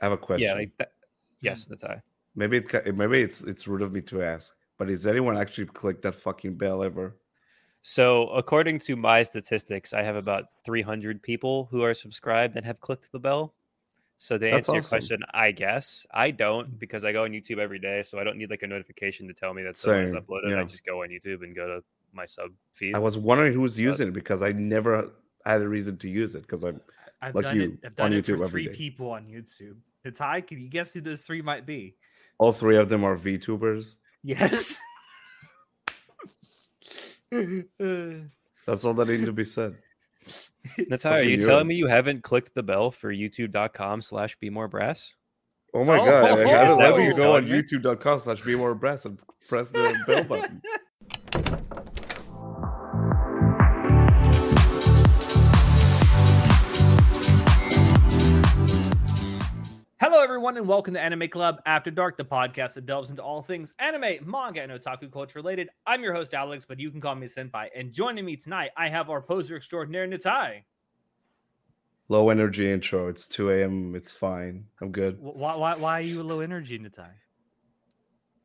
I have a question. Yeah, like that. Yes, that's I. maybe it, maybe it's it's rude of me to ask, but is anyone actually click that fucking bell ever? So, according to my statistics, I have about 300 people who are subscribed and have clicked the bell. So, to That's answer your awesome. question, I guess I don't mm. because I go on YouTube every day. So, I don't need like a notification to tell me that someone has Same, uploaded. I just go on YouTube and go to my sub feed. I was wondering who's But- using it because I never had a reason to use it because I'm I've Like done you, it. I've on done it YouTube for every three day. people on YouTube. It's high. Can you guess who those three might be? all three of them are VTubers. Yes. That's all that needs to be said. Natalia, are you fucking telling me you haven't clicked the bell for youtube.com slash BmoreBrass? Oh my Oh, god! I oh, had is to let oh, me you're go oh, on? YouTube.com slash BmoreBrass and press the bell button. Hello, everyone, and welcome to Anime Club After Dark, the podcast that delves into all things anime, manga, and otaku culture related. I'm your host, Alex, but you can call me Senpai. And joining me tonight, I have our poser extraordinaire, Natai. Low energy intro. It's 2 a.m. It's fine. I'm good. Why, why, why are you low energy, Natai?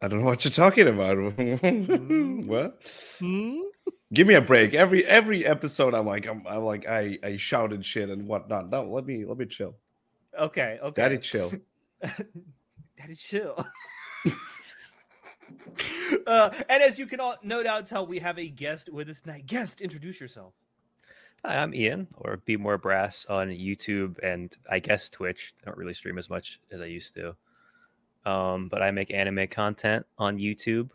I don't know what you're talking about. Hmm? what? Hmm? Give me a break. Every every episode, I'm like, I'm, I'm like, I I shout and shit and whatnot. No, let me let me chill. Okay, okay. Daddy, chill. Daddy, chill. uh, and as you can all no doubt tell, we have a guest with us tonight. Guest, introduce yourself. Hi, I'm Ian, or BmoreBrass on YouTube and I guess Twitch. I don't really stream as much as I used to. Um, but I make anime content on YouTube.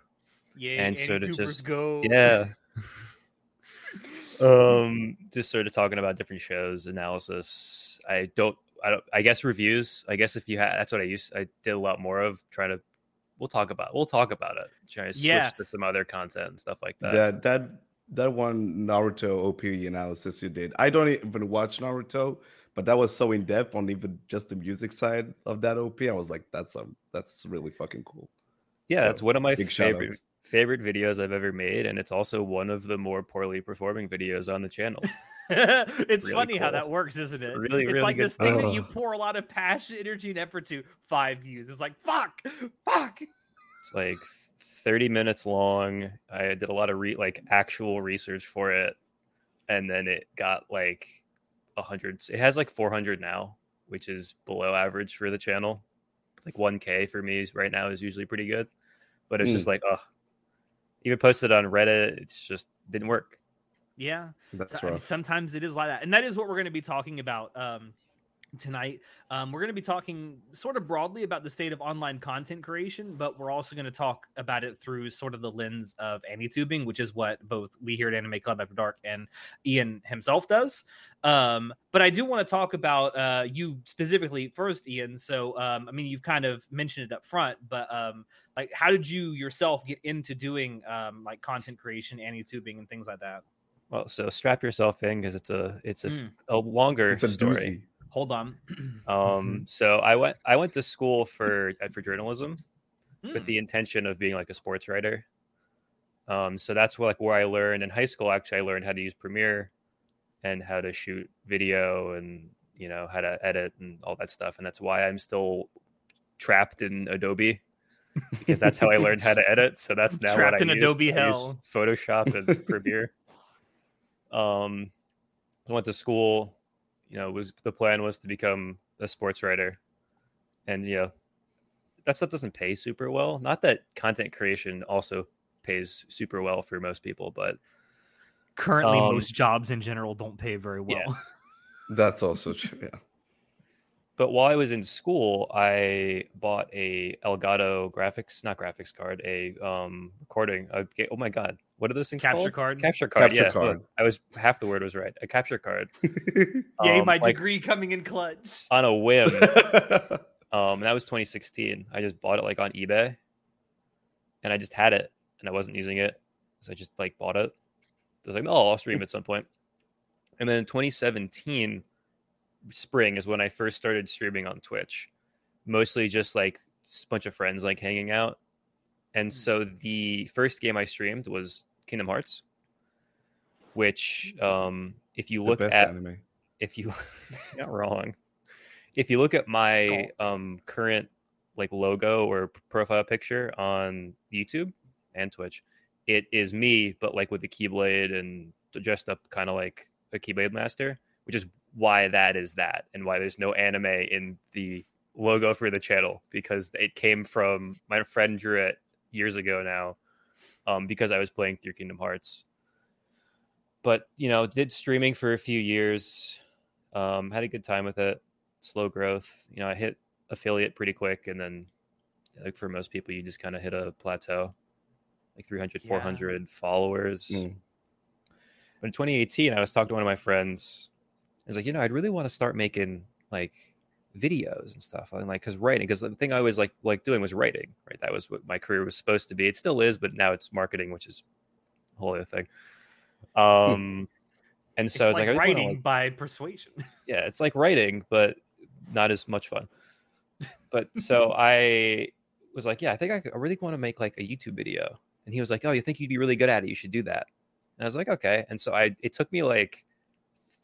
Yeah, And sort of just- go. Yeah. um, just sort of talking about different shows, analysis. I don't, I don't, I guess reviews. I guess if you had, that's what I used. I did a lot more of trying to. We'll talk about. We'll talk about it. Trying to switch to some other content and stuff like that. That that that one Naruto OP analysis you did. I don't even watch Naruto, but that was so in depth on even just the music side of that OP. I was like, that's um that's really fucking cool. Yeah, So, that's one of my big favorite shout-outs. Favorite videos I've ever made, and it's also one of the more poorly performing videos on the channel. it's Really funny how that works, isn't it? really, it's really like good this thing that you pour a lot of passion, energy, and effort to. Five views. It's like fuck, fuck. It's like 30 minutes long. I did a lot of re- like actual research for it, and then it got like 100. It has like 400 now, which is below average for the channel. Like 1K for me right now is usually pretty good, but it's hmm. just like oh, even posted on Reddit, it's just didn't work. Yeah. That's So- I mean, sometimes it is like that, and that is what we're going to be talking about um, tonight. Um, we're going to be talking sort of broadly about the state of online content creation, but we're also going to talk about it through sort of the lens of AniTubing, which is what both we here at Anime Club After Dark and Ian himself does. Um, but I do want to talk about uh, you specifically first, Ian. So, um, I mean, you've kind of mentioned it up front, but um, like, how did you yourself get into doing um, like content creation, AniTubing, and things like that? Well, so strap yourself in because it's a it's a, Mm. a longer It's a story. Hold on. Um, so I went I went to school for uh, for journalism with Mm. the intention of being like a sports writer. Um, so that's where, like where I learned in high school. Actually, I learned how to use Premiere and how to shoot video and you know how to edit and all that stuff. And that's why I'm still trapped in Adobe because that's how I learned how to edit. So that's now Trapped what I in use. Adobe I hell. Photoshop and Premiere. Um, I went to school. You know, was the plan was to become a sports writer, and you know, that stuff doesn't pay super well. Not that content creation also pays super well for most people, but Currently, Um, most jobs in general don't pay very well. yeah. That's also true. Yeah. but while I was in school, I bought a Elgato graphics, not graphics card, a um recording. A, oh my god, what are those things Capture called? card? Capture card. Capture yeah, card. look, I was half the word was right. A capture card. Yay, um, my like, degree coming in clutch. on a whim. Um, and that was 2016. I just bought it like on eBay, and I just had it, and I wasn't using it, so I just like bought it. I was like, oh, I'll stream at some point. And then in 2017, spring is when I first started streaming on Twitch, mostly just like s- bunch of friends like hanging out. And so the first game I streamed was Kingdom Hearts, which, um, if you look at anime. if you not wrong if you look at my um current like logo or profile picture on YouTube and Twitch, it is me, but like with the keyblade and dressed up kind of like a keyblade master, which is why that is that and why there's no anime in the logo for the channel because it came from my friend drew it years ago now um, because I was playing through Kingdom Hearts. But you know, did streaming for a few years, um, had a good time with it. Slow growth. You know, I hit affiliate pretty quick, and then like for most people, you just kind of hit a plateau, like 300, Yeah. 400 followers. Mm. But in 2018, I was talking to one of my friends. I was like, you know, I'd really want to start making like videos and stuff. And like, because writing, because the thing I always like like doing was writing. Right, that was what my career was supposed to be. It still is, but now it's marketing, which is a whole other thing. Um, and so it's I was like like, I really wanna, writing by persuasion. yeah, it's like writing, but not as much fun. But so I was like, yeah, I think I, I really want to make like a YouTube video. And he was like, oh, you think you'd be really good at it? You should do that. And I was like, okay. And so I, it took me like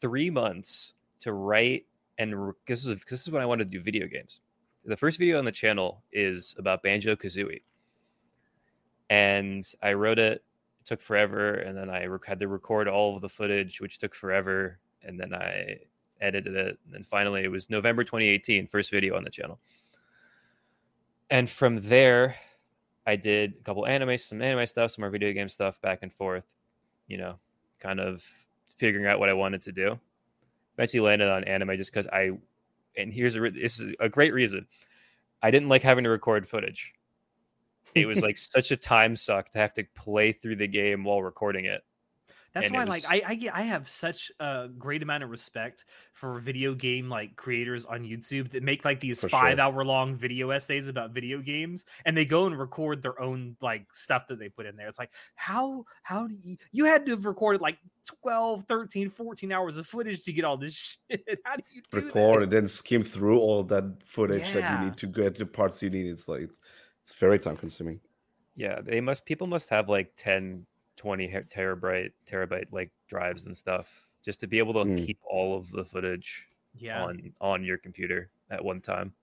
three months to write and this is this is when I wanted to do video games. The first video on the channel is about Banjo Kazooie, and I wrote it. It took forever, and then I had to record all of the footage, which took forever, and then I edited it, and finally it was November 2018, first video on the channel. And from there, I did a couple anime, some anime stuff, some more video game stuff, back and forth. You know, kind of figuring out what I wanted to do. Eventually landed on anime just because I, and here's a re- this is a great reason. I didn't like having to record footage. It was like such a time suck to have to play through the game while recording it. That's and why, it like, I, I I have such a great amount of respect for video game like creators on YouTube that make like these For five sure. hour long video essays about video games, and they go and record their own like stuff that they put in there. It's like how how do you you had to have recorded like 12, 13, 14 hours of footage to get all this shit. How do you do Record that? and then skim through all that footage that you need to get the parts you need. It's like it's, it's very time consuming. Yeah, they must people must have like 10, 20 terabyte terabyte like drives and stuff just to be able to Mm. keep all of the footage Yeah. on on your computer at one time.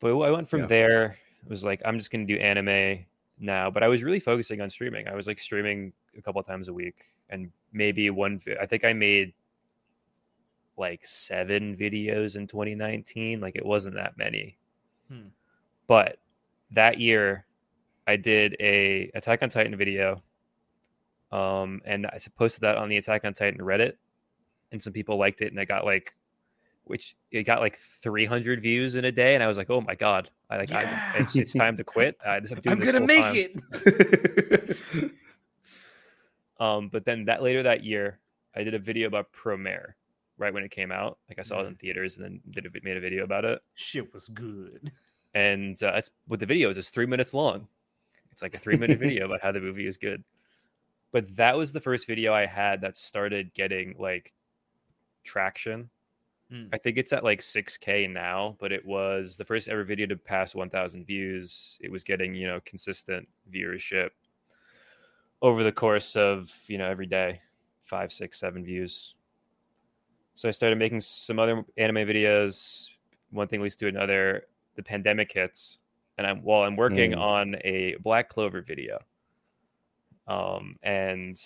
But I went from Yeah. there. It was like I'm just gonna do anime now, but I was really focusing on streaming. I was like streaming a couple of times a week, and maybe one. I think I made like seven videos in 2019. Like it wasn't that many, Hmm. but that year I did a Attack on Titan video, um, and I posted that on the Attack on Titan Reddit, and some people liked it, and I got like, which it got like 300 views in a day, and I was like, oh my god, I like, Yeah. I, it's, it's time to quit. I just, I'm, doing I'm this gonna make time. it. Um, but then that later that year, I did a video about Promare right when it came out. Like I saw it in theaters, and then did a, made a video about it. Shit was good. and uh, it's what the video is. It's three minutes long. It's like a three minute video about how the movie is good. But that was the first video I had that started getting like traction. Hmm. I think it's at like 6k now, but it was the first ever video to pass 1,000 views. It was getting you know consistent viewership over the course of you know every day, five, six, seven views. So I started making some other anime videos. One thing leads to another. The pandemic hits, and I'm while I'm working Mm. on a Black Clover video. Um, and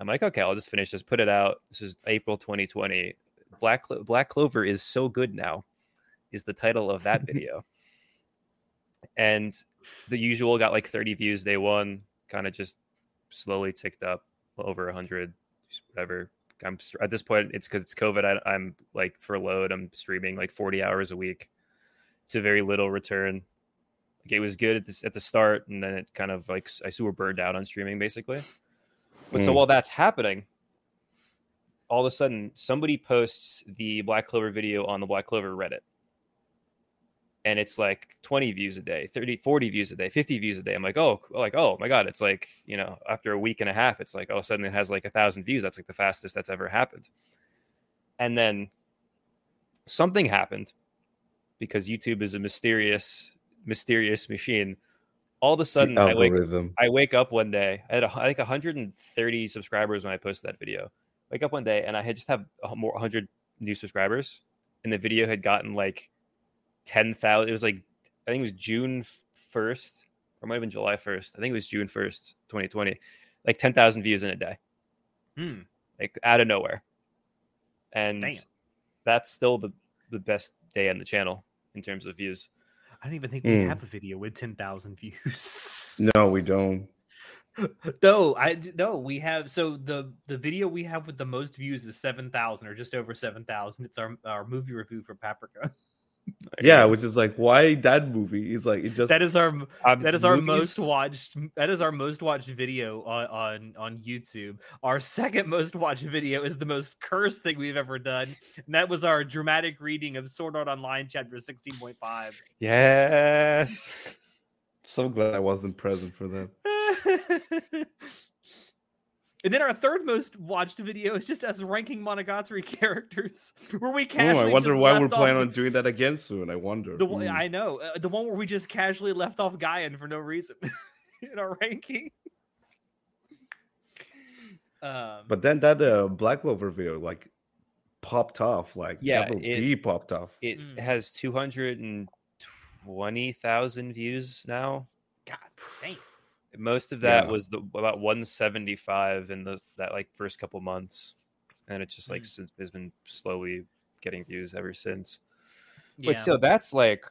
I'm like, okay, I'll just finish this, put it out. This is April 2020. Black Clo- Black Clover is so good now, is the title of that video. and the usual got like 30 views day one, kind of just slowly ticked up over 100, whatever. I'm at this point, it's because it's COVID. I, I'm like furloughed. I'm streaming like 40 hours a week to very little return. It was good at this at the start, and then it kind of like I super burned out on streaming basically. But so Mm. while that's happening, all of a sudden somebody posts the Black Clover video on the Black Clover Reddit. And it's like 20 views a day, 30, 40 views a day, 50 views a day. I'm like, oh, like, oh my God. It's like, you know, after a week and a half, it's like all of a sudden it has like a thousand views. That's like the fastest that's ever happened. And then something happened because YouTube is a mysterious, mysterious machine. All of a sudden, I wake algorithm. I wake up one day. I had a, I think 130 subscribers when I posted that video. Wake up one day and I had just have more 100 new subscribers, and the video had gotten like ten thousand. It was like I think it was June first, or might have been July first. I think it was June first, twenty twenty. Like ten thousand views in a day, Hmm. like out of nowhere, and Damn. that's still the the best day on the channel in terms of views. I don't even think we Mm. have a video with 10,000 views. No, we don't. No, I no, we have so the the video we have with the most views is 7,000 or just over 7,000. It's our our movie review for Paprika. Yeah, which is like why that movie is like it just That is our Um, that is our movies- most watched that is our most watched video on on on YouTube. Our second most watched video is the most cursed thing we've ever done. And that was our dramatic reading of Sword Art Online chapter 16.5. Yes. so glad I wasn't present for that. and then our third most watched video is just us ranking Monogatari characters, where we Oh, casually. I wonder just why we're planning on doing that again soon. I wonder. the one. Mm. I know uh, the one where we just casually left off Gaen for no reason in our ranking. Um, But then that uh, Black Clover video like popped off, like Yeah, capital it- B popped off. It Mm. has 220,000 views now. God dang. Most of that Yeah. was the about 175 in the that like first couple months, and it just like Mm. since has been slowly getting views ever since. Yeah. But still, that's like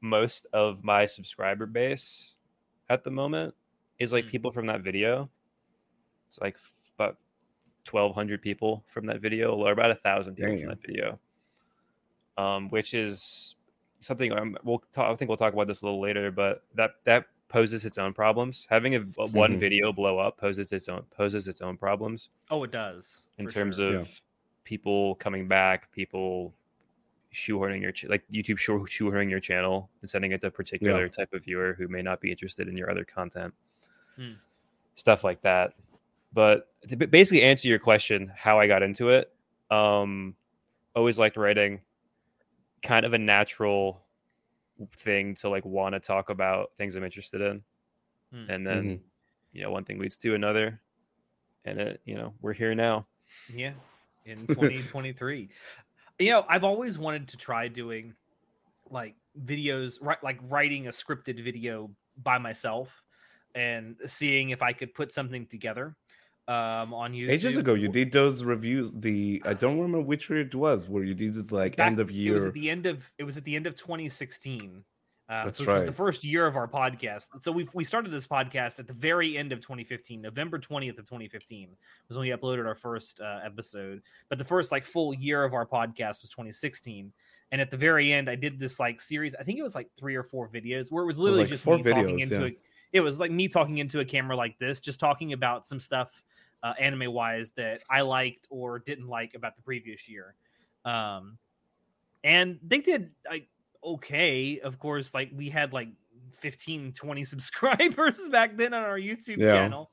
most of my subscriber base at the moment is like Mm. people from that video. It's like about 1,200 people from that video, or about a thousand people Damn. from that video. Um, which is something um, we'll talk. I think we'll talk about this a little later, but that that poses its own problems. Having a, a one video blow up poses its own poses its own problems oh, it does in terms sure. Yeah. of people coming back, people shoehorning your ch- like YouTube shoe- shoehorning your channel and sending it to a particular type of viewer who may not be interested in your other content, Hmm. stuff like that. But to basically answer your question, how I got into it, um, always liked writing. Kind of a natural thing to like want to talk about things I'm interested in, Hmm. and then Mhm. you know one thing leads to another, and it you know we're here now. Yeah, in 2023. you know, I've always wanted to try doing like videos, right? Like writing a scripted video by myself and seeing if I could put something together um, on YouTube. Ages ago, you did those reviews. The I don't remember which year it was where you did this like Back- end of year. It was at the end of it was at the end of 2016. Uh, That's which was the first year of our podcast. So we we started this podcast at the very end of 2015, November 20th of 2015 was when we uploaded our first uh, episode. But the first like full year of our podcast was 2016. And at the very end, I did this like series. I think it was like three or four videos where it was literally like just me talking videos, into yeah. a, it was like me talking into a camera like this, just talking about some stuff uh, anime wise that I liked or didn't like about the previous year. Um, and they did like okay. Of course, like we had like 15, 20 subscribers back then on our YouTube Yeah. channel.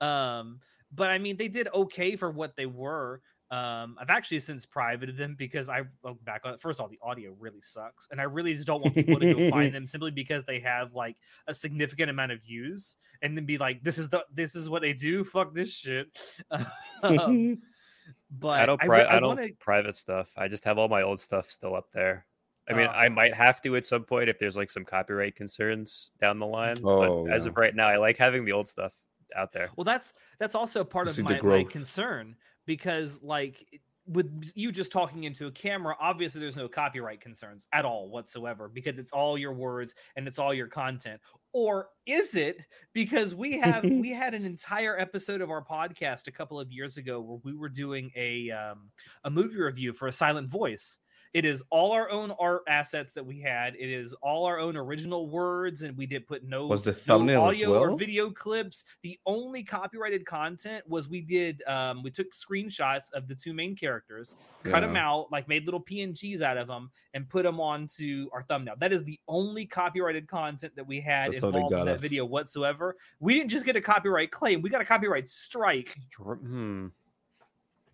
Um, but I mean, they did okay for what they were. Um, I've actually since privated them because I look back on it. First of all, the audio really sucks, and I really just don't want people to go find them simply because they have like a significant amount of views, and then be like, "This is the this is what they do. Fuck this shit." um, but I don't, pri- re- I, I don't wanna- private stuff. I just have all my old stuff still up there. I mean, I Oh. might have to at some point if there's like some copyright concerns down the line. Oh, but as yeah. of right now, I like having the old stuff out there. Well, that's that's also part To of my, my concern because, like, with you just talking into a camera, obviously there's no copyright concerns at all whatsoever because it's all your words and it's all your content. Or is it because we have we had an entire episode of our podcast a couple of years ago where we were doing a um, a movie review for a silent voice. It is all our own art assets that we had. It is all our own original words, and we did put no Was the no thumbnail as audio or video clips. The only copyrighted content was we did um, we took screenshots of the two main characters, cut them out, like made little PNGs out of them, and put them onto our thumbnail. That is the only copyrighted content that we had That's involved in that us. video whatsoever. We didn't just get a copyright claim; we got a copyright strike. Hmm.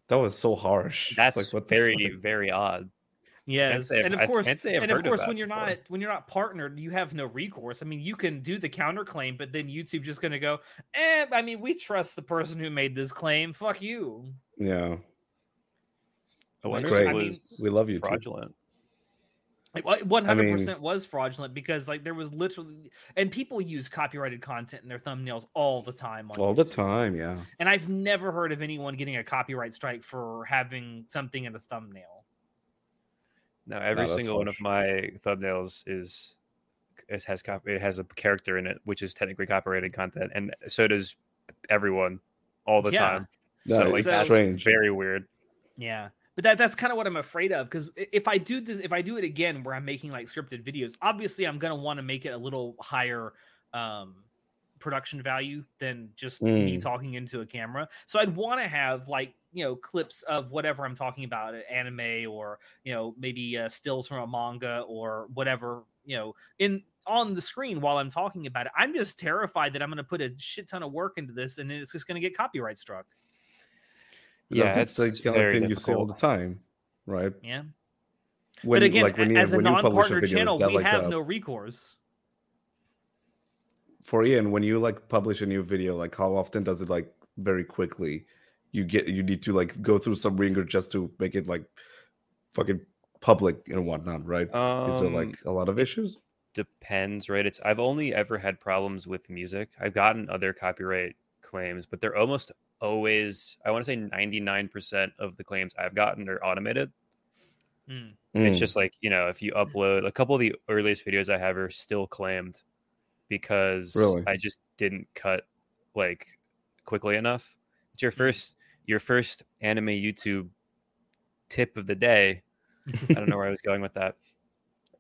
That was so harsh. That's like, very, very odd. Yes, and of course, can't say I've and of course, when you're before. not when you're not partnered, you have no recourse. I mean, you can do the counterclaim, but then YouTube just going to go, eh. I mean, we trust the person who made this claim. Fuck you. Yeah. I wonder great. if I mean, We love you. too. fraudulent. One hundred percent was fraudulent because like there was literally and people use copyrighted content in their thumbnails all the time. On all the time. Yeah. and I've never heard of anyone getting a copyright strike for having something in a thumbnail. No, every that's single one of my thumbnails is it has cop- it has a character in it, which is technically copyrighted content, and so does everyone all the Yeah. time. No, so it's like that's strange. very weird. Yeah. But that, that's kind of what I'm afraid of because if I do this, if I do it again where I'm making like scripted videos, obviously I'm gonna want to make it a little higher um, production value than just me Mm. talking into a camera. So I'd want to have like you know clips of whatever I'm talking about, uh, anime or you know maybe uh, stills from a manga or whatever you know in on the screen while I'm talking about it. I'm just terrified that I'm gonna put a shit ton of work into this and then it's just gonna get copyright struck. Yeah, that's it's the kind of very thing you see all the time, right? Yeah. When but again, like when a- you as a when you publish a non-partner channel, we like have a- no recourse. For Ian, when you like publish a new video, like how often does it like very quickly? You get you need to like go through some ringer just to make it like fucking public and whatnot, right? Is there Um, like a lot of issues? depends, right? It's I've only ever had problems with music. I've gotten other copyright claims, but they're almost always I want to say 99% of the claims I've gotten are automated. Mm. It's Mm. just like, you know, if you upload a couple of the earliest videos I have are still claimed because Really? I just didn't cut like quickly enough. It's your first your first anime YouTube tip of the day. I don't know where I was going with that.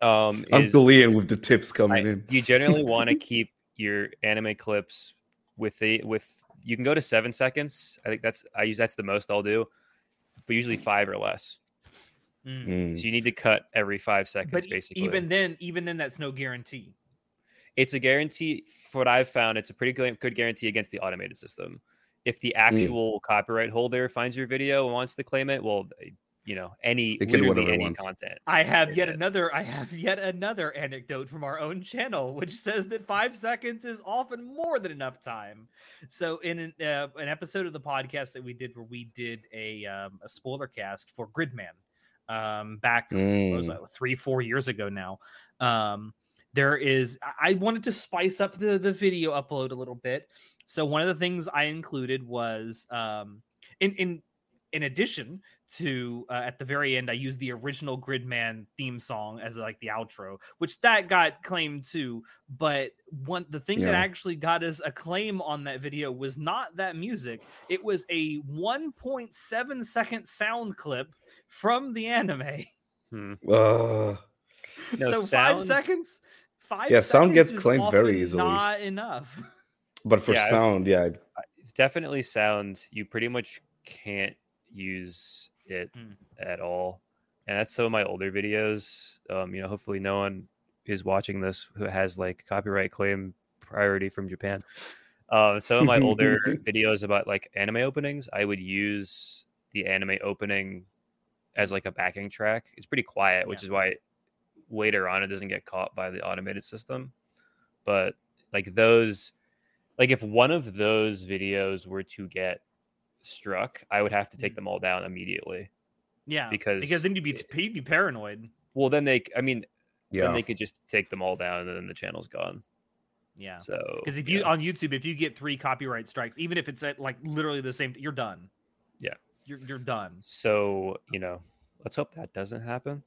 Um is Uncle Ian with the tips I- coming in. you generally want to keep your anime clips with the with you can go to seven seconds. I think that's I use that's the most I'll do, but usually five or less. Mm. Mm. So you need to cut every five seconds, But basically. even then, even then, that's no guarantee. It's a guarantee. For what I've found, it's a pretty good, good guarantee against the automated system. If the actual copyright holder finds your video and wants to claim it, well, you know, any It can do literally any wants. content. I have yet Yeah. another. I have yet another anecdote from our own channel, which says that five seconds is often more than enough time. So, in an, uh, an episode of the podcast that we did, where we did a um, a spoiler cast for Gridman, um, back what was Mm. that, three four years ago now. Um, there is. I I wanted to spice up the the video upload a little bit. So one of the things I included was um, in in in addition to uh, at the very end, I used the original Gridman theme song as like the outro, which that got claimed too. But one the thing that actually got us a claim on that video was not that music. It was a 1.7 second sound clip from the anime. Hmm. Ugh. No, so five seconds. Five Yeah, sound gets claimed very easily. Not enough. but for Yeah, I've- sound, yeah, definitely sound you pretty much can't use it Mm. at all and that's some of my older videos um you know hopefully no one is watching this who has like copyright claim priority from japan um some of my older videos about like anime openings i would use the anime opening as like a backing track it's pretty quiet which Yeah. is why later on it doesn't get caught by the automated system but like those like if one of those videos were to get struck i would have to take mm. them all down immediately Yeah, because because then you'd be you'd be paranoid. well then they i mean then yeah. they could just take them all down and then the channel's gone Yeah, so because if you yeah. on YouTube, if you get three copyright strikes, even if it's at like literally the same, you're done. Yeah. you're you're done. so you know let's hope that doesn't happen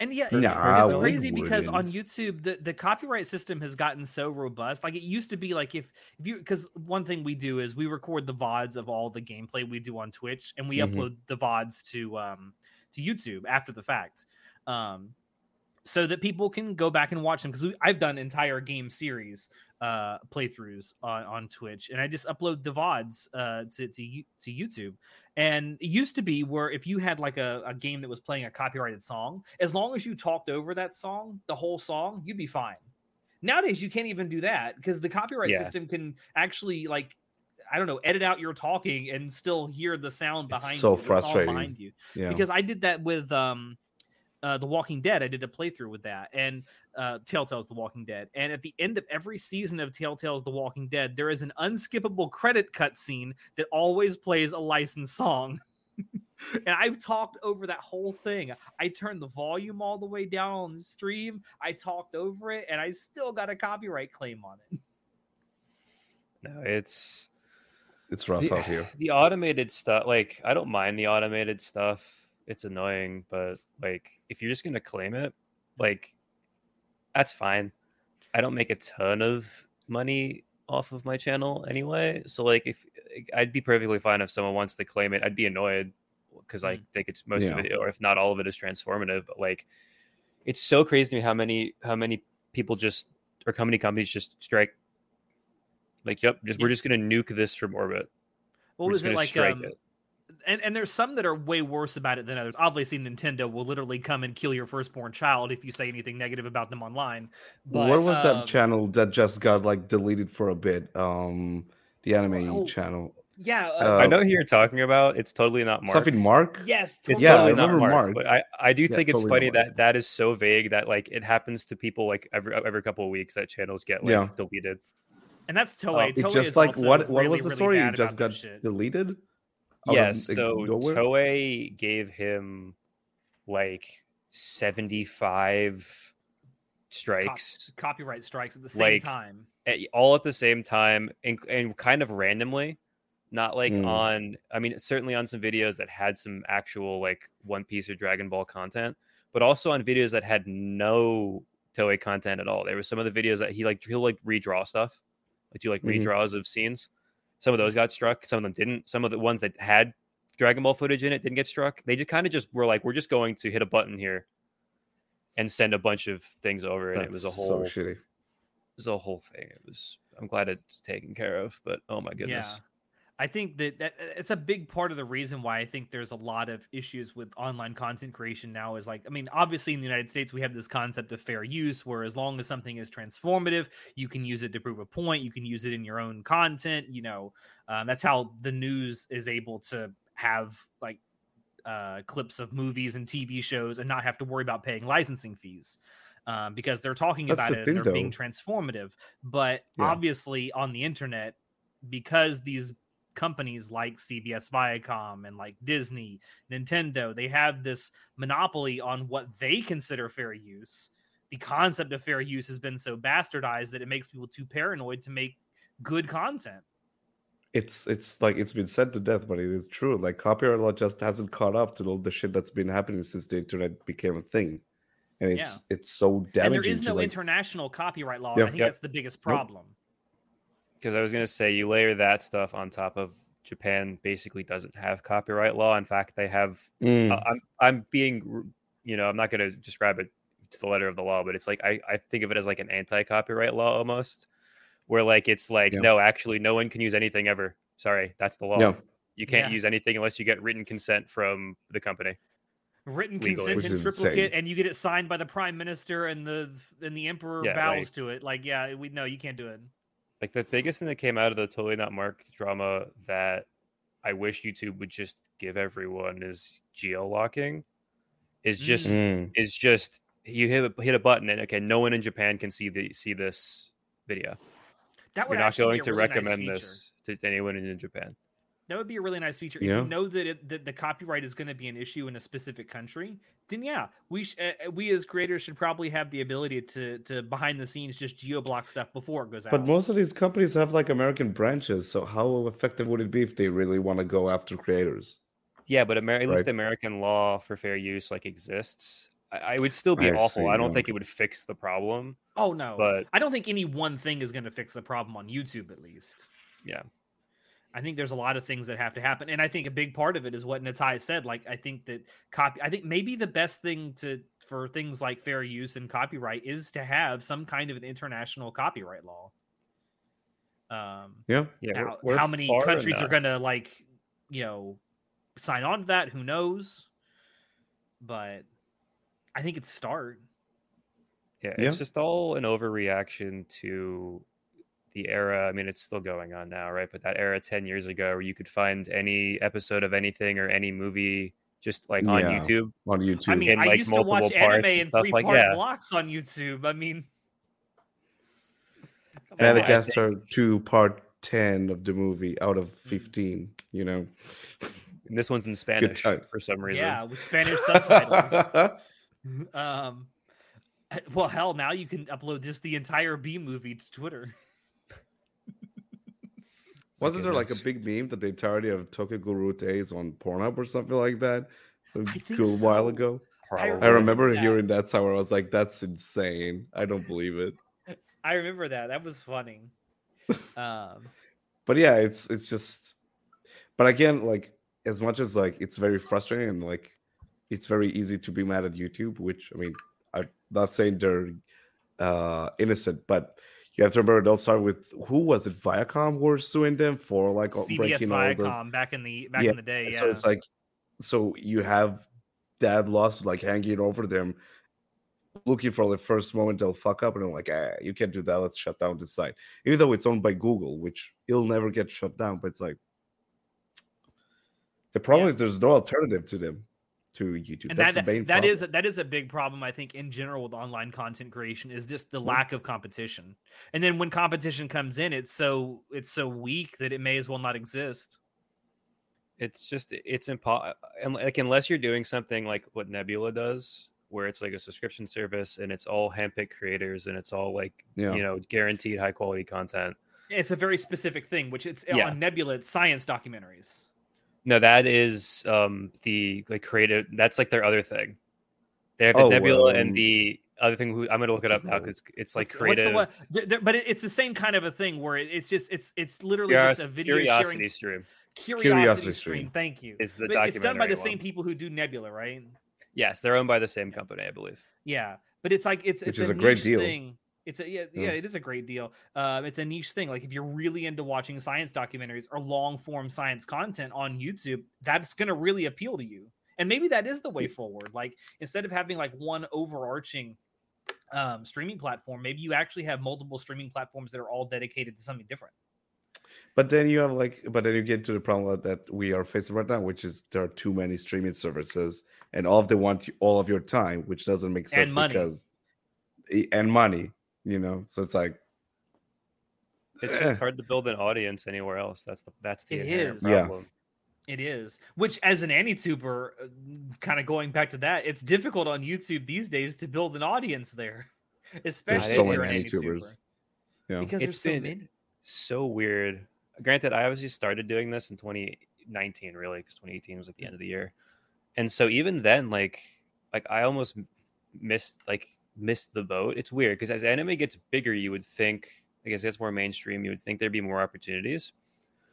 And yeah, Nah, it's crazy because on. YouTube the, the copyright system has gotten so robust. Like it used to be like if if you because one thing we do is we record the VODs of all the gameplay we do on Twitch and we Mhm. upload the VODs to um to YouTube after the fact. Um so that people can go back and watch them because I've done entire game series uh playthroughs on, on Twitch and I just upload the VODs uh to to, You- to YouTube. And it used to be where if you had like a, a game that was playing a copyrighted song, as long as you talked over that song, the whole song, you'd be fine. Nowadays, you can't even do that because the copyright Yeah. system can actually like, I don't know, edit out your talking and still hear the sound It's behind so you, frustrating. behind you. yeah. Because I did that with um, uh, The Walking Dead. I did a playthrough with that, and uh, Telltale's The Walking Dead. And at the end of every season of Telltale's The Walking Dead, there is an unskippable credit cutscene that always plays a licensed song. and I've talked over that whole thing. I turned the volume all the way down on the stream. I talked over it, and I still got a copyright claim on it. No, it's It's rough the, out here. the automated stuff. Like I don't mind the automated stuff. It's annoying, but like if you're just gonna claim it, like that's fine. I don't make a ton of money off of my channel anyway. So like if I'd be perfectly fine if someone wants to claim it, I'd be annoyed because I Mm. think it's most of it, or if not all of it, is transformative. But like, it's so crazy to me how many how many people just or how many companies just strike. Like, yep, just we're just gonna nuke this from orbit. What We're was it like? strike Um, it. And and there's some that are way worse about it than others. Obviously, Nintendo will literally come and kill your firstborn child if you say anything negative about them online. But, what was that um, channel that just got like deleted for a bit? Um, the anime Oh, channel. Yeah, Uh, I know who you're talking about. It's totally not Mark. Something Mark. yes, It's totally. Yeah, I totally not Mark, Mark. But I, I do Yeah, think it's totally funny that that is so vague that like it happens to people like every every couple of weeks that channels get like Yeah. deleted. and that's Toei. It Toei just is like also what? What really, was the story? bad It just got that shit. deleted. Out of, Yes, like, so nowhere? Toei gave him like 75 strikes copyright strikes at the same Like, time. at, all at the same time and, and kind of randomly not like Mm. on i mean certainly on some videos that had some actual like one piece or dragon ball content but also on videos that had no toei content at all there was some of the videos that he like he'll like redraw stuff like do like Mhm. redraws of scenes some of those got struck some of them didn't some of the ones that had dragon ball footage in it didn't get struck they just kind of just were like we're just going to hit a button here and send a bunch of things over and it was a whole so shitty. it was a whole thing. It was. I'm glad it's taken care of, but oh my goodness. Yeah. I think that, that uh, it's a big part of the reason why I think there's a lot of issues with online content creation now is like I mean obviously in the United States we have this concept of fair use where as long as something is transformative you can use it to prove a point you can use it in your own content you know um, that's how the news is able to have like uh, clips of movies and TV shows and not have to worry about paying licensing fees um, because they're talking That's about the it thing, and they're being transformative but Yeah. obviously on the internet because these companies like CBS Viacom and like Disney, Nintendo, they have this monopoly on what they consider fair use. The concept of fair use has been so bastardized that it makes people too paranoid to make good content. It's it's like it's been said to death, but it is true. Like copyright law just hasn't caught up to all the shit that's been happening since the internet became a thing, and it's it's so damaging. and there is no like, international copyright law. Yeah. and I think Yep. that's the biggest problem. Because I was gonna say you layer that stuff on top of Japan. Basically, doesn't have copyright law. In fact, they have. Mm, Uh, I'm I'm being, you know, I'm not gonna describe it to the letter of the law, but it's like I I think of it as like an anti-copyright law almost, where like it's like Yeah. no, actually, no one can use anything ever. Sorry, that's the law. yeah, You can't Yeah. use anything unless you get written consent from the company. Written Legally. consent Which in triplicate, insane. and you get it signed by the prime minister, and the and the emperor Yeah, bows like- to it. Like, yeah, we know you can't do it. Like the biggest thing that came out of the totally not Mark drama that I wish YouTube would just give everyone is geo locking. Is just Mm. is just you hit a, hit a button and okay, no one in Japan can see the see this video. That would You're not going to really recommend feature. this to anyone in Japan. That would be a really nice feature. If Yeah. you know that, it, that the copyright is going to be an issue in a specific country, then yeah, we sh- uh, we as creators should probably have the ability to to behind the scenes just geoblock stuff before it goes out. But most of these companies have like American branches, so how effective would it be if they really want to go after creators? Yeah, but Amer- at least Right. the American law for fair use like exists. I, I would still be I awful. see, I don't yeah. think it would fix the problem, oh no, but I don't think any one thing is going to fix the problem on YouTube at least. yeah. I think there's a lot of things that have to happen, and I think a big part of it is what Natai said. Like, I think that copy. I think maybe the best thing to for things like fair use and copyright is to have some kind of an international copyright law. Um, Yeah, Yeah, now, we're- we're how many far countries are going to like, you know, sign on to that? Who knows? But I think it's start. Yeah, Yeah. it's just all an overreaction to the era. I mean, it's still going on now, right? But that era 10 years ago where you could find any episode of anything or any movie just like on Yeah. YouTube. on YouTube. I mean, in, I used to watch multiple anime in stuff, three like, part yeah. blocks on YouTube. I mean, come Yeah, on. but Madagascar two part ten of the movie out of Mm. fifteen. You know, And this one's in Spanish for some reason. Yeah, with Spanish subtitles. um, well, hell, now you can upload just the entire Bee Movie to Twitter. Wasn't there like a big meme that the entirety of Tokyo Ghoul is on Pornhub or something like that a think cool while ago? I I remember that. hearing that somewhere. I was like, "That's insane! I don't believe it." I remember that. That was funny. Um, But yeah, it's it's just. But again, like as much as like it's very frustrating and like it's very easy to be mad at YouTube, which I mean, I'm not saying they're uh innocent, but you have to remember they'll start with who was it? Viacom who were suing them for like all- CBS breaking all the Viacom back in the back Yeah, in the day. Yeah. So it's like, so you have that loss like hanging over them, looking for the first moment they'll fuck up, and they're like, ah, you can't do that. Let's shut down this site, even though it's owned by Google, which it'll never get shut down. But it's like, the problem Yeah. is there's no alternative to them, to YouTube. and That's that the main that problem. is that is a big problem i think in general with online content creation is just the Yeah. lack of competition and then when competition comes in it's so it's so weak that it may as well not exist it's just it's impossible like unless you're doing something like what nebula does where it's like a subscription service and it's all handpicked creators and it's all like Yeah. you know guaranteed high quality content it's a very specific thing which it's Yeah. on nebula it's science documentaries no that is um the like creative that's like their other thing they have the Oh, nebula um, and the other thing who i'm gonna look it up now because it's like What's- creative what's the one th- th- but it's the same kind of a thing where it's just it's it's literally just a video curiosity sharing stream curiosity, Curiosity stream. Stream. thank you is the but it's done by the documentary same people who do nebula right yes they're owned by the same company i believe Yeah, but it's like it's Which it's is a, a great deal. thing. It's a yeah, Yeah. yeah, it is a great deal. Um, it's a niche thing. Like if you're really into watching science documentaries or long form science content on YouTube, that's gonna really appeal to you. And maybe that is the way forward. Like instead of having like one overarching um, streaming platform, maybe you actually have multiple streaming platforms that are all dedicated to something different. But then you have like, but then you get to the problem that we are facing right now, which is there are too many streaming services, and all of them want all of your time, which doesn't make sense money. because and money, you know. So it's like, it's Eh. just hard to build an audience anywhere else that's the that's the It inherent is. Yeah. problem It is, which as an AniTuber, kind of going back to that, it's difficult on YouTube these days to build an audience there, especially so if you're many an YouTubers. Yeah. Because It's there's so been- many. so weird. Granted, I obviously started doing this in 2019, really, because 2018 was at the end of the year, and so even then, like, like I almost missed like missed the boat. It's weird because as anime gets bigger, you would think, I guess, it gets more mainstream. You would think there'd be more opportunities,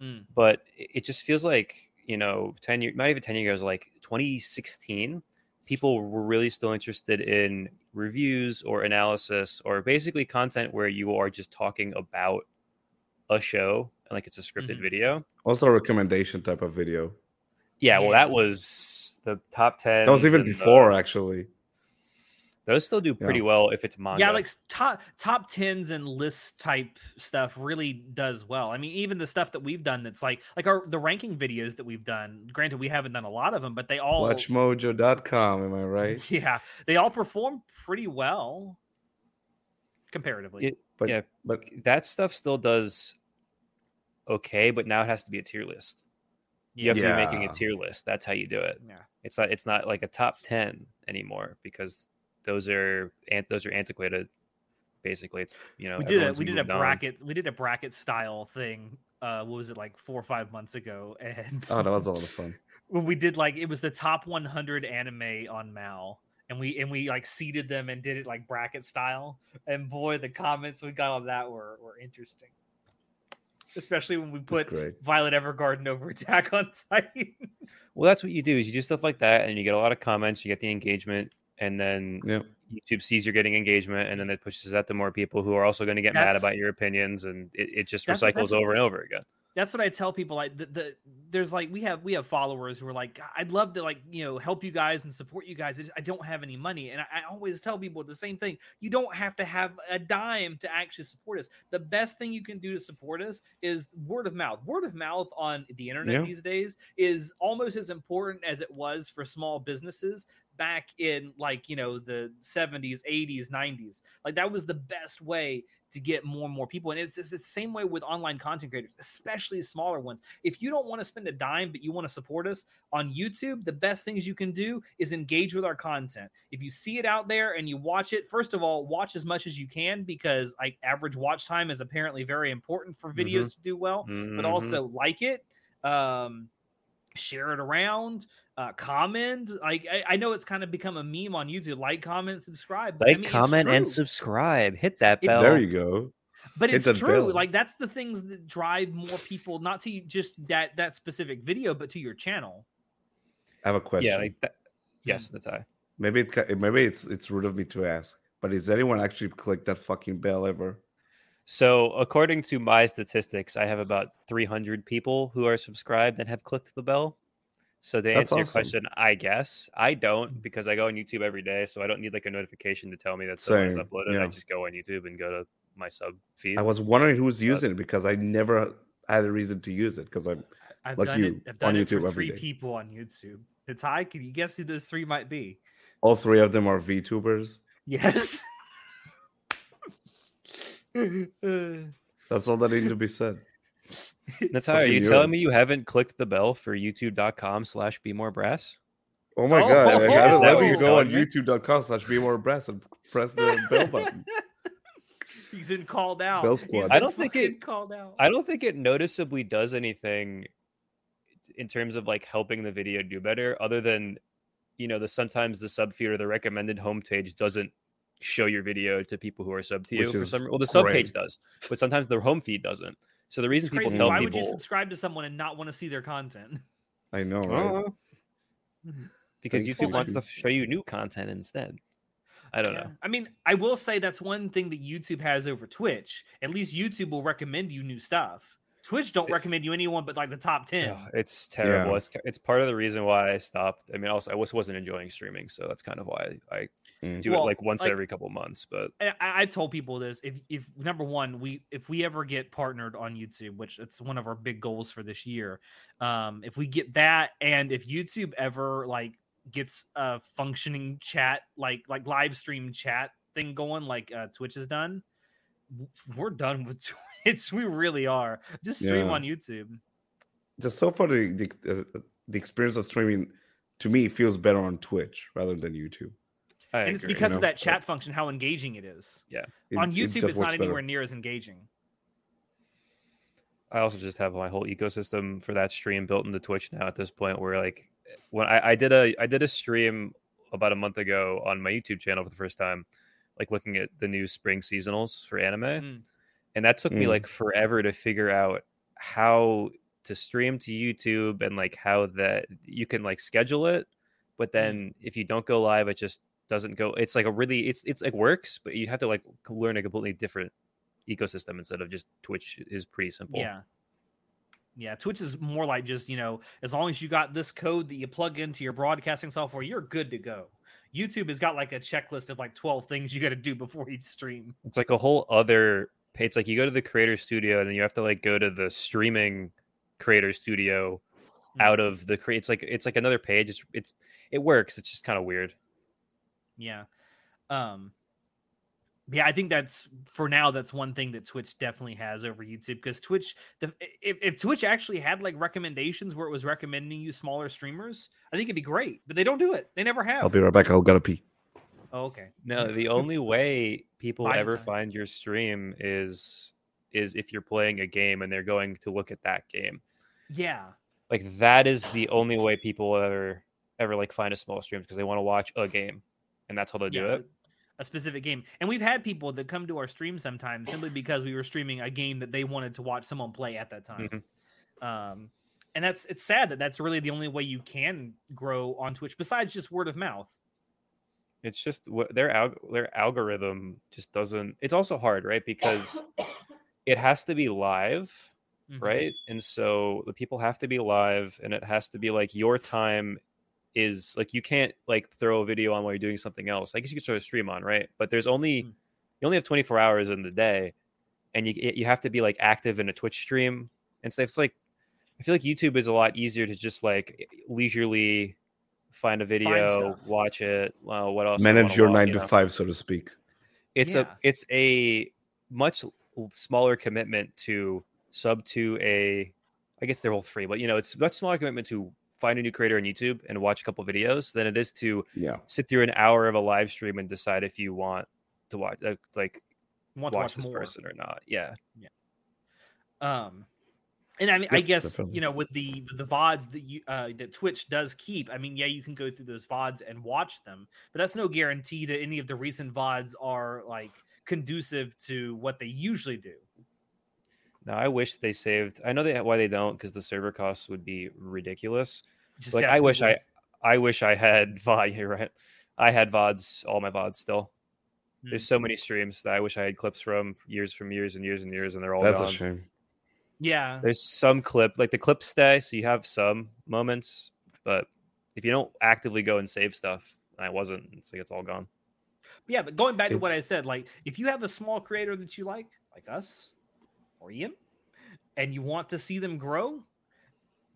Mm. but it it just feels like you know, 10 years, not even 10 years, like 2016, people were really still interested in reviews or analysis or basically content where you are just talking about a show and like it's a scripted Mhm. video. also a recommendation type of video. Yeah, well, that was the top 10. That was even before, actually. Those still do pretty well if it's manga. Yeah, like top top tens and list type stuff really does well. I mean, even the stuff that we've done that's like like our the ranking videos that we've done. Granted, we haven't done a lot of them, but they all Watchmojo.com, am I right? yeah, they all perform pretty well comparatively. It- But yeah, but that stuff still does okay, but now it has to be a tier list. You have to be making a tier list. That's how you do it. yeah. It's not it's not like a top 10 anymore because those are ant those are antiquated basically it's you know we did a we did a moved on. bracket we did a bracket style thing. Uh, what was it like four or five months ago? And oh, that was a lot of fun. when we did like it was the top 100 anime on MAL, and we and we like seeded them and did it like bracket style. And boy, the comments we got on that were were interesting, especially when we put. Violet Evergarden over Attack on Titan. Well, that's what you do is you do stuff like that and you get a lot of comments, you get the engagement and then Yeah. YouTube sees you're getting engagement and then it pushes that to more people who are also going to get mad about your opinions and it, it just That's- recycles that's- over and over again. that's what I tell people. Like the, the there's like we have we have followers who are like, I'd love to like you know help you guys and support you guys. I, just- I don't have any money, and I, I always tell people the same thing. You don't have to have a dime to actually support us. The best thing you can do to support us is word of mouth. Word of mouth on the internet Yeah. these days is almost as important as it was for small businesses back in like you know the 70s 80s 90s like that was the best way to get more and more people and it's, it's the same way with online content creators especially smaller ones if you don't want to spend a dime but you want to support us on youtube the best things you can do is engage with our content if you see it out there and you watch it first of all watch as much as you can because like average watch time is apparently very important for videos Mhm. to do well but Mhm. also like it um share it around uh comment like I, I know it's kind of become a meme on youtube like comment subscribe but I like, mean, comment, and subscribe. Hit that It's- bell. There you go. but hit it's true bell. like that's the things that drive more people not to just that that specific video but to your channel I have a question. yeah, like that. Yes, that's I. maybe it, maybe it's it's rude of me to ask, but is anyone actually click that fucking bell ever? So, according to my statistics, I have about 300 people who are subscribed and have clicked the bell. So, to That's answer your awesome. question, I guess I don't mm. because I go on YouTube every day. So, I don't need like a notification to tell me that someone has Same, uploaded. I just go on YouTube and go to my sub feed. I was wondering who's using it because I never had a reason to use it because I'm i've Like done you, it i've done on it YouTube for every three day. people on youtube it's high can you guess who those three might be all three of them are VTubers. yes That's all that needs to be said. Natalia, are you fucking telling me you haven't clicked the bell for youtube.com slash BmoreBrass? Oh my Oh, god! I is have that let what me you're go on? YouTube.com slash be more breast and press the bell button. he's been called out Bell squad. been I don't think it- called out I don't think it noticeably does anything in terms of like helping the video do better, other than you know the sometimes the sub feed or the recommended homepage doesn't show your video to people who are sub to you Which for is some. Well, the sub great. page does, but sometimes the home feed doesn't. So the reason people crazy. tell Why people would you subscribe to someone and not want to see their content? I know, right? "Oh," because Thanks, YouTube wants to show you new content instead. I don't Yeah. know. I mean, I will say that's one thing that YouTube has over Twitch. At least YouTube will recommend you new stuff. Twitch don't It- recommend you anyone but like the top ten. Ugh, it's terrible. Yeah. It's it's part of the reason why I stopped. I mean, also I was wasn't enjoying streaming, so that's kind of why I Mm. do Well, it like once like- every couple months. But I, I've told people this. If if number one, we if we ever get partnered on YouTube, which it's one of our big goals for this year, um, if we get that, and if YouTube ever like gets a functioning chat, like like live stream chat thing going, like uh, Twitch has done, we're done with Twitch. We really are. Just stream Yeah. on YouTube. Just so far, the the, uh, the experience of streaming to me feels better on Twitch rather than YouTube. I and it's agree. because know, of that chat function, how engaging it is. It- on it YouTube, just it's not works better. anywhere near as engaging. I also just have my whole ecosystem for that stream built into Twitch now at this point where like when I, I did a I did a stream about a month ago on my YouTube channel for the first time, like looking at the new spring seasonals for anime. Mm. And that took me Mm. like forever to figure out how to stream to YouTube and like how that you can like schedule it. But then if you don't go live, it just doesn't go. It's like a really it's it's like works, but you have to like learn a completely different ecosystem instead of just Twitch is pretty simple. Yeah. Yeah, Twitch is more like just, you know, as long as you got this code that you plug into your broadcasting software, you're good to go. YouTube has got like a checklist of like 12 things you got to do before each stream. It's like a whole other page. Like you go to the creator studio and then you have to like go to the streaming creator studio out mm-hmm. of the create. It's like it's like another page. It's it's it works. It's just kind of weird. Yeah. Um yeah, I think that's for now. That's one thing that Twitch definitely has over YouTube because Twitch, the, if, if Twitch actually had like recommendations where it was recommending you smaller streamers, I think it'd be great. But they don't do it. They never have. I'll be right back. I'll gotta pee. oh, okay. No, the only way people Biden ever time. find your stream is is if you're playing a game and they're going to look at that game. Yeah. Like that is the only way people ever ever like find a small stream because they want to watch a game, and that's how they do yeah, it. a specific game. And we've had people that come to our stream sometimes simply because we were streaming a game that they wanted to watch someone play at that time. Mm-hmm. Um, and that's it's sad that that's really the only way you can grow on Twitch besides just word of mouth. It's just what their alg- their algorithm just doesn't. It's also hard, right? Because it has to be live, Mhm. right? And so the people have to be live, and it has to be like your time is like you can't like throw a video on while you're doing something else. I guess you could throw a stream on, right? But there's only Mm. you only have 24 hours in the day, and you you have to be like active in a Twitch stream and stuff. It's like I feel like YouTube is a lot easier to just like leisurely find a video, stuff. watch it. Well, what else? Manage wanna your watch, nine you to five, so to speak. It's Yeah. a it's a much smaller commitment to sub to a. I guess they're all free, but you know, it's a much smaller commitment to find a new creator on YouTube and watch a couple videos than it is to Yeah. sit through an hour of a live stream and decide if you want to watch uh, like Want to watch watch this more. person or not. Yeah. Yeah. Um, and I mean, I guess definitely. you know, with the the vods that you uh, that Twitch does keep. I mean, yeah, you can go through those vods and watch them, but that's no guarantee that any of the recent vods are like conducive to what they usually do. Now I wish they saved. I know they why they don't because the server costs would be ridiculous. Just like I wish Google. I, I wish I had VOD. You're right. I had vods, all my vods still. Hmm. There's so many streams that I wish I had clips from years from years and years and years, and they're all That's gone. a shame. yeah, There's some clip, like the clips stay, so you have some moments, but if you don't actively go and save stuff, and I wasn't, it's like it's all gone. yeah. But going back to what I said, like if you have a small creator that you like, like us or Ian, and you want to see them grow,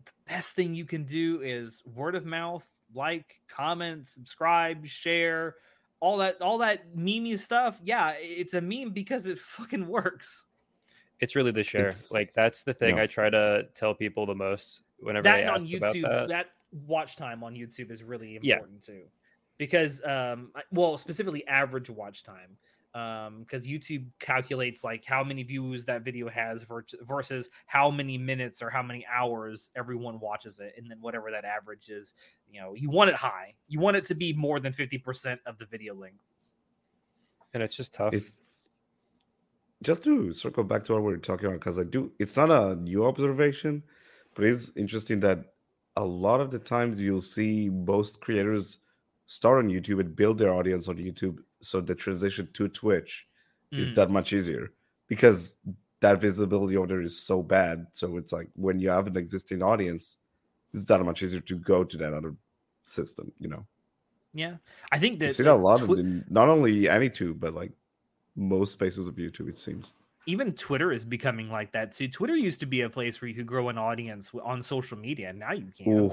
the best thing you can do is word of mouth, like, comment, subscribe, share, all that, all that memey stuff. Yeah, it's a meme because it fucking works. It's really the share. It's- like that's the thing yeah. I try to tell people the most whenever that they and on ask about YouTube, that. that. watch time on YouTube is really Yeah. important too, because um, well, specifically average watch time, um, because YouTube calculates like how many views that video has ver- versus how many minutes or how many hours everyone watches it, and then whatever that average is, you know, you want it high. You want it to be more than fifty percent of the video length. and it's just tough. It's just to circle back to what we are talking about because I do. It's not a new observation, but it's interesting that a lot of the times you'll see most creators start on YouTube and build their audience on YouTube, so the transition to Twitch is Mm. that much easier because that visibility order is so bad. So it's like when you have an existing audience, it's that much easier to go to that other system. You know, Yeah, I think that you see that a lot Twi- in not only AniTube but like most spaces of YouTube. It seems. even Twitter is becoming like that too. Twitter used to be a place where you could grow an audience on social media. and Now you can't.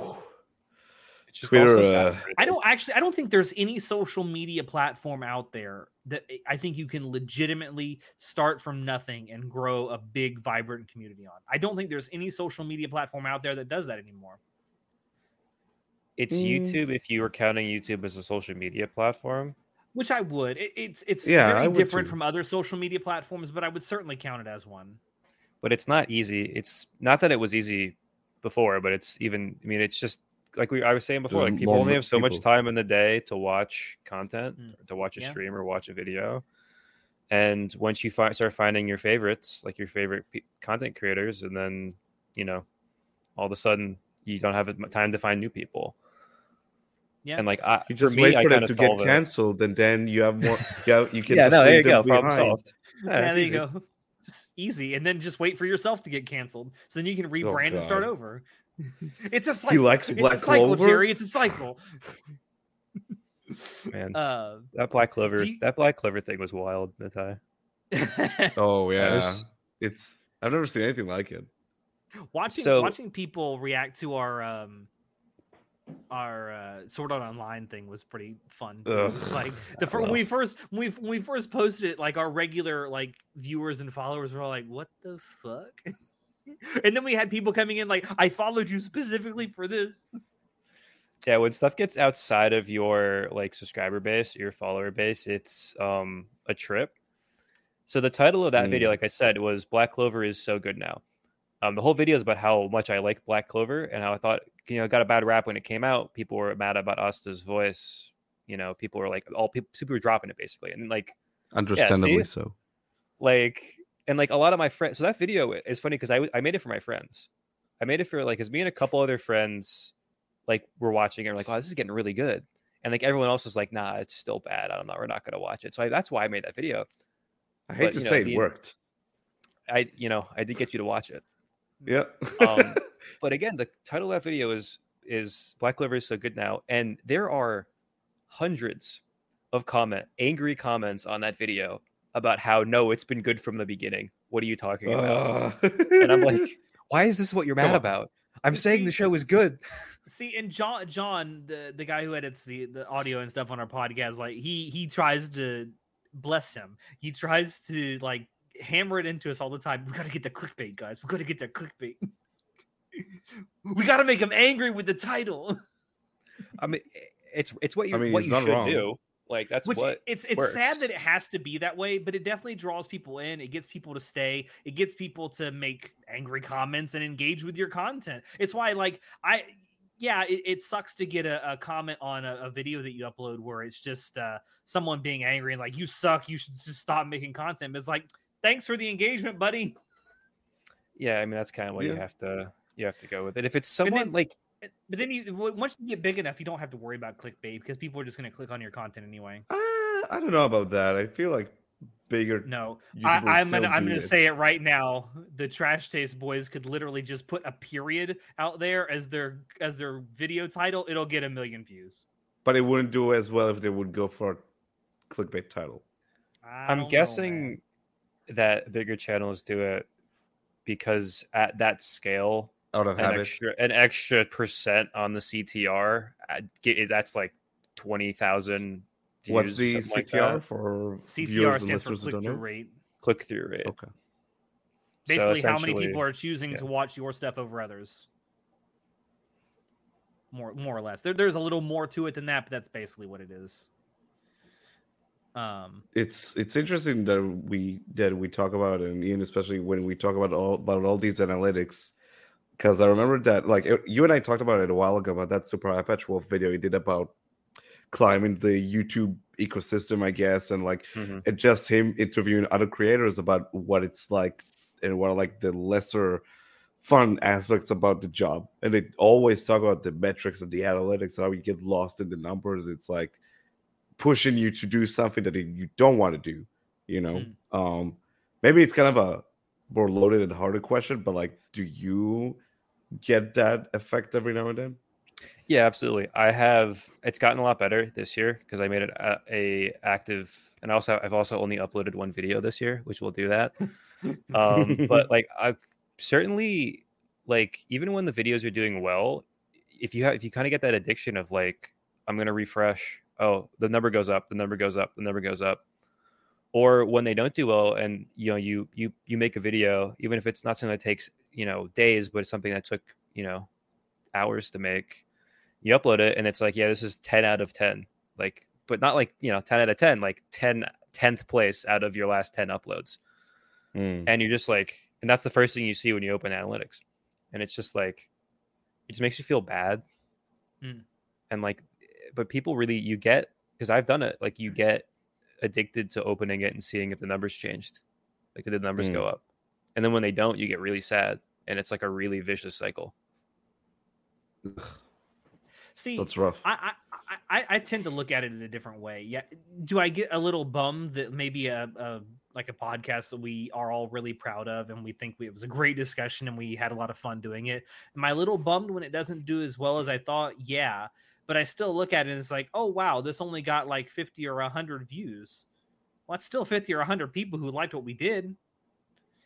Ooh. It's just Twitter, also uh. I don't actually. I don't think there's any social media platform out there that I- I think you can legitimately start from nothing and grow a big, vibrant community on. I don't think there's any social media platform out there that does that anymore. It's Mm. YouTube if you were counting YouTube as a social media platform. Which I would. It, it's it's Yeah, very different too. from other social media platforms, but I would certainly count it as one. but it's not easy. It's not that it was easy before, but it's even. I mean, it's just like we I was saying before. There's Like people only have so much time in the day to watch content, Mm. to watch a Yeah. stream or watch a video. And once you find, start finding your favorites, like your favorite pe- content creators, and then you know, all of a sudden you don't have time to find new people. Yeah. And like I, You just me, wait I for them kinda to get solve it. canceled, and then you have more. Yeah, you can. Yeah, just no, there leave you them go. Problem behind. solved. Yeah, Yeah, there easy. you go. Just easy, and then just wait for yourself to get canceled, so then you can rebrand and start over. it's a cycle. He cycle. likes it's Black a cycle, Clover? Jerry. It's a cycle. Man, Uh, that black clover, you- that black clover thing was wild, Natai. Oh yeah, There's- it's. I've never seen anything like it. watching So- watching people react to our um our uh sword art online thing was pretty fun too. Ugh, like the that fir- when we first when we when we first posted it like our regular like viewers and followers were all like what the fuck and then we had people coming in like i followed you specifically for this yeah when stuff gets outside of your like subscriber base or your follower base it's um a trip so the title of that video Mm. like i said was black clover is so good now um the whole video is about how much i like black clover and how i thought you know it got a bad rap when it came out people were mad about asta's voice you know people were like all people people were dropping it basically and like Understandably see? so. like and like a lot of my friends so that video is funny because I, I made it for my friends. I made it for like because me and a couple other friends like were watching it and we're like oh this is getting really good. And like everyone else was like nah it's still bad. I don't know we're not gonna watch it. So I, that's why i made that video. I hate But, to you know, say the- it worked. i you know i did get you to watch it. Yeah. um, but again the title of that video is is black clover is so good now and there are hundreds of comment angry comments on that video about how no it's been good from the beginning what are you talking about Uh, and I'm like, why is this what you're mad about? I'm saying the show is good. See, and John, John, the the guy who edits the the audio and stuff on our podcast, like he he tries to bless him. He tries to like hammer it into us all the time. We got to get the clickbait, guys. We got to get the clickbait. we got to make him angry with the title. I mean, it's it's what you I mean, what you should wrong. do. Like that's Which what it's it's sad that it has to be that way, but it definitely draws people in. It gets people to stay. It gets people to make angry comments and engage with your content. It's why, like, I yeah, it, it sucks to get a, a comment on a, a video that you upload where it's just uh, someone being angry and like you suck. You should just stop making content. But it's like, thanks for the engagement, buddy. yeah. I mean, that's kind of what you have to you have to go with it. If it's then- someone like But then you once you get big enough, you don't have to worry about clickbait because people are just going to click on your content anyway. Uh, I don't know about that. I feel like bigger. No, I, I'm gonna I'm gonna it. say it right now. The Trash Taste Boys could literally just put a period out there as their as their video title. It'll get a million views. but it wouldn't do as well if they would go for a clickbait title. I I'm don't know, guessing that bigger channels do it because at that scale, Out of an habit. extra an extra percent on the CTR, that's like twenty thousand. What's the CTR for CTR stands for click through rate. click through rate? Okay. So Basically, how many people are choosing yeah. to watch your stuff over others? More, more or less. There, there's a little more to it than that, but that's basically what it is. Um, it's it's interesting that we that we talk about and Ian especially when we talk about all about all these analytics because I remember that like it- you and I talked about it a while ago about that Super Eyepatch Wolf video he did about climbing the YouTube ecosystem I guess and like Mhm. it just him interviewing other creators about what it's like and what are like the lesser fun aspects about the job. And they always talk about the metrics and the analytics and how you get lost in the numbers. It's like pushing you to do something that you don't want to do you know? Um maybe it's kind of a more loaded and harder question but like do you get that effect every now and then Yeah, absolutely. I have. It's gotten a lot better this year because I made it a, a active, and also I've also only uploaded one video this year, which will do that. Um, but like I certainly like even when the videos are doing well, if you have if you kind of get that addiction of like I'm gonna refresh, oh the number goes up, the number goes up, the number goes up, or when they don't do well and you know you you you make a video even if it's not something that takes you know days, but it's something that took you know hours to make you upload it and it's like yeah this is 10 out of 10 like but not like you know 10 out of 10 like 10 10th place out of your last 10 uploads. Mm. and you're just like and that's the first thing you see when you open analytics. And it's just like it just makes you feel bad. Mm. and like but people really you get because i've done it like you get addicted to opening it and seeing if the numbers changed like did the numbers go mm. up and then when they don't you get really sad and it's like a really vicious cycle see, that's rough I, I I I tend to look at it in a different way. Yeah. Do I get a little bummed that maybe a, a like a podcast that we are all really proud of and we think we, it was a great discussion and we had a lot of fun doing it? Am I a little bummed when it doesn't do as well as I thought? Yeah. But I still look at it and it's like, oh wow, this only got like 50 or 100 views. Well, that's still 50 or 100 people who liked what we did.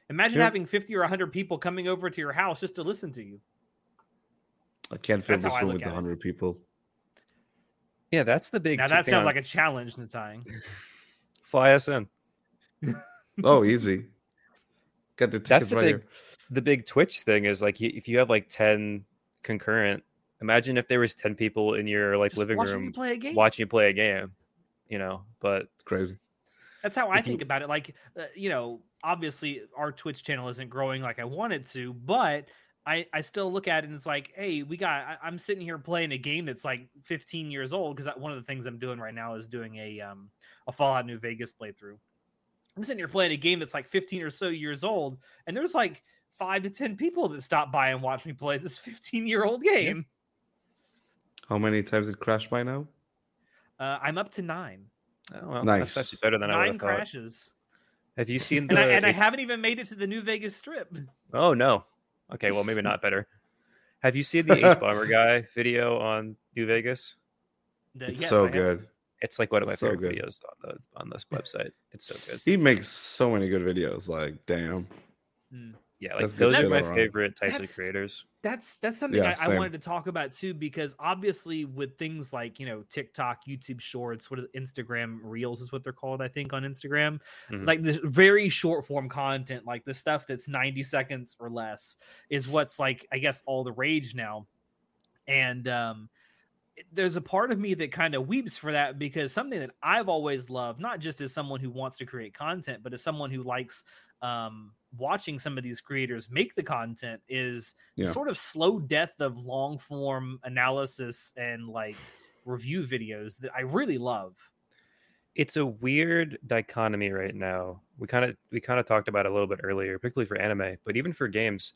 Imagine Yeah. having 50 or 100 people coming over to your house just to listen to you. i can't fill that's how this room with at it. 100 people yeah that's the big Now that sounds on- like a challenge, Natang. fly us in oh easy got the tickets That's the right big here. the big Twitch thing is like if you have like 10 concurrent, imagine if there was 10 people in your like Just living watching room you play a game. watching you play a game, you know, but it's crazy That's how I If you- think about it. Like, uh, you know, obviously our Twitch channel isn't growing like I want it to, but I, I still look at it and it's like, hey, we got. I, I'm sitting here playing a game that's like 15 years old because one of the things I'm doing right now is doing a um a Fallout New Vegas playthrough. I'm sitting here playing a game that's like 15 or so years old, and there's like five to 10 people that stop by and watch me play this 15 year old game. How many times it crashed by now Uh, I'm up to nine. oh, well, Nice. that's actually better than I would Nine have crashes, Have you seen the and I and I haven't even made it to the New Vegas Strip. Oh no. Okay, well maybe not better. Have you seen the H bomber guy video on New Vegas? The- it's yes, so I have. good It's like one of my So favorite good. videos on the on this website. It's so good. he makes so many good videos like damn Mm. Yeah, like those are my all favorite types That's- of creators. That's that's something Yeah, I, I wanted to talk about too because obviously with things like you know TikTok, YouTube Shorts, what is Instagram Reels is what they're called, I think on Instagram, Mhm. like this very short form content, like the stuff that's ninety seconds or less, is what's like I guess all the rage now, and um, there's a part of me that kind of weeps for that because something that I've always loved, not just as someone who wants to create content, but as someone who likes um, watching some of these creators make the content, is the Yeah. sort of slow death of long form analysis and like review videos that I really love. it's a weird dichotomy right now. We kind of we kind of talked about it a little bit earlier, particularly for anime, but even for games,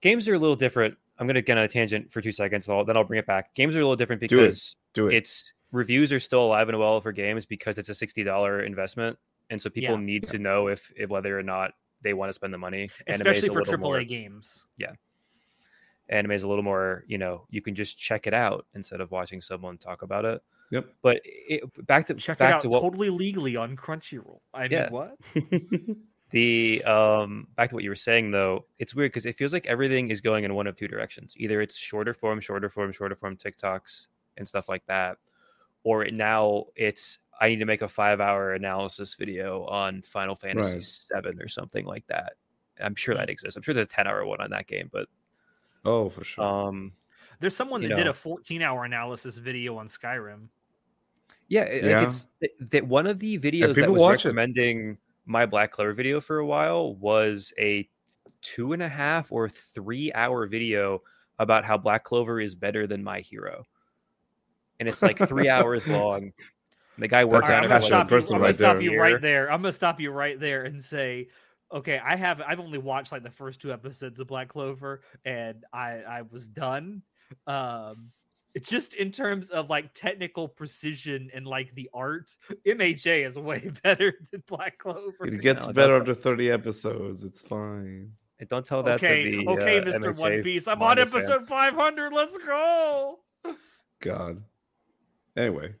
games are a little different. I'm gonna get on a tangent for two seconds, and I'll, then I'll bring it back. Games are a little different Do it. because Do it. it's reviews are still alive and well for games because it's a sixty dollar investment, and so people Yeah. need to know if if whether or not they want to spend the money. Anime Especially a for little AAA more- games. Yeah. Anime is a little more you know you can just check it out instead of watching someone talk about it Yep. but it, back to Check back it out to what totally legally on Crunchyroll. I Yeah. mean, what? the um back to what you were saying though it's weird because it feels like everything is going in one of two directions either it's shorter form shorter form shorter form tiktoks and stuff like that or it, now it's i need to make a five hour analysis video on final fantasy Right. 7 or something like that i'm sure that exists i'm sure there's a 10 hour one on that game but oh, for sure. um There's someone You that did a 14 hour analysis video on Skyrim. Yeah, it- Yeah. like it's that one of the videos that was watch it. recommending my Black Clover video for a while was a two and a half or three hour video about how Black Clover is better than My Hero, and it's like three hours long. The guy works That's All on right, it I'm gonna stop you. I'm right gonna stop there. you right there. I'm gonna stop you right there and say, okay, I have I've only watched like the first two episodes of Black Clover, and I I was done. Um, it's just in terms of like technical precision and like the art, MHA is way better than Black Clover. it gets No, better after 30 episodes. It's fine. And don't tell that Okay, to the okay, uh, Mr. One Piece. I'm on manga fan. episode 500. Let's go. God. Anyway,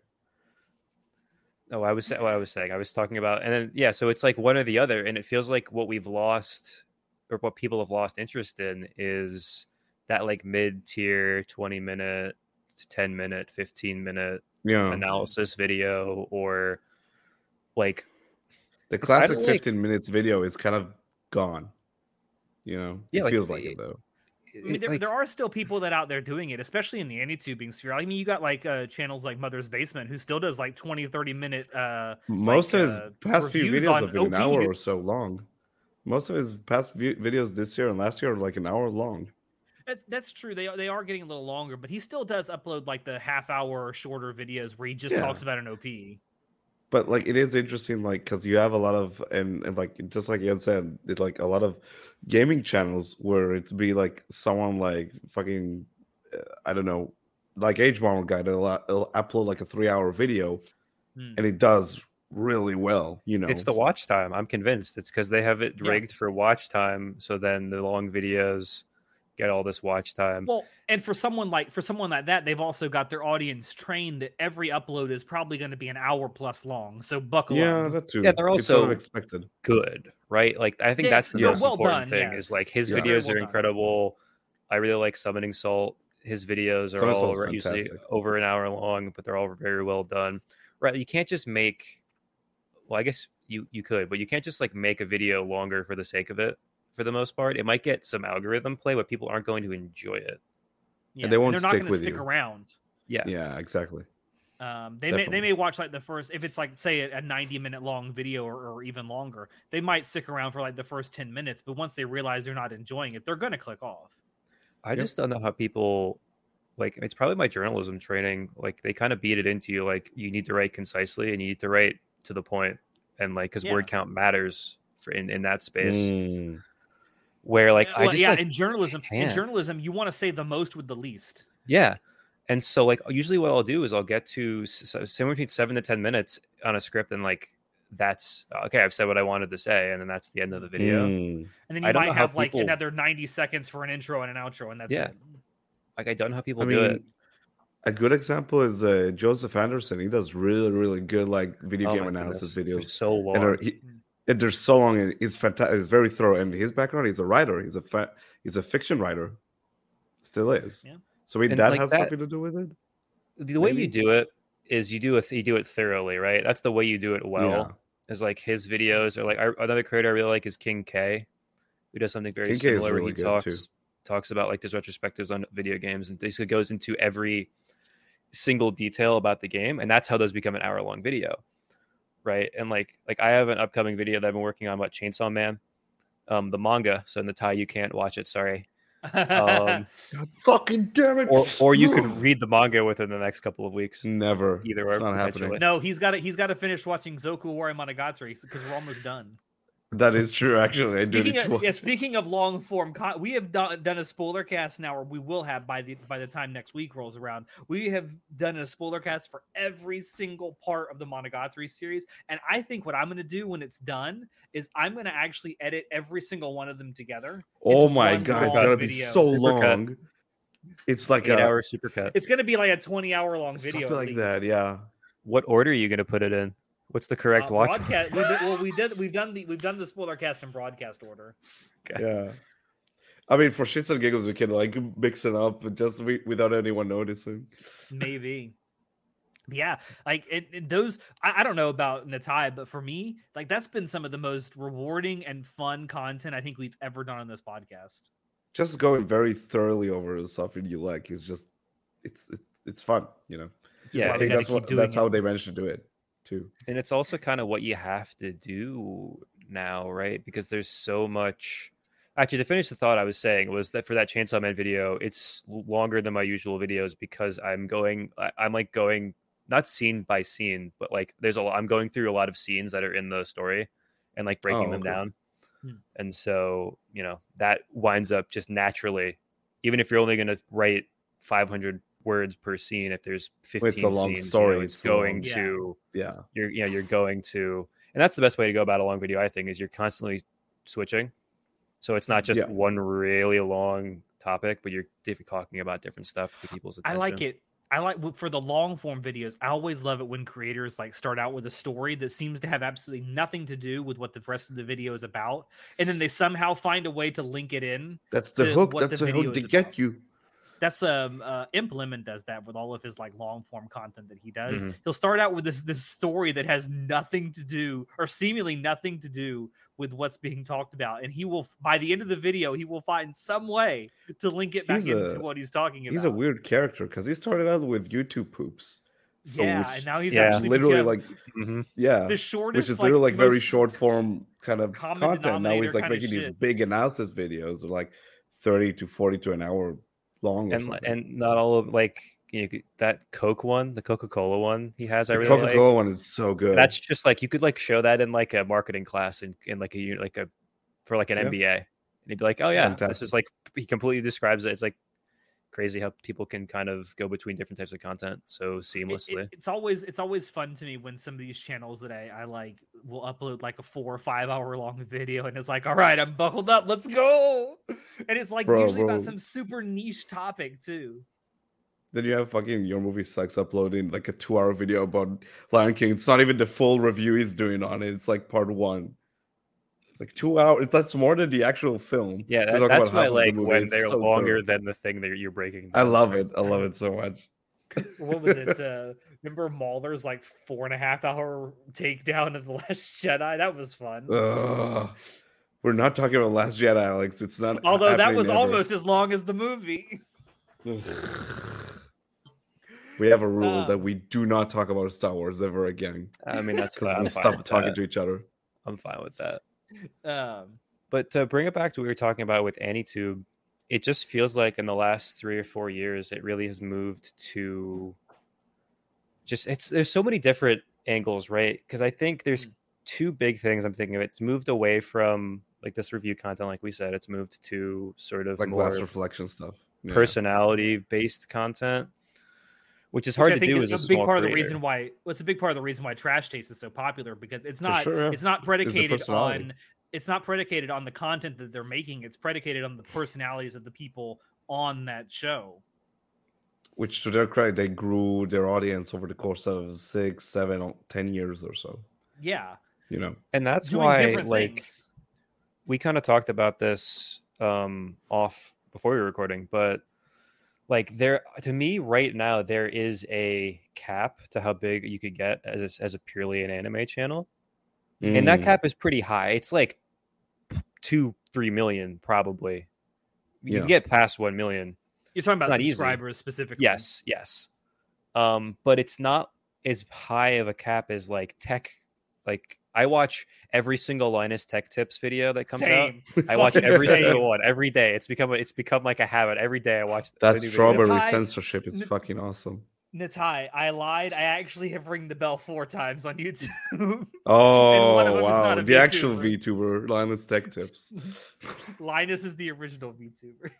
Oh, I was what I was saying. I was talking about, and then yeah, so it's like one or the other, and it feels like what we've lost, or what people have lost interest in, is that like mid tier, twenty minute, ten minute, fifteen minute yeah. analysis video, or like the classic don't like- 15 minutes video is kind of gone. You know, Yeah, it like, feels like it though. I mean, there, like, there are still people that out there doing it, especially in the AniTubing sphere. I mean, you got like uh, channels like Mother's Basement who still does like 20, 30 minute. Uh, Most like, of his uh, past few videos on have been an hour or so long. Most of his past vi- videos this year and last year are like an hour long. that, that's true. They are, they are getting a little longer, but he still does upload like the half hour or shorter videos where he just Yeah. talks about an OP. But like it is interesting, like because you have a lot of and, and like just like Ian said, it's like a lot of gaming channels where it's be like someone like fucking uh, I don't know, like Hbomberguy that'll, will upload like a three hour video Hmm. and it does really well. You know, it's the watch time. I'm convinced it's because they have it Yeah. rigged for watch time, so then the long videos get all this watch time. Well, and for someone like for someone like that, they've also got their audience trained that every upload is probably going to be an hour plus long. So buckle yeah, up. that too. Yeah, they're It's sort of also- expected. good, right? Like I think Yeah, that's the yeah, most well important done, thing. yes. Is like his Yeah. Videos well are done. incredible. I really like Summoning Salt. His videos are Summoning all over- usually over an hour long, but they're all very well done. Right? You can't just make. Well, I guess you you could, but you can't just like make a video longer for the sake of it. For the most part, it might get some algorithm play, but people aren't going to enjoy it. Yeah, they won't they're not stick gonna with stick you. around. Yeah, Yeah, exactly. Um, they may they may watch like the first if it's like say a, a ninety minute long video or, or even longer. They might stick around for like the first ten minutes, but once they realize they're not enjoying it, they're gonna click off. I Yep. just don't know how people like it's probably my journalism training. Like they kind of beat it into you like you need to write concisely and you need to write to the point and like because Yeah. word count matters for in, in that space Mm. Where like Yeah, I just yeah, like in journalism, in journalism, you want to say the most with the least. yeah. And so like usually what I'll do is I'll get to so somewhere between seven to ten minutes on a script and like that's okay. I've said what I wanted to say and then that's the end of the video. Mm. And then you don't might know how have like people- another ninety seconds for an intro and an outro, and that's Yeah. it. Like I don't know how people I do it. mean, a good example is uh, Joseph Anderson. He does really, really good like video Oh game analysis goodness. They're videos. so long. And are, he, And there's so long. and It's fantastic. It's very thorough. And his background, he's a writer. He's a fa- he's a fiction writer. Still is. Yeah. So maybe And, that like, has that- something to do with it. the way you do it is you do it you do it thoroughly, right? That's the way you do it well. Yeah. Is like his videos or like I, another creator I really like is King K, who does something very King similar. really he good, too. talks talks about like his retrospectives on video games and basically goes into every single detail about the game, and that's how those become an hour long video, right? And like like I have an upcoming video that I've been working on about Chainsaw Man, um, the manga. So in the Thai you can't watch it. Sorry. Um, God fucking damn it! or or you can read the manga within the next couple of weeks. never. Either it's or, not happening. no, he's got to he's got to finish watching Zoku Owarimonogatari because we're almost done. That is true. Actually, I Speaking need of, yeah, speaking of long form, con- we have done, done a spoiler cast now, or we will have by the by the time next week rolls around. We have done a spoiler cast for every single part of the Monogatari series, and I think what I'm going to do when it's done is I'm going to actually edit every single one of them together. Oh my god, it's long gonna be video. so Supercut. long. It's like Eight a hour supercut. It's going to be like a 20 hour long video, something like least. that. Yeah. What order are you going to put it in? What's the correct Uh, watch? broadcast. we did, well, we did. We've done the we've done the spoiler cast and broadcast order. Yeah. I mean, for shits and giggles, we can like mix it up, but just we, without anyone noticing. maybe yeah like it, it- those I, I don't know about natai but for me like that's been some of the most rewarding and fun content i think we've ever done on this podcast Just going very thoroughly over the stuff that you like is just it's it's, it's fun, you know. Yeah, I think that's what doing that's it. how they managed to do it too. and it's also kind of what you have to do now, right? Because there's so much. Actually, to finish the thought I was saying was that for that Chainsaw Man video, it's longer than my usual videos because I'm going, I'm like going not scene by scene, but like there's a lot. I'm going through a lot of scenes that are in the story and like breaking Oh, them down. Hmm. And so you know that winds up just naturally, even if you're only going to write 500 words per scene, if there's 15 it's a long scenes, you know, it's it's too long. going Yeah. to Yeah. you're you know you're going to and that's the best way to go about a long video i think is you're constantly switching so it's not just Yeah. one really long topic but you're diff- talking about different stuff to people's attention i like it i like for the long form videos i always love it when creators like start out with a story that seems to have absolutely nothing to do with what the rest of the video is about and then they somehow find a way to link it in That's the hook. That's the the hook is to get you. That's um uh implement does that with all of his like long form content that he does Mhm. he'll start out with this this story that has nothing to do or seemingly nothing to do with what's being talked about and he will by the end of the video he will find some way to link it back He's into a- what he's talking about He's a weird character because he started out with YouTube poops. So yeah which and now he's yeah, actually literally become like Mhm. yeah, the shortest which is literally like very short form kind of content. Now he's like making these big analysis videos, of like thirty to forty to an hour long. And something. and not all of like you know, that coke one the coca-cola one he has i the really Coca Cola like one is so good. that's just like you could like show that in like a marketing class in, in like a like a for like an Yeah. mba and he'd be like oh yeah this is like he completely describes it it's like crazy how people can kind of go between different types of content so it- seamlessly it- it's always it's always fun to me when some of these channels that I, I like will upload like a four or five hour long video and it's like all right i'm buckled up let's go and it's like Bro, usually bro. about some super niche topic too Then you have fucking your movie sucks uploading like a two hour video about Lion King. It's not even the full review he's doing on it. It's like part one. Like two hours. That's more than the actual film. Yeah, that, that's about why I the like when It's they're so longer thorough. than the thing that you're breaking. Down. I love it. I love it so much. what was it uh remember Mauler's like four and a half hour takedown of the last jedi that was fun Ugh. We're not talking about Last Jedi, Alex. It's not. although that was ever. almost as long as the movie We have a rule Um, that we do not talk about Star Wars ever again I mean, that's because fine. we I'm stop talking that. to each other. I'm fine with that. Um But to bring it back to what we were talking about with AniTube, it just feels like in the last three or four years, it really has moved to just it's there's so many different angles, right? Because I think there's Mm. two big things I'm thinking of. It's moved away from like this review content, like we said, it's moved to sort of Like more last reflection stuff. Yeah. personality based content, which is hard I to think do is as a, a big small part of the reason why. What's a big part of the reason why Trash Taste is so popular because it's not sure, yeah. it's not predicated personality. on it's not predicated on the content that they're making. It's predicated on the personalities of the people on that show. Which, to their credit, they grew their audience over the course of six, seven, ten years or so. Yeah, You know, and that's doing why like things. we kind of talked about this um off before we were recording but like there to me right now there is a cap to how big you could get as a, as a purely an anime channel and that Mm. cap is pretty high it's like two three million probably you Yeah. can get past one million You're talking about not easy. subscribers specifically. yes yes um but it's not as high of a cap as like tech like i watch every single linus tech tips video that comes out I watch every same. single one every day. It's become a, it's become like a habit. Every day I watch the that new video. strawberry Natai- censorship is N- fucking awesome. Natai, I lied. I actually have ring the bell four times on YouTube. one Oh of them is wow, not a the actual VTuber. VTuber Linus Tech Tips. Linus is the original VTuber.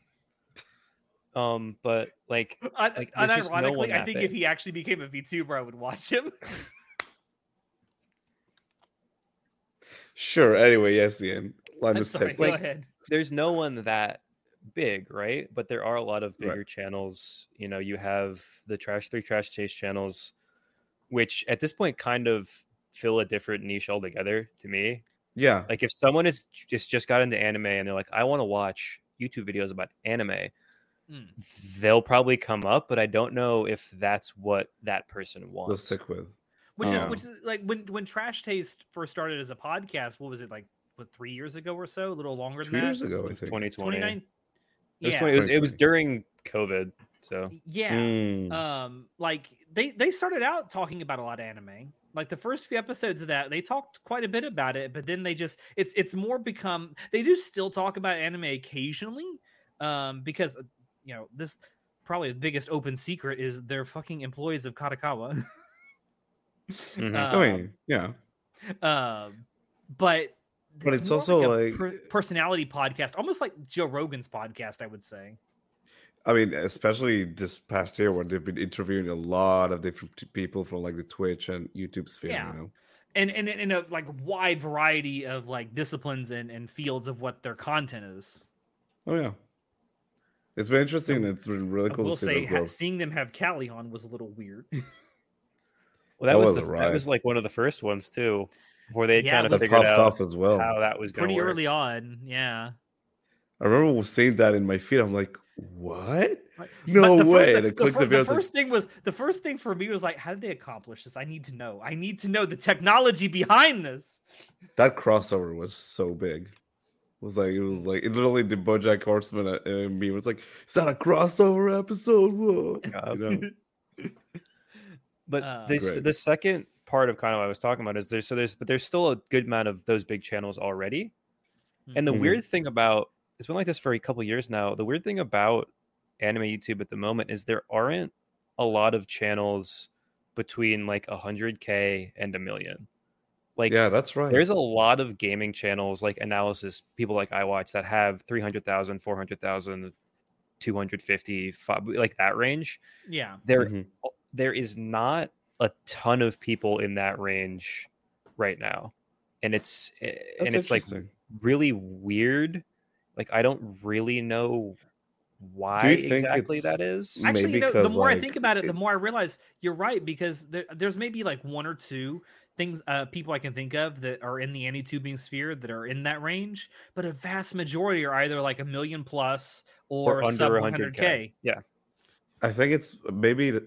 Um, but like Un- Like, there's just no unironically, I think big. if he actually became a VTuber, I would watch him. Sure. Anyway, yes, Ian. I'm Linus sorry. Go Like, ahead. there's no one that big, right? But there are a lot of Right. bigger channels. You know, you have the Trash Three Trash Taste channels, which at this point kind of fill a different niche altogether to me. Yeah. Like if someone is just just got into anime and they're like, I want to watch YouTube videos about anime, Mm. they'll probably come up, but I don't know if that's what that person wants. They'll stick with. Which is Oh. which is like when when Trash Taste first started as a podcast. What was it like? What three years ago or so? A little longer Two than that. years ago, I It's think. 2020. It was, yeah 20, it was it was during COVID, so yeah Mm. um like they they started out talking about a lot of anime like the first few episodes of that they talked quite a bit about it but then they just it's it's more become they do still talk about anime occasionally um because uh, you know this probably the biggest open secret is they're fucking employees of Kadokawa Mhm. I Um, mean, yeah. um but But it's more also a like- per- personality podcast almost like Joe Rogan's podcast I would say I mean, especially this past year where they've been interviewing a lot of different people from like the Twitch and YouTube sphere. Yeah. You know? and and in a like wide variety of like disciplines and, and fields of what their content is. Oh yeah. It's been interesting. and It's been really I cool will to see say ha- seeing them have Callie on was a little weird. well, that, That was, was the, that was like one of the first ones too, before they Yeah, kind of figured popped out off as well. how that was going Pretty work. early on, yeah. I remember seeing that in my feed. I'm like, what? No the fir- way. the- And I the, fir- the video. Was like, first thing was the first thing for me was like, how did they accomplish this? I need to know. I need to know the technology behind this. that crossover was so big. It was like it was like it literally the BoJack Horseman uh, uh, meme. It's like is that a crossover episode? Whoa. You know? But Uh, this Great. the second part of kind of what I was talking about is there's so there's but there's still a good amount of those big channels already. And the Mhm. weird thing about it's been like this for a couple years now. The weird thing about anime YouTube at the moment is there aren't a lot of channels between like a 100k and a million. Like yeah, that's right. there's a lot of gaming channels like analysis people like i watch that have 300000 400000 250 fi- like that range Yeah. there Mhm. There is not a ton of people in that range right now. And it's eh, That's and it's like really weird. Like i don't really know why exactly that is. Actually, you know, the because, more I think about it, the it- more I realize you're right because there, there's maybe like one or two things, uh, people I can think of that are in the AniTubing sphere that are in that range, but a vast majority are either like a million plus or, or under sub 100k 100k. yeah. I think it's maybe th-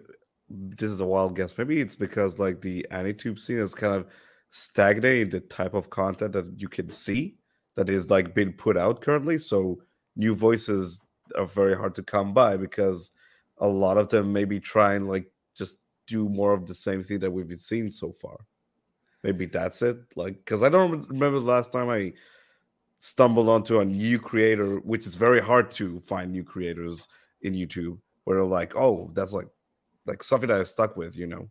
this is a wild guess. Maybe it's because like the AniTube scene is kind of stagnating the type of content that you can see that is like being put out currently. So new voices are very hard to come by because a lot of them maybe try and like just do more of the same thing that we've been seeing so far. Maybe that's it. Like, because I don't remember the last time I stumbled onto a new creator, which is very hard to find new creators in YouTube, where they're like, oh, that's like like something that I stuck with, you know.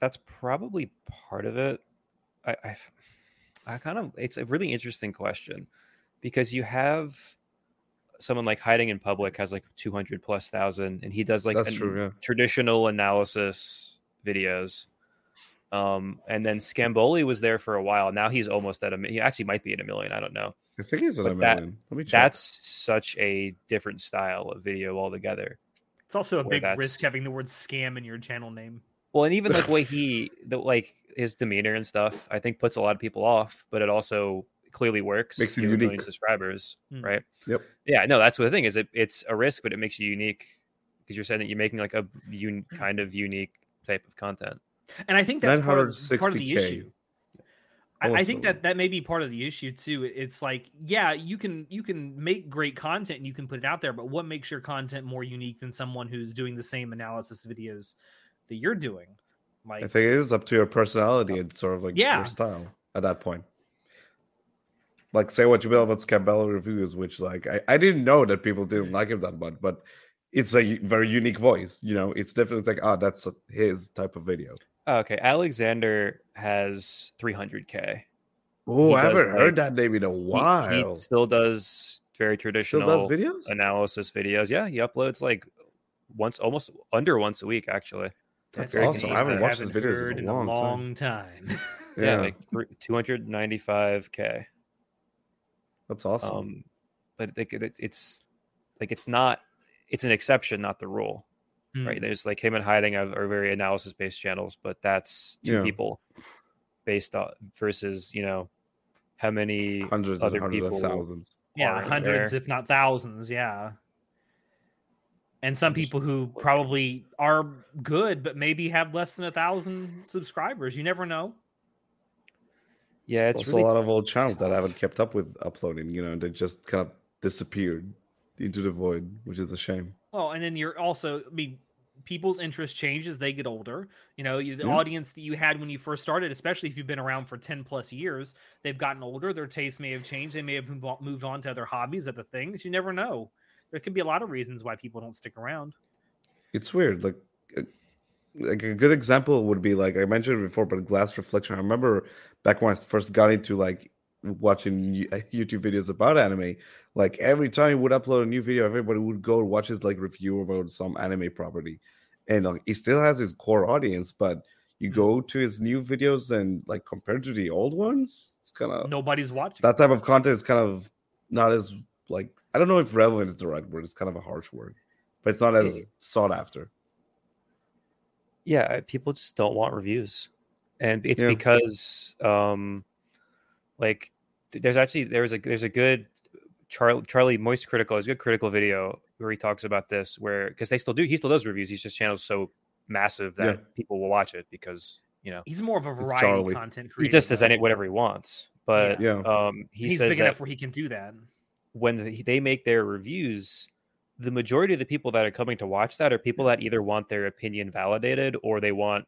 that's probably part of it. I, I, I kind of, it's a really interesting question because you have someone like hiding in public has like 200 plus thousand and he does like an- true, yeah. traditional analysis videos. Um, and then Scamboli was there for a while. Now he's almost at a, he actually might be at a million. I don't know. I think he's at a But that- million. Let me check. That's such a different style of video altogether. It's also a big that's- risk having the word scam in your channel name. Well, and even like way he the like his demeanor and stuff, I think puts a lot of people off, but it also clearly works. Makes You have million unique. subscribers, Hmm. right? Yep. Yeah, no, that's what the thing is. It, it's a risk, but it makes you unique because you're saying that you're making like a un, kind of unique type of content. and I think that's part of, part of the issue. I, I think that that may be part of the issue too. It's like, yeah, you can you can make great content and you can put it out there, but what makes your content more unique than someone who's doing the same analysis videos that you're doing? I Like, think it is up to your personality and sort of like Yeah. your style at that point. Like say what you will about Scamboli reviews, which like I, I didn't know that people didn't like him that much, but it's a very unique voice. You know, it's definitely like, ah, that's his type of video. Oh, okay, Alexander has 300k. Oh, He I haven't heard that name in a while. He, still does very Still traditional does videos. analysis videos. Yeah, he uploads like once, almost under once a week, actually. That's very awesome. I haven't consistent. watched his videos heard in a long, time. long time. Yeah, Yeah, like 295k. that's awesome. Um, but like it, it's like it's not. It's an exception, not the rule, Hmm. right? There's like him and hiding are, are very analysis based channels, but that's two Yeah. people based on versus you know how many hundreds other hundreds people of thousands. yeah, hundreds, there. if not thousands. Yeah. And some people who probably are good, but maybe have less than a thousand subscribers. You never know. Yeah, it's also really a lot of old channels that tough. haven't kept up with uploading. You know, they just kind of disappeared into the void, which is a shame. Well, and then you're also, I mean, people's interest change as they get older. You know, the Yeah. audience that you had when you first started, especially if you've been around for 10 plus years, they've gotten older. Their tastes may have changed. They may have moved on to other hobbies, other things. You never know. There could be a lot of reasons why people don't stick around. It's weird. Like, uh, like a good example would be like I mentioned before, but glass reflection. I remember back when I first got into like watching YouTube videos about anime. Like every time he would upload a new video, everybody would go watch his like review about some anime property, and like he still has his core audience. But you Mhm. go to his new videos and like compared to the old ones, it's kind of Nobody's watching. that type of content is kind of not as like I don't know if relevant is the right word. It's kind of a harsh word, but it's not as It- sought after. yeah people just don't want reviews and it's Yeah. because um like there's actually there's a there's a good charlie charlie moist critical is a good critical video where he talks about this where because they still do he still does reviews he's just channel's so massive that Yeah. people will watch it because you know He's more of a variety Charlie. content creator. he just does though. any whatever he wants but Yeah. um he He's says big that enough where he can do that. when they make their reviews, the majority of the people that are coming to watch that are people that either want their opinion validated or they want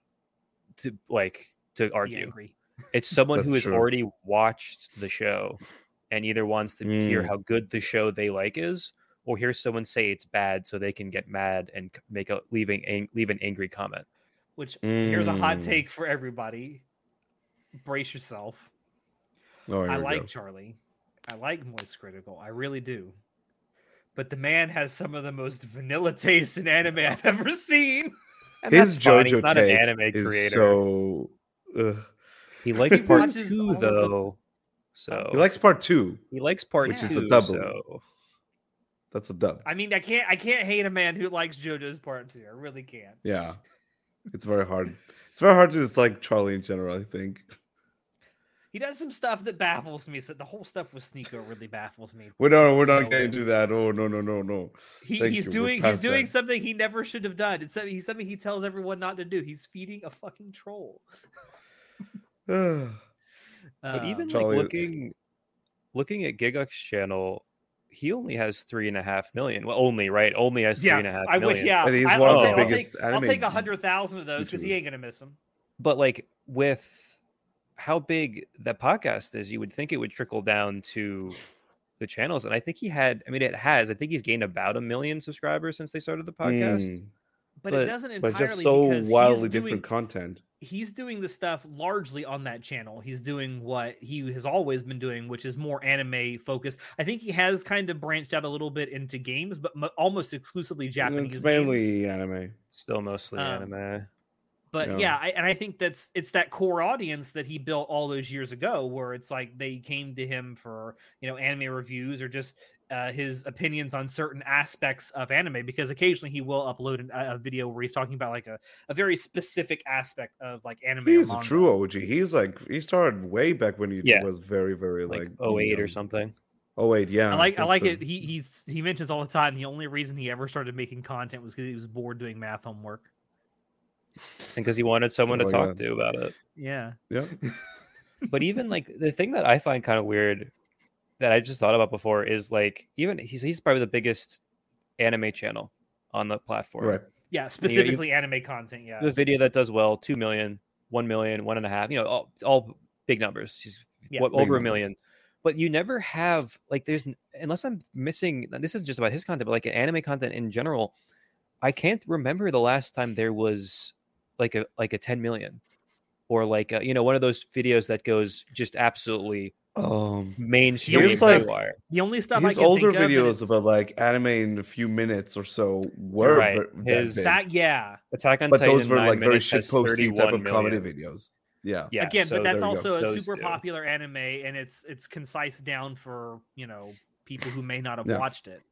to like to argue. It's someone who has true. already watched the show and either wants to hear Mm. how good the show they like is or hear someone say it's bad so they can get mad and make a leaving ang- leave an angry comment. Which here's a hot Mm. take for everybody. Brace yourself. Oh, I like go. Charlie. I like Moist Critical. I really do. But the man has some of the most vanilla taste in anime I've ever seen. And his that's fine, JoJo He's not an take anime is creator. so. ugh. he likes part watches two all the- though. So He likes part two. He likes part Which two, is a double. So That's a dub. I mean, I can't I can't hate a man who likes JoJo's part two. I really can't. Yeah, it's very hard. It's very hard to dislike Charlie in general. I think. He does some stuff that baffles me. So the whole stuff with Sneako really baffles me. We're not. We're not getting to that. Oh no no no no. He, he's you, doing he's doing that. something he never should have done. It's something, he's something he tells everyone not to do. He's feeding a fucking troll. Ugh. but even Um, Charlie- like looking looking at Gigguk's channel, he only has three and a half million. Well, only right? Only has yeah, three and a half I wish. Yeah, And he's I, one of will the take, I'll biggest take, I'll anime take a hundred thousand of those because he ain't gonna miss them. But like with how big that podcast is, you would think it would trickle down to the channels. And I think he had. I mean, it has. I think he's gained about a million subscribers since they started the podcast. Mm, But, But- it doesn't entirely. but entirely just so because wildly he's doing, different content. he's doing the stuff largely on that channel. He's doing what he has always been doing, which is more anime focused. I think he has kind of branched out a little bit into games, but mo- almost exclusively Japanese. It's games. mainly anime. Still mostly Um, anime. But Yeah. yeah, I, and I think that's it's that core audience that he built all those years ago, where it's like they came to him for you know anime reviews or just uh, his opinions on certain aspects of anime because occasionally he will upload an, a video where he's talking about like a, a very specific aspect of like anime. He's a true OG. He's like he started way back when he Yeah. was very very like like 08 or something. Oh wait, yeah. I like I think like so. it. He he's he mentions all the time the only reason he ever started making content was because he was bored doing math homework. And because he wanted someone to Oh, talk yeah. to about it. Yeah. Yeah. but even like the thing that I find kind of weird that I just thought about before is like even he's he's probably the biggest anime channel on the platform. Right. Yeah, specifically anime content. Yeah. The video that does well, 2 million, 1 million, one and a half, you know, all, all big numbers. She's Yeah, what, big over a million. But you never have like there's unless I'm missing this is just about his content, but like anime content in general, I can't remember the last time there was like a like a 10 million or like a, you know one of those videos that goes just absolutely Um, mainstream He's like- haywire. The only stuff I his can older think of videos it's- about like anime in a few minutes or so were Right. ver- that His- big. that yeah. Attack on but Titan those were like very minutes shit posty type 31 of comedy videos. Yeah. Yeah, Again, so but that's there go. also a Those super two. popular anime, and it's it's concise down for you know people who may not have Yeah. watched it.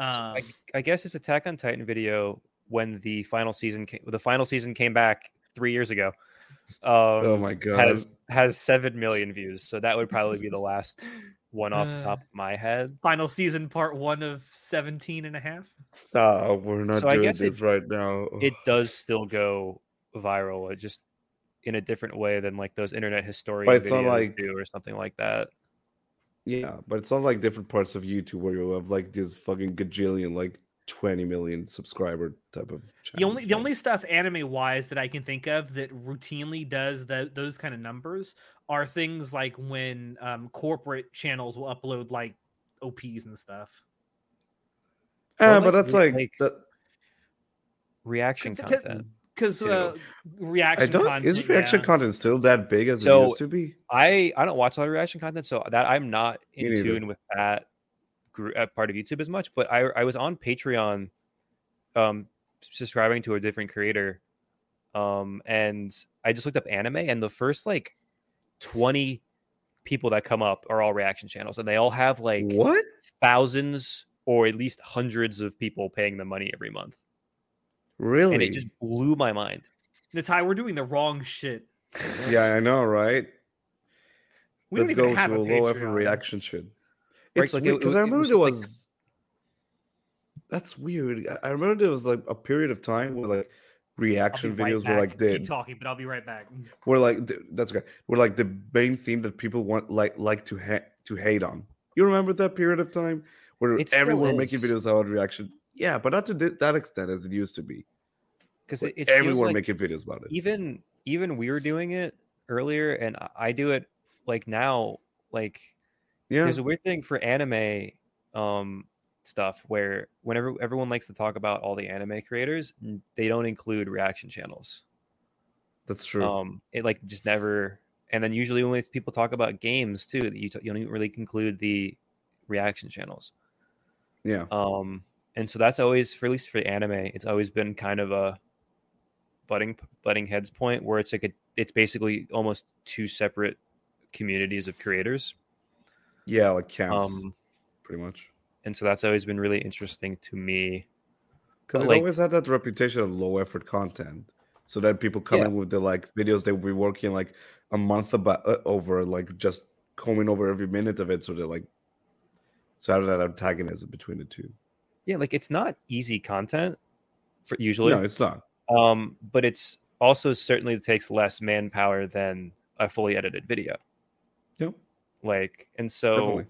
Um, I, I guess his Attack on Titan video when the final season came, the final season came back three years ago. Um, oh my god. has has seven million views, so that would probably be the last one off the Uh, top of my head. final season part one of 17 and a half. Stop. We're not So I doing guess it- right now. It does still go viral, it just in a different way than like those internet historian it's not videos like- do or something like that. Yeah, but it's not like different parts of YouTube where you have like this fucking gajillion, like 20 million subscriber type of channels. The only the only stuff anime wise that I can think of that routinely does tho- those kind of numbers are things like when um, corporate channels will upload like OPs and stuff. Ah, Or, but like, that's like, like, that, Reaction c- c- content. Because too. uh, reaction I don't content, is reaction yeah. content still that big as it So- used to be? I I don't watch a lot of reaction content, so that I'm not in tune with that group, uh, part of YouTube as much. But I I was on Patreon, um, subscribing to a different creator, um, and I just looked up anime, and the first like twenty people that come up are all reaction channels, and they all have like What? thousands or at least hundreds of people paying them money every month, Really? and it just blew my mind. Natai, we're doing the wrong shit. Yeah, I know, right? We Let's don't even go have to a a low effort reaction shit. Right, It's like, it- because it- I it remember was there just, like- was. That's weird. I- I remember there was like a period of time where like reaction be right videos were like back. Keep talking, but I'll be right back. We're like th- that's okay. Were like the main theme that people want like like to ha- to hate on. You remember that period of time where It still everyone making videos about reaction? Yeah, but not to th- that extent as it used to be. Because Where it, it feels everyone like making videos about it. even even we were doing it earlier and I- i do it like now like yeah, there's a weird thing for anime um stuff where whenever everyone likes to talk about all the anime creators they don't include reaction channels. That's true. um it like just never and then usually when people talk about games too you, t- you don't really include the reaction channels. Yeah, um and so that's always for at least for anime it's always been kind of a butting butting heads point where it's like a it's basically almost two separate communities of creators yeah, like camps, um pretty much. and so that's always been really interesting to me Because it like- always had that reputation of low effort content. So that people come Yeah. in with the like videos they will be working like a month about uh, over, like just combing over every minute of it. So they're like, so out of that antagonism between the two. yeah like it's not easy content for usually No, it's not. um but it's also certainly takes less manpower than a fully edited video Yep, like and so definitely.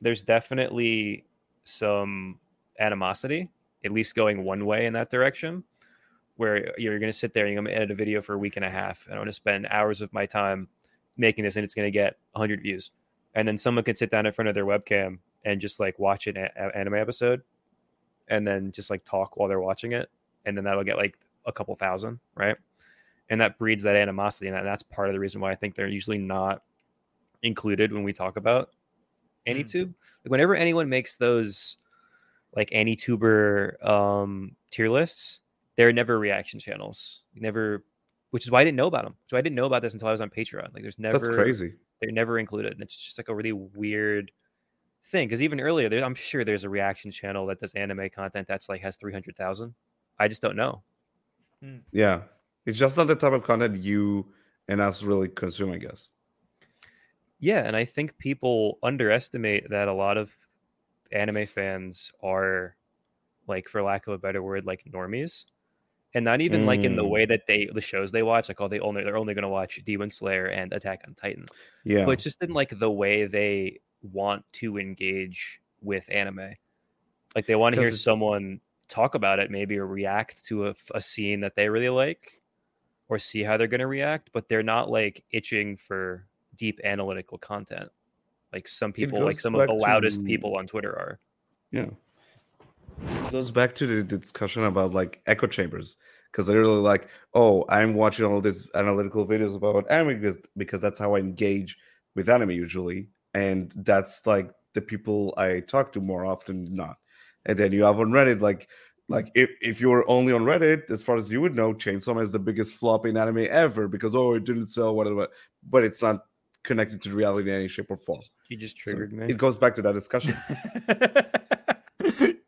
there's definitely some animosity, at least going one way in that direction, where you're going to sit there and you're going to edit a video for a week and a half, and I'm going to spend hours of my time making this, and it's going to get 100 views, and then someone can sit down in front of their webcam and just like watch an a- anime episode, and then just like talk while they're watching it, and then that'll get like a couple thousand, right? And that breeds that animosity, and that- that's part of the reason why I think they're usually not included when we talk about Mm. AniTube. Like whenever anyone makes those like AniTuber um tier lists, they're never reaction channels. Never which is why I didn't know about them. So I didn't know about this until I was on Patreon. Like there's never That's crazy. they're never included. And it's just like a really weird thing because even earlier, there, I'm sure there's a reaction channel that does anime content that's like has three hundred thousand. I just don't know. Yeah, it's just not the type of content you and us really consume, I guess. Yeah, and I think people underestimate that a lot of anime fans are like for lack of a better word like normies. And not even like in the Mm. way that they the shows they watch, like oh they only they're only gonna watch Demon Slayer and Attack on Titan. Yeah, But just in like the way they want to engage with anime. Like they want to hear someone talk about it, maybe or react to a scene that they really like, or see how they're going to react. But they're not like itching for deep analytical content, like some people, like some of the loudest to- people on Twitter are. Yeah. It goes back to the discussion about like echo chambers because they're really like, oh, I'm watching all these analytical videos about anime because, because that's how I engage with anime usually. And that's like the people I talk to more often than not. And then you have on Reddit, like, like if, if you were only on Reddit, as far as you would know, Chainsaw Man is the biggest flop in anime ever because oh it didn't sell whatever, but it's not connected to reality in any shape or form. You just So triggered me. It goes back to that discussion.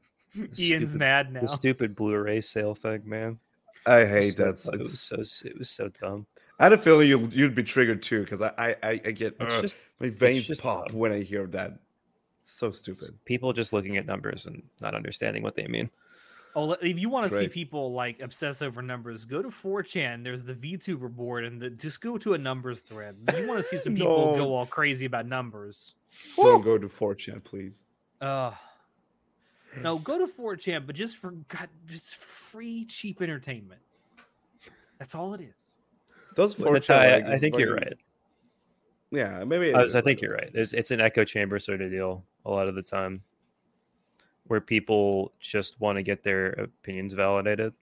Ian's Stupid- mad now. The stupid Blu-ray sale thing, man. I hate so- that. It was so it was so dumb. I had a feeling you'd, you'd be triggered too because I, I I I get It's ugh, just my veins just pop dumb. when I hear that. It's so s- stupid. people just looking at numbers and not understanding what they mean. Oh, if you want to see people like obsess over numbers, go to 4chan. There's the VTuber board, and the, just go to a numbers thread. You want to see some people No. go all crazy about numbers. Don't go to 4chan, please. Uh, no, go to 4chan, but just for God, just free cheap entertainment. That's all it is. Those But 4chan. I, like, I think you're fucking- right. Yeah, maybe. it I, is was, I think right. you're right. It's, it's an echo chamber sort of deal a lot of the time, where people just want to get their opinions validated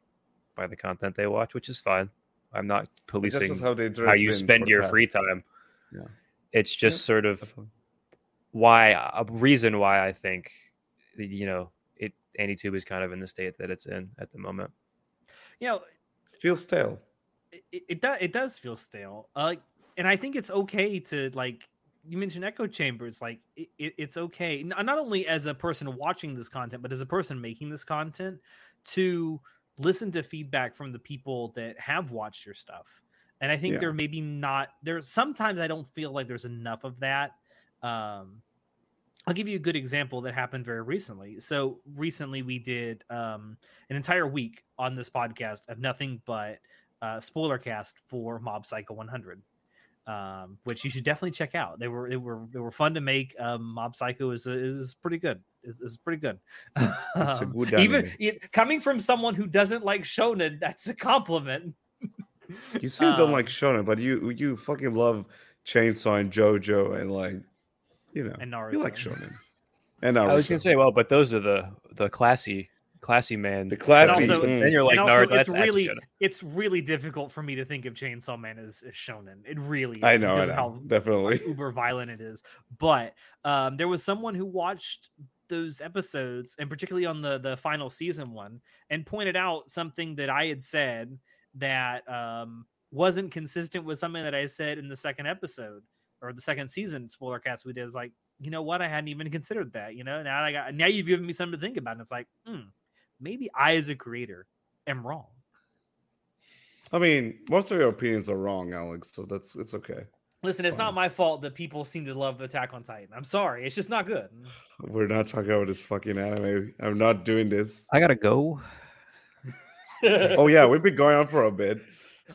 by the content they watch, which is fine. I'm not policing how, the how you spend for the your free time. Yeah. It's just sort of Definitely. why a reason why I think you know it AniTube is kind of in the state that it's in at the moment. You know, Feels stale. it, it does it does feel stale. Uh, and I think it's okay to like you mentioned echo chambers. Like, it, it, it's okay not only as a person watching this content, but as a person making this content to listen to feedback from the people that have watched your stuff. And I think Yeah. there maybe not there. Sometimes I don't feel like there's enough of that. Um, I'll give you a good example that happened very recently. So recently we did um, an entire week on this podcast of nothing but uh, spoiler cast for Mob Psycho 100, um, which you should definitely check out. They were they were they were fun to make. Um, Mob Psycho is is pretty good. Is, is pretty good. It's a Um, good even it, coming from someone who doesn't like shonen, that's a compliment. You say you don't Um, like shonen, but you you fucking love Chainsaw and JoJo and like, you know, And Naruto. you like shonen. And I was gonna say, well, but those are the the classy classy man. The classy- things, also- mm. then you're like, and also, Naruto, it's that's really shonen. it's really difficult for me to think of Chainsaw Man as, as shonen. It really is I know, I know, how definitely. uber violent it is. But um, there was someone who watched those episodes, and particularly on the the final season one, and pointed out something that I had said that um, wasn't consistent with something that I said in the second episode or the second season spoiler cast we did. Is like, you know what? I hadn't even considered that. You know, now I got now you've given me something to think about, and it's like, hmm, maybe I as a creator am wrong. I mean, most of your opinions are wrong, Alex. So that's it's okay. Listen, it's not my fault that people seem to love Attack on Titan. I'm sorry, it's just not good. We're not talking about this fucking anime. I'm not doing this. I gotta go. Oh yeah, we've been going on for a bit.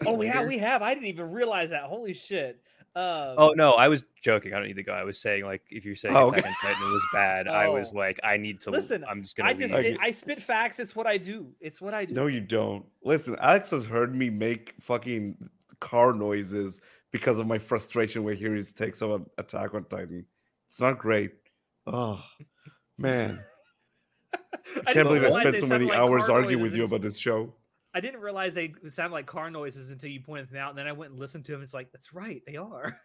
oh yeah, we have. I didn't even realize that. Holy shit. Um, Oh no, I was joking. I don't need to go. I was saying like if you're saying Oh, Attack okay. on Titan was bad, I was Oh. like I need to Listen, I'm just gonna I just leave. I spit facts. It's what I do. It's what I do. No, you don't. Listen, Alex has heard me make fucking car noises because of my frustration with hearing his takes on Attack on Titan. It's not great. Oh man. I didn't can't believe I spent so many like hours arguing with you about this show. I didn't realize they sound like car noises until you pointed them out, and then I went and listened to them. It's like that's right, they are.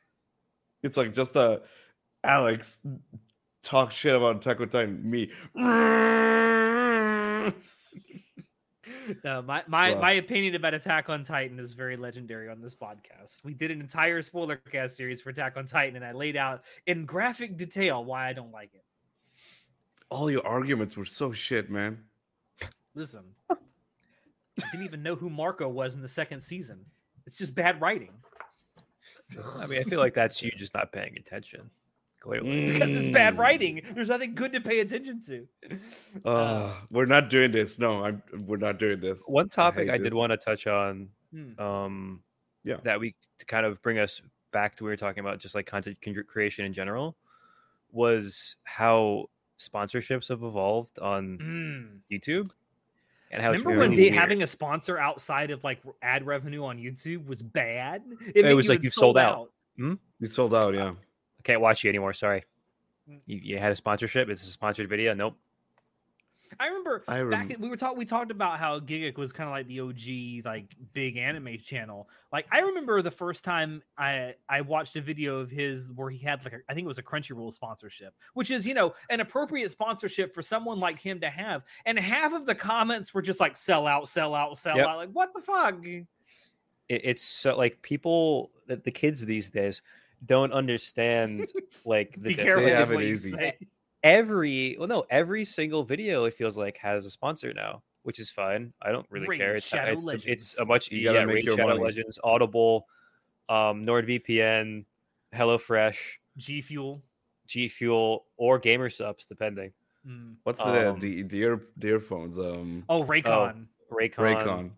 It's like just a Alex talk shit about Attack on Titan. Me. No, my my, my opinion about Attack on Titan is very legendary on this podcast. We did an entire spoiler cast series for Attack on Titan, and I laid out in graphic detail why I don't like it. all your arguments were so shit, man. Listen, I didn't even know who Marco was in the second season. It's just bad writing I mean, I feel like that's you just not paying attention. Clearly, because it's bad Mm. writing. There's nothing good to pay attention to. Uh, we're not doing this. No, I'm. We're not doing this. one topic hate I, did want to touch on, Hmm. um, Yeah. that we to kind of bring us back to what we were talking about, just like content creation in general, was how sponsorships have evolved on Mm. YouTube, and how it's Remember really when they, having a sponsor outside of like ad revenue on YouTube was bad? It made was you like had you sold out. You sold out. Yeah. I can't watch you anymore. Sorry. Mm. You, you had a sponsorship. It's a sponsored video. Nope. I remember I back rem- in, we were talking we talked about how Gigguk was kind of like the OG like big anime channel. Like I remember the first time I I watched a video of his where he had like a, I think it was a Crunchyroll sponsorship, which is you know an appropriate sponsorship for someone like him to have. And half of the comments were just like sell out, sell out, sell Yep. out. Like what the fuck? It, it's so like people, the, the kids these days don't understand like the Be difference. careful They with have it what you say. every well no every single video it feels like has a sponsor now which is fine i don't really Raid care it's, Shadow it's, the- it's a much You gotta yeah make Raid your shadow money. legends audible um nordvpn hellofresh G Fuel. g fuel or Gamer Supps depending Mm. What's the Um, the the, ear, the earphones? Um, Oh, Raycon. raycon, Raycon.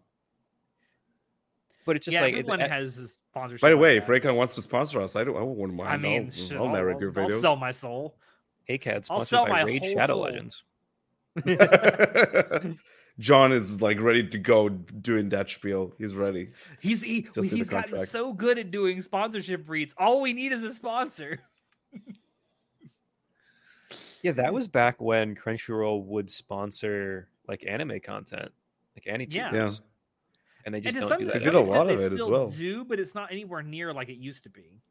but it's just yeah, like it- everyone it- has his sponsorship. By the like way, if. Raycon wants to sponsor us, I don't. I wouldn't mind. I mean, I'll, shit, I'll I'll, narrate your I'll sell my soul. ACAD I'll sponsored sell by my Raid whole Shadow soul. Legends. John is like ready to go doing that spiel. He's ready. He's he, Just he's gotten so good at doing sponsorship reads. All we need is a sponsor. Yeah, that was back when Crunchyroll would sponsor like anime content, like anime Yeah. Yeah. and they just to don't do that. They did a lot of they it as well. do, but it's not anywhere near like it used to be.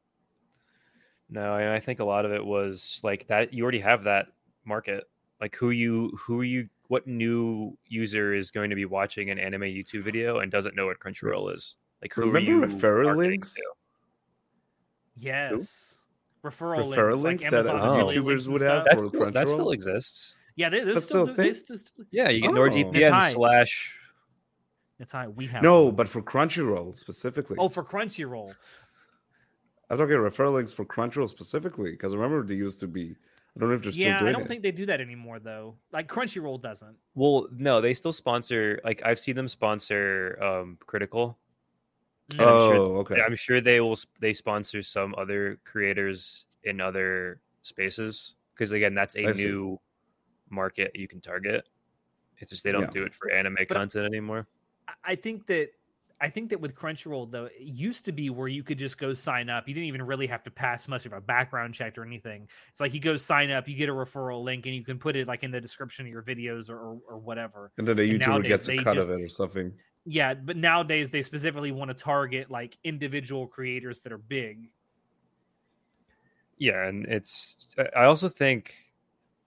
No, I, I think a lot of it was like that. You already have that market. Like who you, who you, what new user is going to be watching an anime YouTube video and doesn't know what Crunchyroll is? Like who are Remember you referral links? to? Yes. Referral, Referral links, links like that, Amazon uh, YouTubers links would have. That's for still, that still exists. Yeah, they, they're still, still a do- still, Yeah, you get Oh. NordVPN slash. It's high. We have No, them. but for Crunchyroll specifically. oh, for Crunchyroll. I'm talking referral links for Crunchyroll specifically because I remember they used to be. I don't know if they're Yeah, still doing I don't it. think they do that anymore though. Like Crunchyroll doesn't. Well, no, they still sponsor. Like I've seen them sponsor um Critical. Mm. I'm sure- Oh, okay. I'm sure they will. They sponsor some other creators in other spaces because again, that's a I see. new market you can target. It's just they don't Yeah. do it for anime But- content anymore. I- I think that I think that with Crunchyroll though, it used to be where you could just go sign up. You didn't even really have to pass much of a background check or anything. It's like you go sign up, you get a referral link, and you can put it like in the description of your videos or or, or whatever. and then the and YouTuber gets a cut just- of it or something. Yeah, but nowadays they specifically want to target like individual creators that are big. Yeah, and it's. I- I also think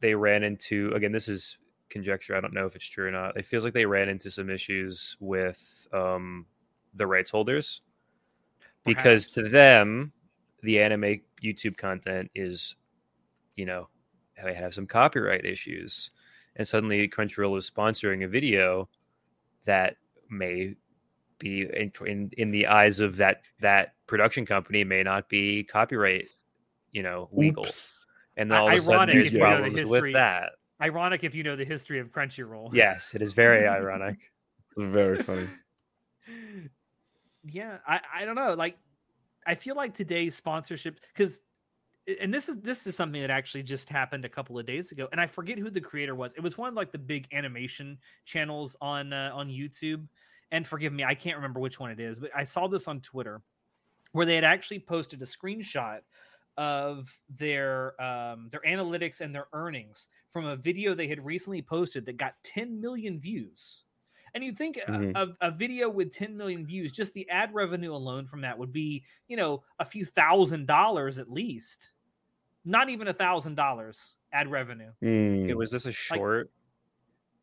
they ran into again. This is conjecture. I don't know if it's true or not. It feels like they ran into some issues with um, the rights holders because to them, the anime YouTube content is, you know, they have some copyright issues, and suddenly Crunchyroll is sponsoring a video that may be in, in in the eyes of that that production company may not be copyright, you know, legal, Oops. and then all of I- a sudden there's if the problems history. with that. Ironic if you know the history of Crunchyroll. Yes, it is very ironic. Very funny. yeah i i don't know like i feel like today's sponsorship because and this is this is something that actually just happened a couple of days ago and i forget who the creator was. It was one of like the big animation channels on uh, on youtube and forgive me i can't remember which one it is but i saw this on twitter where they had actually posted a screenshot of their um their analytics and their earnings from a video they had recently posted that got 10 million views and you think a- Mhm. a, a video with 10 million views, just the ad revenue alone from that would be, you know, a few thousand dollars at least. Not even a thousand dollars ad revenue. Mm. It was this a short?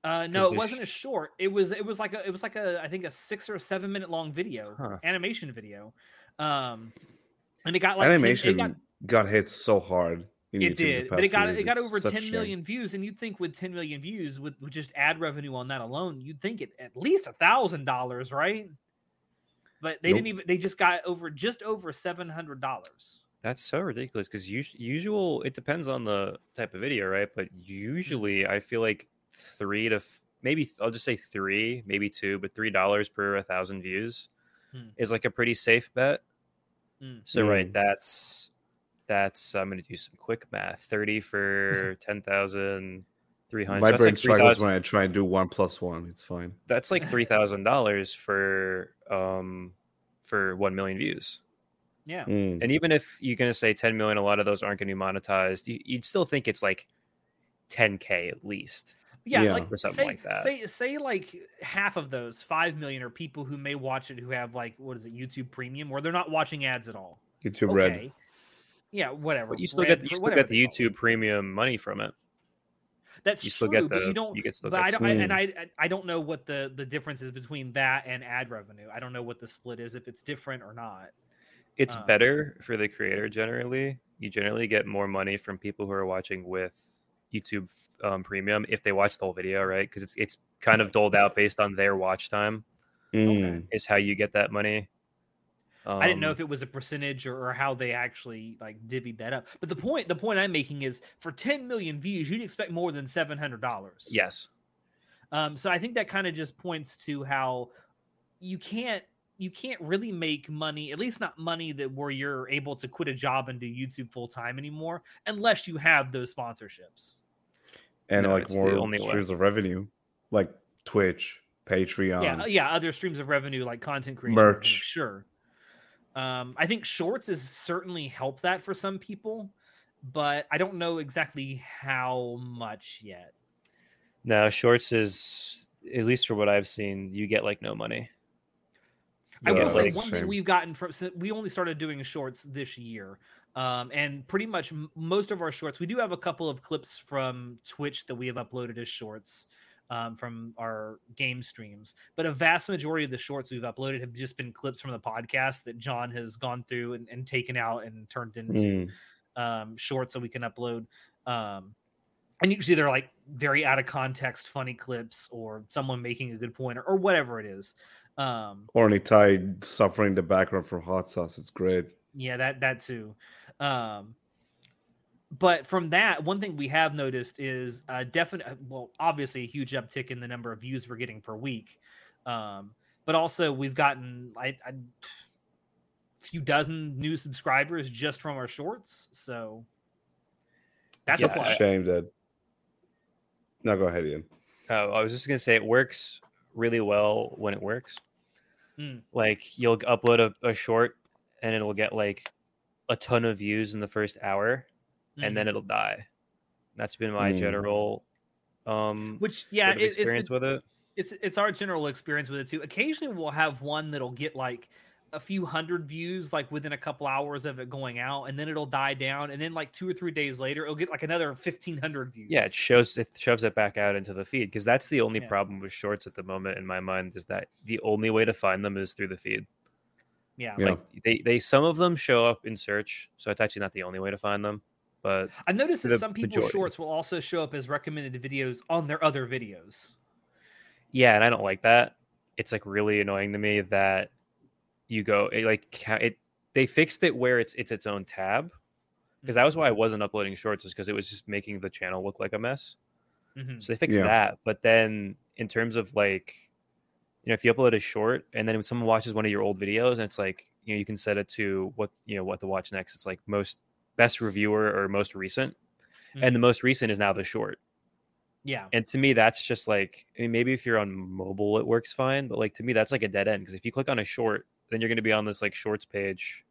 Uh, no, it wasn't a short. It was it was like a it was like a I think a six or a seven minute long video, Huh. animation video. Um, and it got like 10 animation it got got hit so hard. In It YouTube in the did, but it got years. it got over 10 million shame. views, and you'd think with 10 million views, with, with just ad revenue on that alone, you'd think it at least a thousand dollars, right? But they didn't even. They just got over just over seven hundred dollars. That's so ridiculous because usual it depends on the type of video, right? But usually I feel like three to f- maybe I'll just say three, maybe two, but three dollars per a thousand views Hmm. is like a pretty safe bet. Mm. So right, Mm. that's that's I'm gonna do some quick math. Thirty for ten thousand three hundred. My that's brain like struggles 3,000 when I try and do one plus one. It's fine. that's like three thousand dollars for um for one million views. Yeah, Mm. And even if you're going to say 10 million, a lot of those aren't going to be monetized. You, you'd still think it's like 10k at least. yeah, Yeah. like Or something say, like that. Say say like half of those five million are people who may watch it who have like what is it YouTube Premium where they're not watching ads at all. YouTube okay. Red. Yeah, whatever. But you still Red- get you still get the they call. YouTube Premium money from it. That's You still true, get but the you don't. you get still but I don't, I, and I I- I don't know what the the difference is between that and ad revenue. I don't know what the split is if it's different or not. It's Um, better for the creator generally. You generally get more money from people who are watching with YouTube um, Premium if they watch the whole video, right? Because it's it's kind of doled out based on their watch time Mm. is how you get that money. I didn't know Um, if it was a percentage or, or how they actually like divvied that up. But the point the point I'm making is for 10 million views, you'd expect more than seven hundred dollars. yes. Um, so I think that kind of just points to how you can't you can't really make money, at least not money that where you're able to quit a job and do YouTube full time anymore, unless you have those sponsorships. And No, like it's the more only way. streams of revenue, like Twitch, Patreon. yeah, uh, yeah, other streams of revenue like content creation, Merch. Sure. Um, I think shorts has certainly helped that for some people, but I don't know exactly how much yet. No, shorts is at least for what I've seen, you get like no money. I will say one thing we've gotten from since we only started doing shorts this year, um, and pretty much m- most of our shorts. We do have a couple of clips from Twitch that we have uploaded as shorts um, from our game streams, but a vast majority of the shorts we've uploaded have just been clips from the podcast that John has gone through and, and taken out and turned into Mm. um, shorts so we can upload. Um, and usually they're like very out of context, funny clips, or someone making a good point, or, or whatever it is. Um, Orny Tide suffering the background for hot sauce. It's great. yeah that that too um but from that one thing we have noticed is a definite well obviously a huge uptick in the number of views we're getting per week um but also we've gotten I, I few dozen new subscribers just from our shorts so that's Yeah, a a plus shame that. No, go ahead, Ian. Oh, I was just gonna say it works really well when it works. Mm. Like you'll upload a, a short and it'll get like a ton of views in the first hour and then Mhm. it'll die. That's been my Mm. general um which yeah sort of it- it's the- experience with it. it's it's our general experience with it too. Occasionally we'll have one that'll get like a few hundred views like within a couple hours of it going out and then it'll die down and then like two or three days later it'll get like another 1500 views. Yeah, it shows it shoves it back out into the feed because that's the only Yeah. problem with shorts at the moment in my mind is that the only way to find them is through the feed. yeah. Yeah. Like they they some of them show up in search, so it's actually not the only way to find them. But I noticed that the some people's majority. shorts will also show up as recommended videos on their other videos. yeah, and I don't like that. It's like really annoying to me that you go it like it. They fixed it where it's it's its own tab because that was why I wasn't uploading shorts, is because it was just making the channel look like a mess. Mhm. So they fixed Yeah. that. But then in terms of like, you know, if you upload a short and then when someone watches one of your old videos and it's like, you know, you can set it to what you know what to watch next. It's like most best reviewer or most recent, hmm. and the most recent is now the short. Yeah. And to me, that's just like, I mean, maybe if you're on mobile, it works fine. But like to me, that's like a dead end because if you click on a short, then you're going to be on this like shorts page,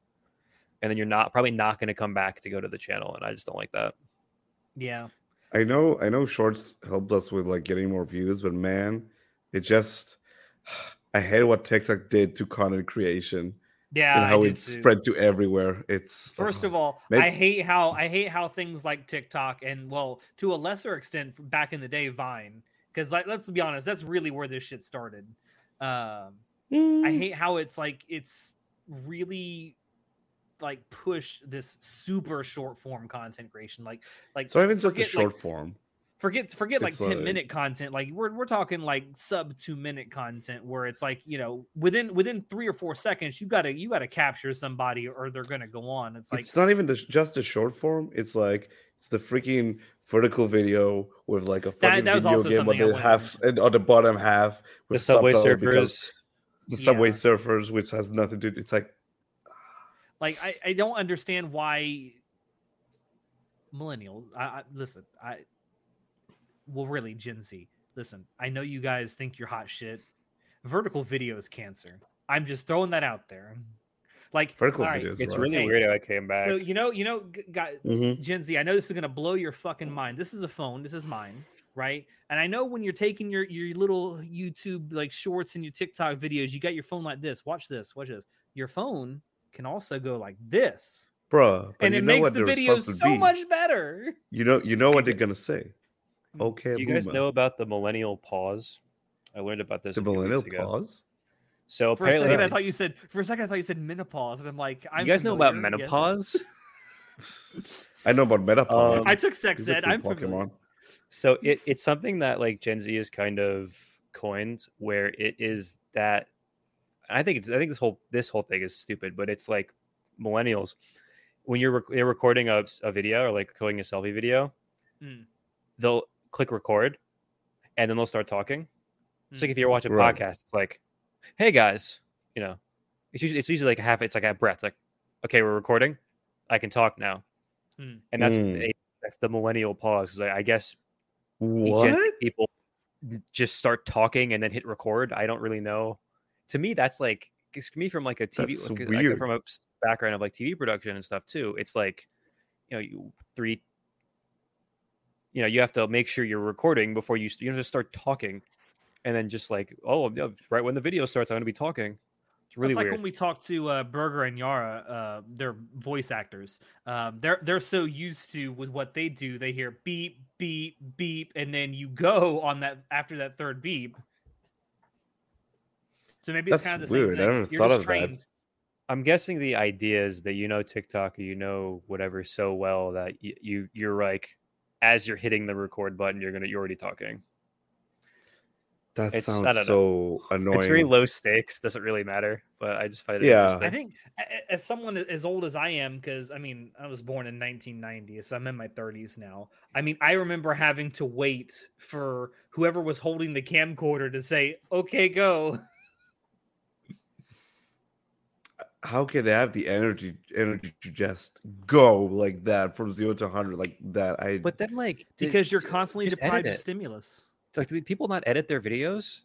and then you're not probably not going to come back to go to the channel. And I just don't like that. Yeah. I know, I know, shorts helped us with like getting more views, but man, it just. I hate what TikTok did to content creation Yeah. and how did it too. spread to everywhere. It's First oh, of all, Maybe- I hate how I hate how things like TikTok and well, to a lesser extent, back in the day, Vine, because like let's be honest, that's really where this shit started. Um, I mm, hate how it's like it's really like push this super short form content creation like like so even just a forget, like, short form. Forget forget like It's 10 like- minute content like we're, we're talking like sub two minute content where it's like you know within within three or four seconds you gotta you gotta capture somebody or they're gonna go on it's like it's not even the, just a short form. It's like it's the freaking vertical video with like a fucking that was video game on the half and on the bottom half The with subway surfers. the subway Yeah. surfers, which has nothing to do. It's like ah. like I, I don't understand why millennials I, I listen I well really Gen Z listen I know you guys think you're hot shit vertical video is cancer I'm just throwing that out there like vertical all right, videos. It's rough. really Hey, weird how I came back. so you know you know g- guy, Mhm. Gen Z I know this is gonna blow your fucking mind this is a phone this is mine right and I know when you're taking your your little YouTube like shorts and your TikTok videos you got your phone like this watch this watch this your phone can also go like this bro. and it makes the they're video so be. much better. You know, you know what they're gonna say. Okay, Do you guys know about the millennial pause? I learned about this the a few millennial weeks ago. pause? So For a second, I thought you said. For a second, I thought you said menopause, and I'm like, I'm you guys know about menopause. I know about menopause. Um, I took sex ed. I'm familiar. Pokemon. So it, it's something that like Gen Z is kind of coined, where it is that I think it's I think this whole this whole thing is stupid, but it's like millennials when you're rec- they're recording a, a video or like recording a selfie video, Mm. they'll click record, and then they'll start talking. It's like if you're watching a Right. podcast, it's like, "Hey guys," you know, it's usually it's usually like a half. It's like a breath. Like, okay, we're recording. I can talk now, Hmm. and that's Mm. the, that's the millennial pause. I, I guess What? People just start talking and then hit record. I don't really know. To me, that's like it's me from like a TV That's like, I come weird. from a background of like TV production and stuff too. It's like you know you three. You know, you have to make sure you're recording before you you don't just start talking, and then just like oh yeah, right when the video starts, I'm going to be talking. It's really It's like weird. when we talk to uh, Berger and Yara, uh, they're voice actors. Um, they're they're so used to with what they do, they hear beep beep beep, and then you go on that after that third beep. So maybe it's That's kind of the same weird. I thing. never You're thought just of that. I'm guessing the idea is that you know TikTok or you know whatever so well that y- you you're like as you're hitting the record button, you're gonna you're already talking. That It's- I sounds don't know. so annoying. It's very low stakes, doesn't really matter, but I just find it Yeah. interesting. I think a- a- as someone as old as I am, because I mean, I was born in 1990, so I'm in my 30s now. I mean, I remember having to wait for whoever was holding the camcorder to say, "Okay, go." How can I have the energy energy to just go like that from zero to hundred like that? I but then like d- Because you're constantly deprived of stimulus. It's like do people not edit their videos?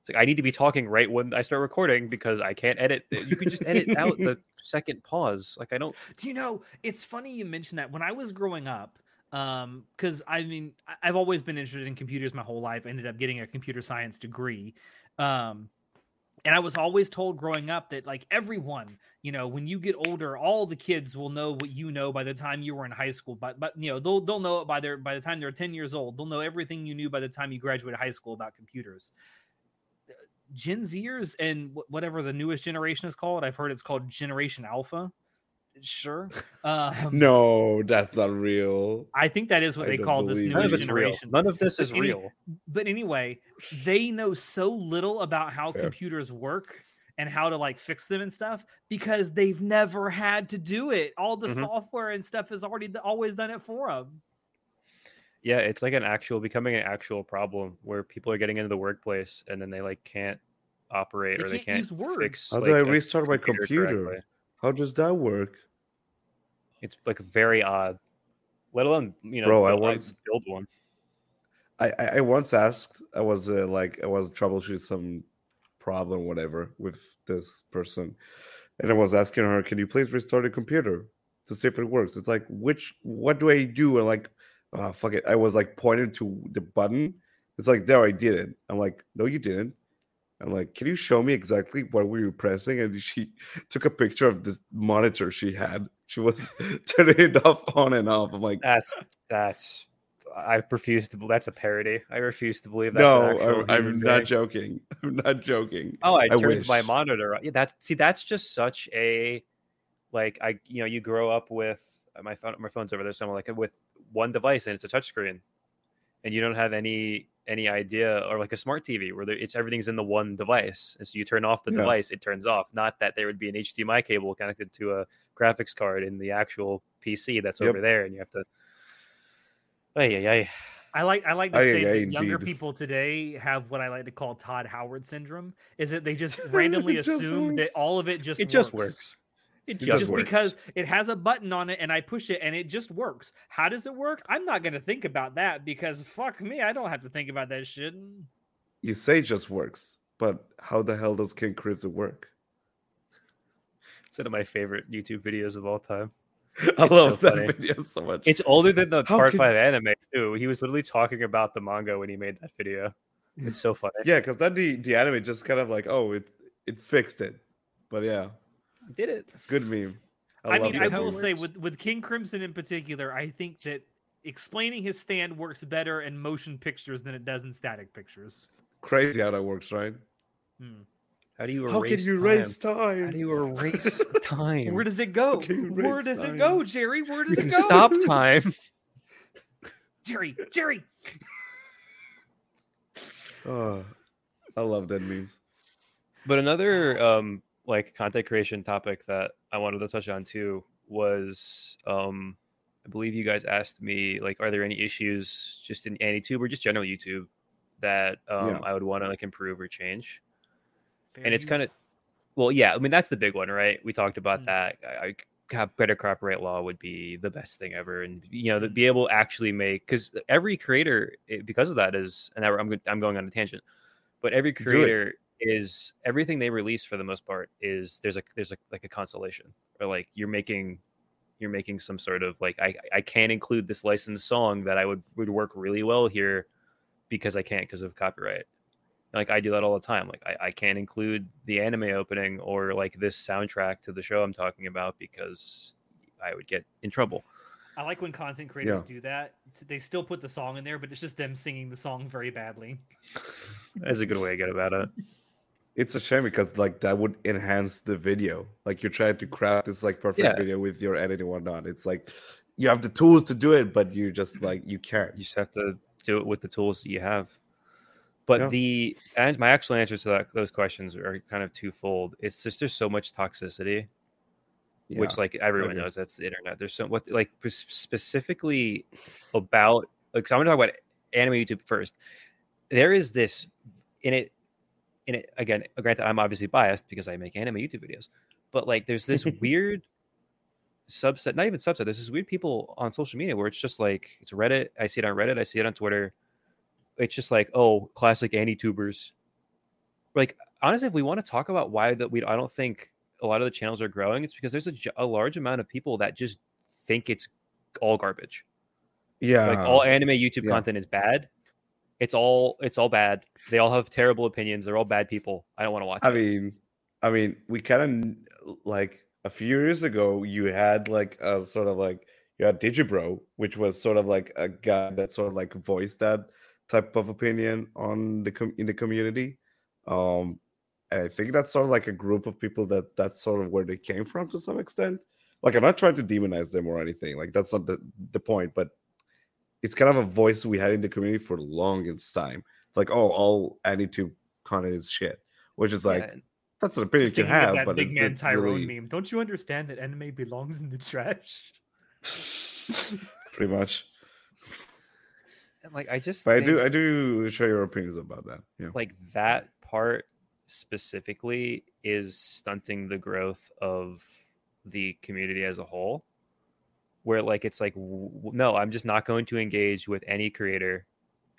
It's like I need to be talking right when I start recording because I can't edit. You can just edit out the second pause. Like I don't. Do you know? It's funny you mentioned that. When I was growing up, um, because I mean, I- I've always been interested in computers my whole life. I ended up getting a computer science degree, um, and I was always told growing up that like everyone, you know, when you get older, all the kids will know what you know by the time you were in high school. But but you know, they'll they'll know it by their by the time they're ten years old. They'll know everything you knew by the time you graduated high school about computers. Uh, Gen Zers and wh- whatever the newest generation is called, I've heard it's called Generation Alpha. Sure. Um, no, that's not real. I think that is what I they call this believe None newest of generation. None of this But is any- real. But anyway, they know so little about how Fair. computers work and how to like fix them and stuff because they've never had to do it. All the Mhm. software and stuff has already always done it for them. Yeah, it's like an actual becoming an actual problem where people are getting into the workplace and then they like can't operate They or they can't can't use Word. fix. How like, do I a restart my computer? correctly. How does that work? It's like very odd. Let alone you know, Bro, I once- build one. I, I once asked, I was uh, like, I was troubleshooting some problem, whatever, with this person, and I was asking her, "Can you please restart the computer to see if it works?" It's like, which, what do I do? And like, oh fuck it, I was like pointing to the button. It's like, there, I did it. I'm like, no, you didn't. I'm like, can you show me exactly what were you pressing? And she took a picture of this monitor she had. She was turning it off on and off. I'm like, That's that's. I refuse to. That's a parody. I refuse to believe that's no, an I'm, I'm not joking. I'm not joking. Oh, I I turned my monitor. on. Yeah, that see, that's just such a like I you know you grow up with my phone my phone's over there somewhere like with one device and it's a touchscreen, and you don't have any any idea or like a smart TV where it's everything's in the one device, and so you turn off the Yeah. device, it turns off. Not that there would be an HDMI cable connected to a graphics card in the actual PC that's Yep. over there, and you have to. Ay, ay, ay. I like I like to Aye, say aye, that younger people today have what I like to call Todd Howard syndrome. Is that they just randomly just assume that all of it just works. It just works. It It just, just works. because it has a button on it and I push it and it just works. How does it work? I'm not going to think about that because fuck me, I don't have to think about that shit. You say just works, but how the hell does King Crimson work? It's one of my favorite YouTube videos of all time. I It's love so that funny. video so much. It's older than the How part can- five anime too. He was literally talking about the manga when he made that video. It's so funny. yeah, because then the the anime just kind of like, oh, it it fixed it. But yeah, Did it? good meme. I, love mean, I will meme. say with with King Crimson in particular, I think that explaining his stand works better in motion pictures than it does in static pictures. crazy how that works, right? Hmm. How do you erase How can you time? erase time? How do you erase time? Where does it go? Where raise does it go, Jerry? Where does you it can go? stop time. Jerry, Jerry. Oh, I love dead memes. But another um like content creation topic that I wanted to touch on too was um I believe you guys asked me like are there any issues just in AniTube or just general YouTube that um Yeah. I would want to like improve or change. And it's kind of well yeah i mean that's the big one right? We talked about Mm. that. I, I better copyright law would be the best thing ever and you know Mm. be able to actually make because every creator eh, because of that is and i'm, I'm going on a tangent but every creator is everything they release for the most part is there's a there's a like a consolation or like you're making you're making some sort of like i i can't include this licensed song that i would would work really well here because i can't because of copyright like I do that all the time. Like I, I can't include the anime opening or like this soundtrack to the show I'm talking about because I would get in trouble. I like when content creators Yeah. do that. They still put the song in there, but it's just them singing the song very badly. That's a good way to get about it. It's a shame because like that would enhance the video. Like you're trying to craft this like perfect Yeah. video with your editing and whatnot. It's like you have the tools to do it, but you just like you can't. You just have to do it with the tools that you have. But Yeah. the and my actual answers to that, those questions are kind of twofold. It's just there's so much toxicity Yeah. which like everyone knows that's the internet. There's so what like specifically about like so I'm gonna talk about anime YouTube first. There is this in it in it again. Granted, I'm obviously biased because I make anime YouTube videos, but like there's this weird subset, not even subset. There's this weird people on social media where it's just like it's Reddit. I see it on Reddit. I see it on Twitter. It's just like oh, classic AniTubers. Like honestly, if we want to talk about why that we, I don't think a lot of the channels are growing. It's because there's a, a large amount of people that just think it's all garbage. yeah. like all anime YouTube yeah. content is bad. It's all it's all bad. They all have terrible opinions. They're all bad people. I don't want to watch I it. mean, I mean, we kind of like a few years ago, you had like a sort of like you had Digibro, which was sort of like a guy that sort of like voiced that type of opinion on the com- in the community. Um, and I think that's sort of like a group of people that that's sort of where they came from to some extent. Like I'm not trying to demonize them or anything. Like that's not the the point, but it's kind of a voice we had in the community for the longest time. It's like, oh, all AniTube content is shit, which is like Yeah, that's an opinion Just you can have, that but big it's man Tyrone really- meme. Don't you understand that anime belongs in the trash? pretty much. And, like I just But I do, I do share your opinions about that. Yeah, like that part specifically is stunting the growth of the community as a whole where like it's like w- w- no i'm just not going to engage with any creator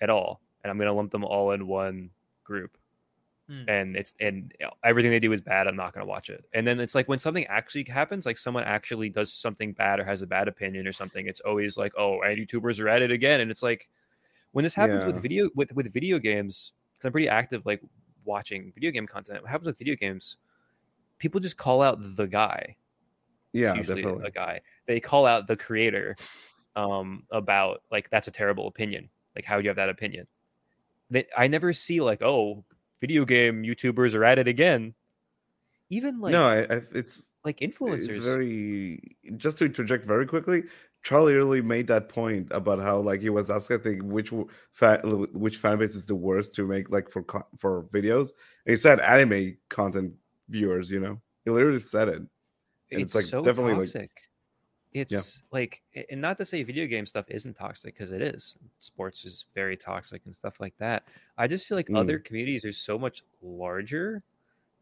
at all and i'm going to lump them all in one group Hmm. and it's and everything they do is bad i'm not going to watch it and then it's like when something actually happens like someone actually does something bad or has a bad opinion or something it's always like oh and youtubers are at it again and it's like when this happens with video with with video games because i'm pretty active like watching video game content what happens with video games people just call out the guy yeah, usually definitely. a guy they call out the creator um about like that's a terrible opinion like how do you have that opinion that i never see like oh video game youtubers are at it again even like no, I, I, it's like influencers. It's very just to interject very quickly. Charlie early made that point about how like he was asking I think which fan which fan base is the worst to make like for for videos. And he said anime content viewers. You know, he literally said it. And it's, it's, like so definitely like toxic. it's like, and not to say video game stuff isn't toxic because it is. Sports is very toxic and stuff like that. I just feel like Mm. other communities are so much larger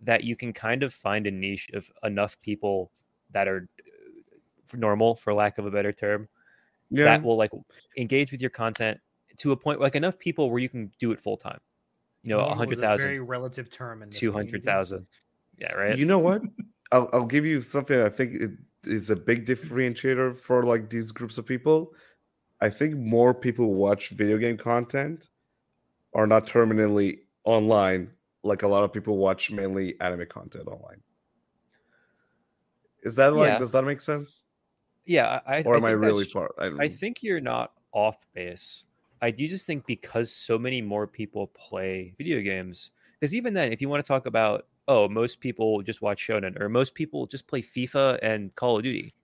that you can kind of find a niche of enough people that are normal, for lack of a better term, yeah. that will like engage with your content to a point like enough people where you can do it full time. You know, a Normal is hundred Very relative term in this two community. hundred thousand. Yeah, right. You know what? I'll I'll give you something I think it is a big differentiator for like these groups of people. I think more people watch video game content are not terminally online like a lot of people watch mainly anime content online. Is that like Yeah. does that make sense? Yeah, I, Or am I think really far? I I think you're not off base. I do just think because so many more people play video games, because even then, if you want to talk about, oh, most people just watch Shonen, or most people just play FIFA and Call of Duty,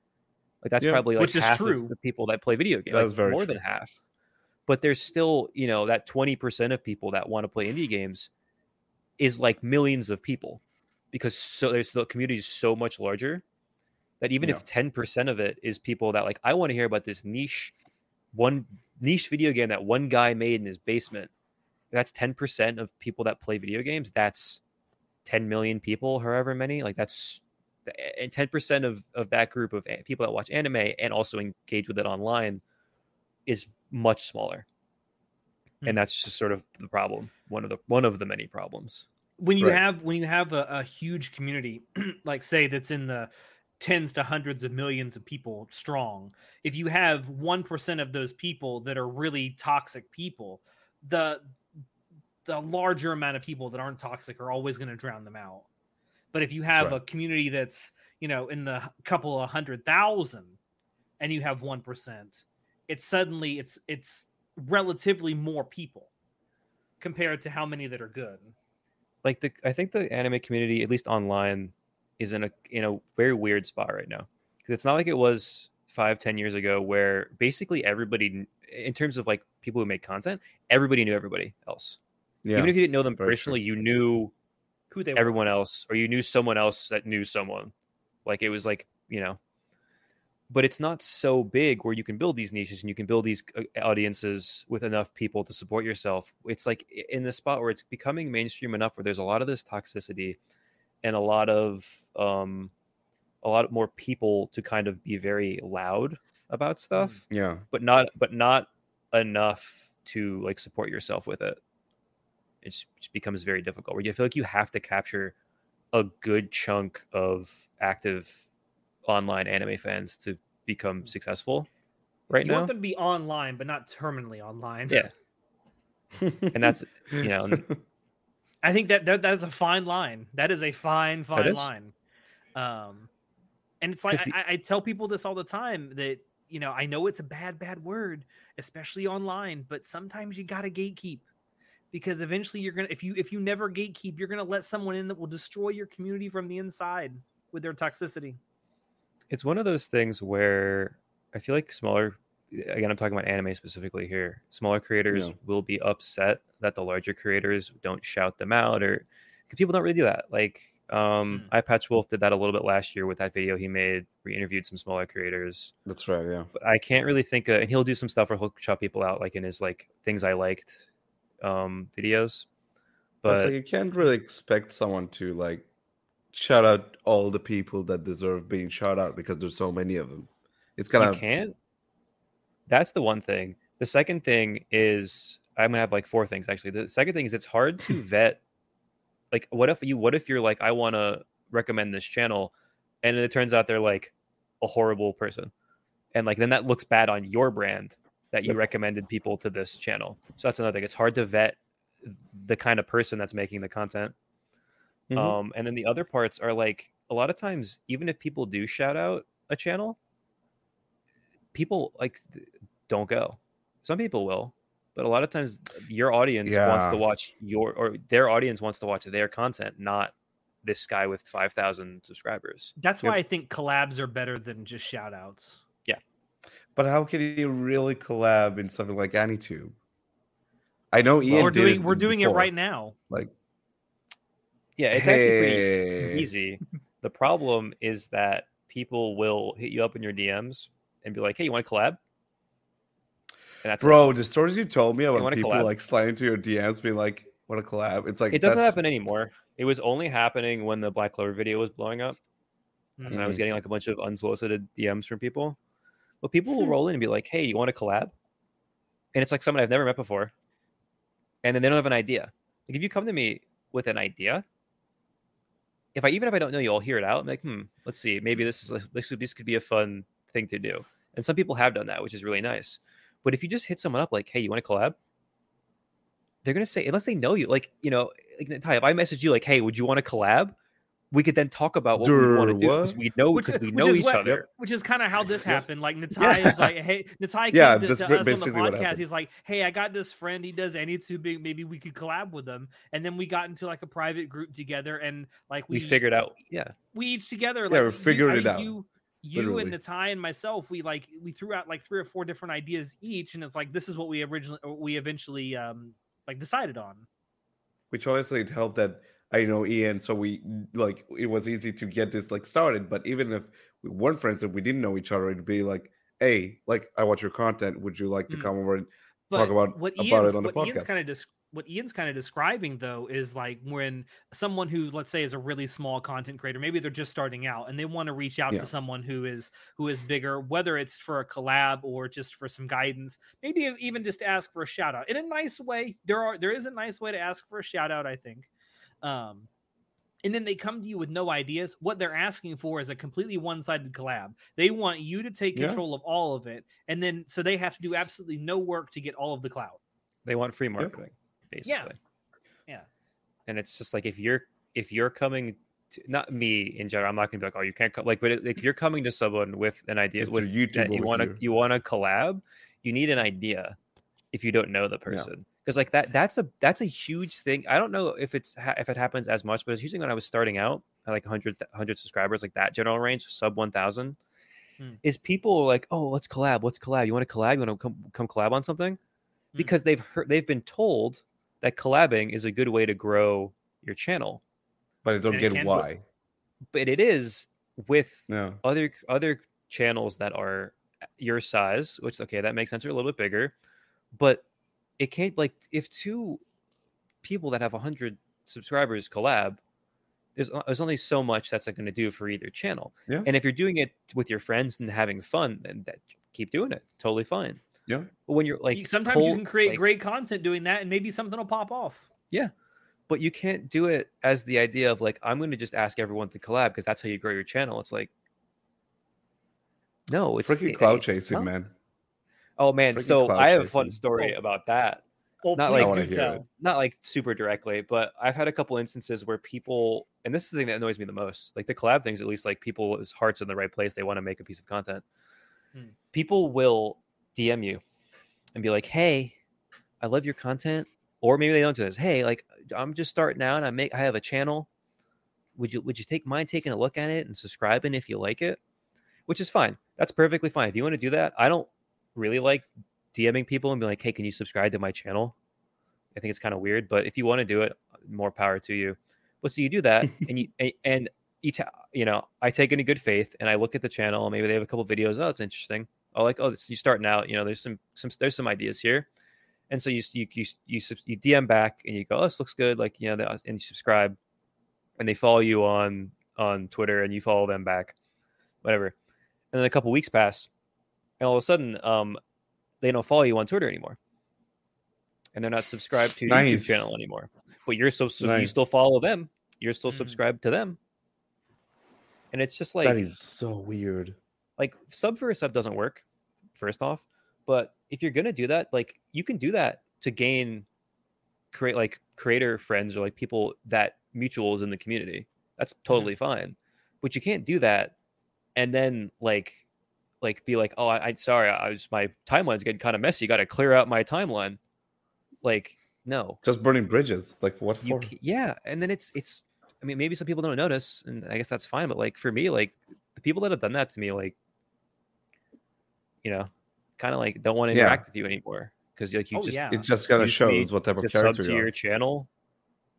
like that's Yeah, probably like which is half true. of the people that play video games, That's like, more than half. But there's still, you know, that 20% of people that want to play indie games is like millions of people because so there's the community is so much larger that even Yeah. if 10% of it is people that like I want to hear about this niche one niche video game that one guy made in his basement that's 10% of people that play video games that's 10 million people however many like that's and 10% of of that group of people that watch anime and also engage with it online is much smaller Hmm. and that's just sort of the problem one of the one of the many problems when you Right. have when you have a, a huge community like say that's in the tens to hundreds of millions of people strong. If you have 1% of those people that are really toxic people the the larger amount of people that aren't toxic are always going to drown them out. But if you have right. a community that's you know in the couple of hundred thousand and you have 1% it's suddenly it's it's relatively more people compared to how many that are good. Like the I think the anime community, at least online, is in a in a very weird spot right now because it's not like it was five ten years ago where basically everybody, in terms of like people who make content, everybody knew everybody else. Yeah. Even if you didn't know them very true. personally, you knew who they were. everyone else, or you knew someone else that knew someone. Like it was like you know. But it's not so big where you can build these niches and you can build these uh, audiences with enough people to support yourself. It's like in the spot where it's becoming mainstream enough where there's a lot of this toxicity and a lot of um a lot more people to kind of be very loud about stuff yeah. but not but not enough to like support yourself with it it just, just becomes very difficult where you feel like you have to capture a good chunk of active online anime fans to become successful right you now want them to be online, but not terminally online. Yeah. and that's you know and I think that, that that's a fine line. That is a fine, fine line. Um, and it's like the- I, I tell people this all the time that you know I know it's a bad, bad word, especially online, but sometimes you gotta gatekeep because eventually you're gonna if you if you never gatekeep, you're gonna let someone in that will destroy your community from the inside with their toxicity. it's one of those things where I feel like smaller again I'm talking about anime specifically here. Smaller creators Yeah. will be upset that the larger creators don't shout them out or because people don't really do that. Like um Mm. Eyepatch Wolf did that a little bit last year with that video he made he interviewed some smaller creators. That's right, yeah. But I can't really think of and he'll do some stuff where he'll shout people out like in his like things I liked um videos. But like you can't really expect someone to like shout out all the people that deserve being shout out because there's so many of them. It's kind of can't. That's the one thing. The second thing is I'm gonna have like four things actually. The second thing is it's hard to vet. Like, what if you? What if you're like, I want to recommend this channel, and it turns out they're like a horrible person, and like then that looks bad on your brand that you recommended people to this channel. So that's another thing. It's hard to vet the kind of person that's making the content. Mhm. Um, and then the other parts are like a lot of times, even if people do shout out a channel, people like don't go. Some people will, but a lot of times uh, your audience wants to watch your or their audience wants to watch their content, not this guy with 5,000 subscribers. That's Yep. why I think collabs are better than just shout outs. Yeah. But how can you really collab in something like AniTube? I know Ian we're did doing it we're doing it right now. Like, Yeah, it's actually pretty easy. The problem is that people will hit you up in your DMs and be like, "Hey, you want to collab?" And that's it. Bro, the stories you told me about wanna people collab? like sliding into your DMs being like, "What a collab!" It's like It doesn't that's- happen anymore. It was only happening when the Black Clover video was blowing up. That's when I was Mhm. getting like a bunch of unsolicited DMs from people. But people Hmm. will roll in and be like, "Hey, you want to collab?" And it's like someone I've never met before, and then they don't have an idea. Like if you come to me with an idea, if I even if I don't know you, I'll hear it out. I'm like, hmm, let's see, maybe this is a- this could, this could be a fun thing to do. And some people have done that, which is really nice. But if you just hit someone up like, "Hey, you want to collab?" They're gonna say unless they know you, like you know, like Ty, if I message you like, "Hey, would you want to collab?" We could then talk about what we want to do because we know Which, because we know is each what- other. Which is kind of how this happened. Like Natai is like, hey, Natai came Yeah, to, that's to us on the basically what podcast. He's like, hey, I got this friend. He does AniTubing. Maybe we could collab with him. And then we got into like a private group together, and like We we, figured out, yeah, we each together. Yeah, like, we you- figured I- it out, You, you and literally. Natai and myself, we like we threw out like three or four different ideas each, and it's like this is what we originally we eventually um like decided on. which obviously it helped that I know Ian, so we like it was easy to get this like started. But even if we weren't friends and we didn't know each other, it'd be like, "Hey, like I watch your content. Would you like to Mm. come over and But talk about what about Ian's, it on the what Ian's podcast?" kind of des- what Ian's kind of describing though is like when someone who let's say is a really small content creator, maybe they're just starting out and they want to reach out Yeah. to someone who is who is bigger, whether it's for a collab or just for some guidance, maybe even just to ask for a shout out in a nice way. There are there is a nice way to ask for a shout out, I think. Um, and then they come to you with no ideas. What they're asking for is a completely one-sided collab. They want you to take Yeah. control of all of it, and then so they have to do absolutely no work to get all of the clout. they want free marketing, basically. Yeah. and it's just like if you're if you're coming to, not me in general i'm not gonna be like oh you can't co-, like but it, like you're coming to someone with an idea Mr. with YouTube that you want to here. you want to collab you need an idea if you don't know the person because like that that's a that's a huge thing i don't know if it's ha- if it happens as much but it's usually when i was starting out at like 100 100 subscribers like that general range sub 1000 Hmm. is people like oh let's collab let's collab you want to collab you want to come come collab on something Hmm. because they've heard they've been told that collabing is a good way to grow your channel. But I don't And get why. but it is with No, other other channels that are uh, your size which okay that makes sense are a little bit bigger. But it can't like if two people that have 100 subscribers collab there's, there's only so much that's going to do for either channel. Yeah. and if you're doing it with your friends and having fun then that, keep doing it. Totally fine yeah, but when you're like You- sometimes you can create like- great content doing that, and maybe something will pop off. Yeah. But you can't do it as the idea of like i'm going to just ask everyone to collab because that's how you grow your channel it's like no it's freaking it- cloud it's chasing, not. man. oh man Freaking so i have a fun story Oh. about that Well, Not like- do I wanna hear tell. it. not like super directly but i've had a couple instances where people and this is the thing that annoys me the most like the collab things at least like people's hearts in the right place they want to make a piece of content Hmm. people will dm you and be like hey i love your content or maybe they don't do this hey like i'm just starting out and i make i have a channel. Would you would you take mind taking a look at it and subscribing if you like it? Which is fine. That's perfectly fine. If you want to do that i don't really like dming people and be like hey can you subscribe to my channel? I think it's kind of weird but if you want to do it more power to you. But so you do that and you and, and you, ta- you know i take it in good faith and i look at the channel maybe they have a couple videos oh it's interesting oh like oh this, you're starting out you know there's some some there's some ideas here and so you you you you, you DM back and you go, "Oh, this looks good." Like you know, the- and you subscribe, and they follow you on on Twitter, and you follow them back, whatever. And then a couple weeks pass, and all of a sudden, um, they don't follow you on Twitter anymore, and they're not subscribed to your YouTube channel anymore. But you're so, so you still follow them. You're still Mm. subscribed to them, and it's just like that is so weird. Like sub for a sub doesn't work first off but if you're gonna do that like you can do that to gain create like creator friends or like people that mutuals in the community that's mm-hmm. totally fine but you can't do that and then like like be like oh i, I sorry i was my timeline's getting kind of messy got to clear out my timeline like no Just burning bridges. Like what for? ca- yeah and then it's it's I mean, maybe some people don't notice, and I guess that's fine. But like for me, like the people that have done that to me, like you know, kind of like don't want to Yeah. interact with you anymore because like you Oh, just yeah. It just kind of shows what type to of sub character to you your are. channel,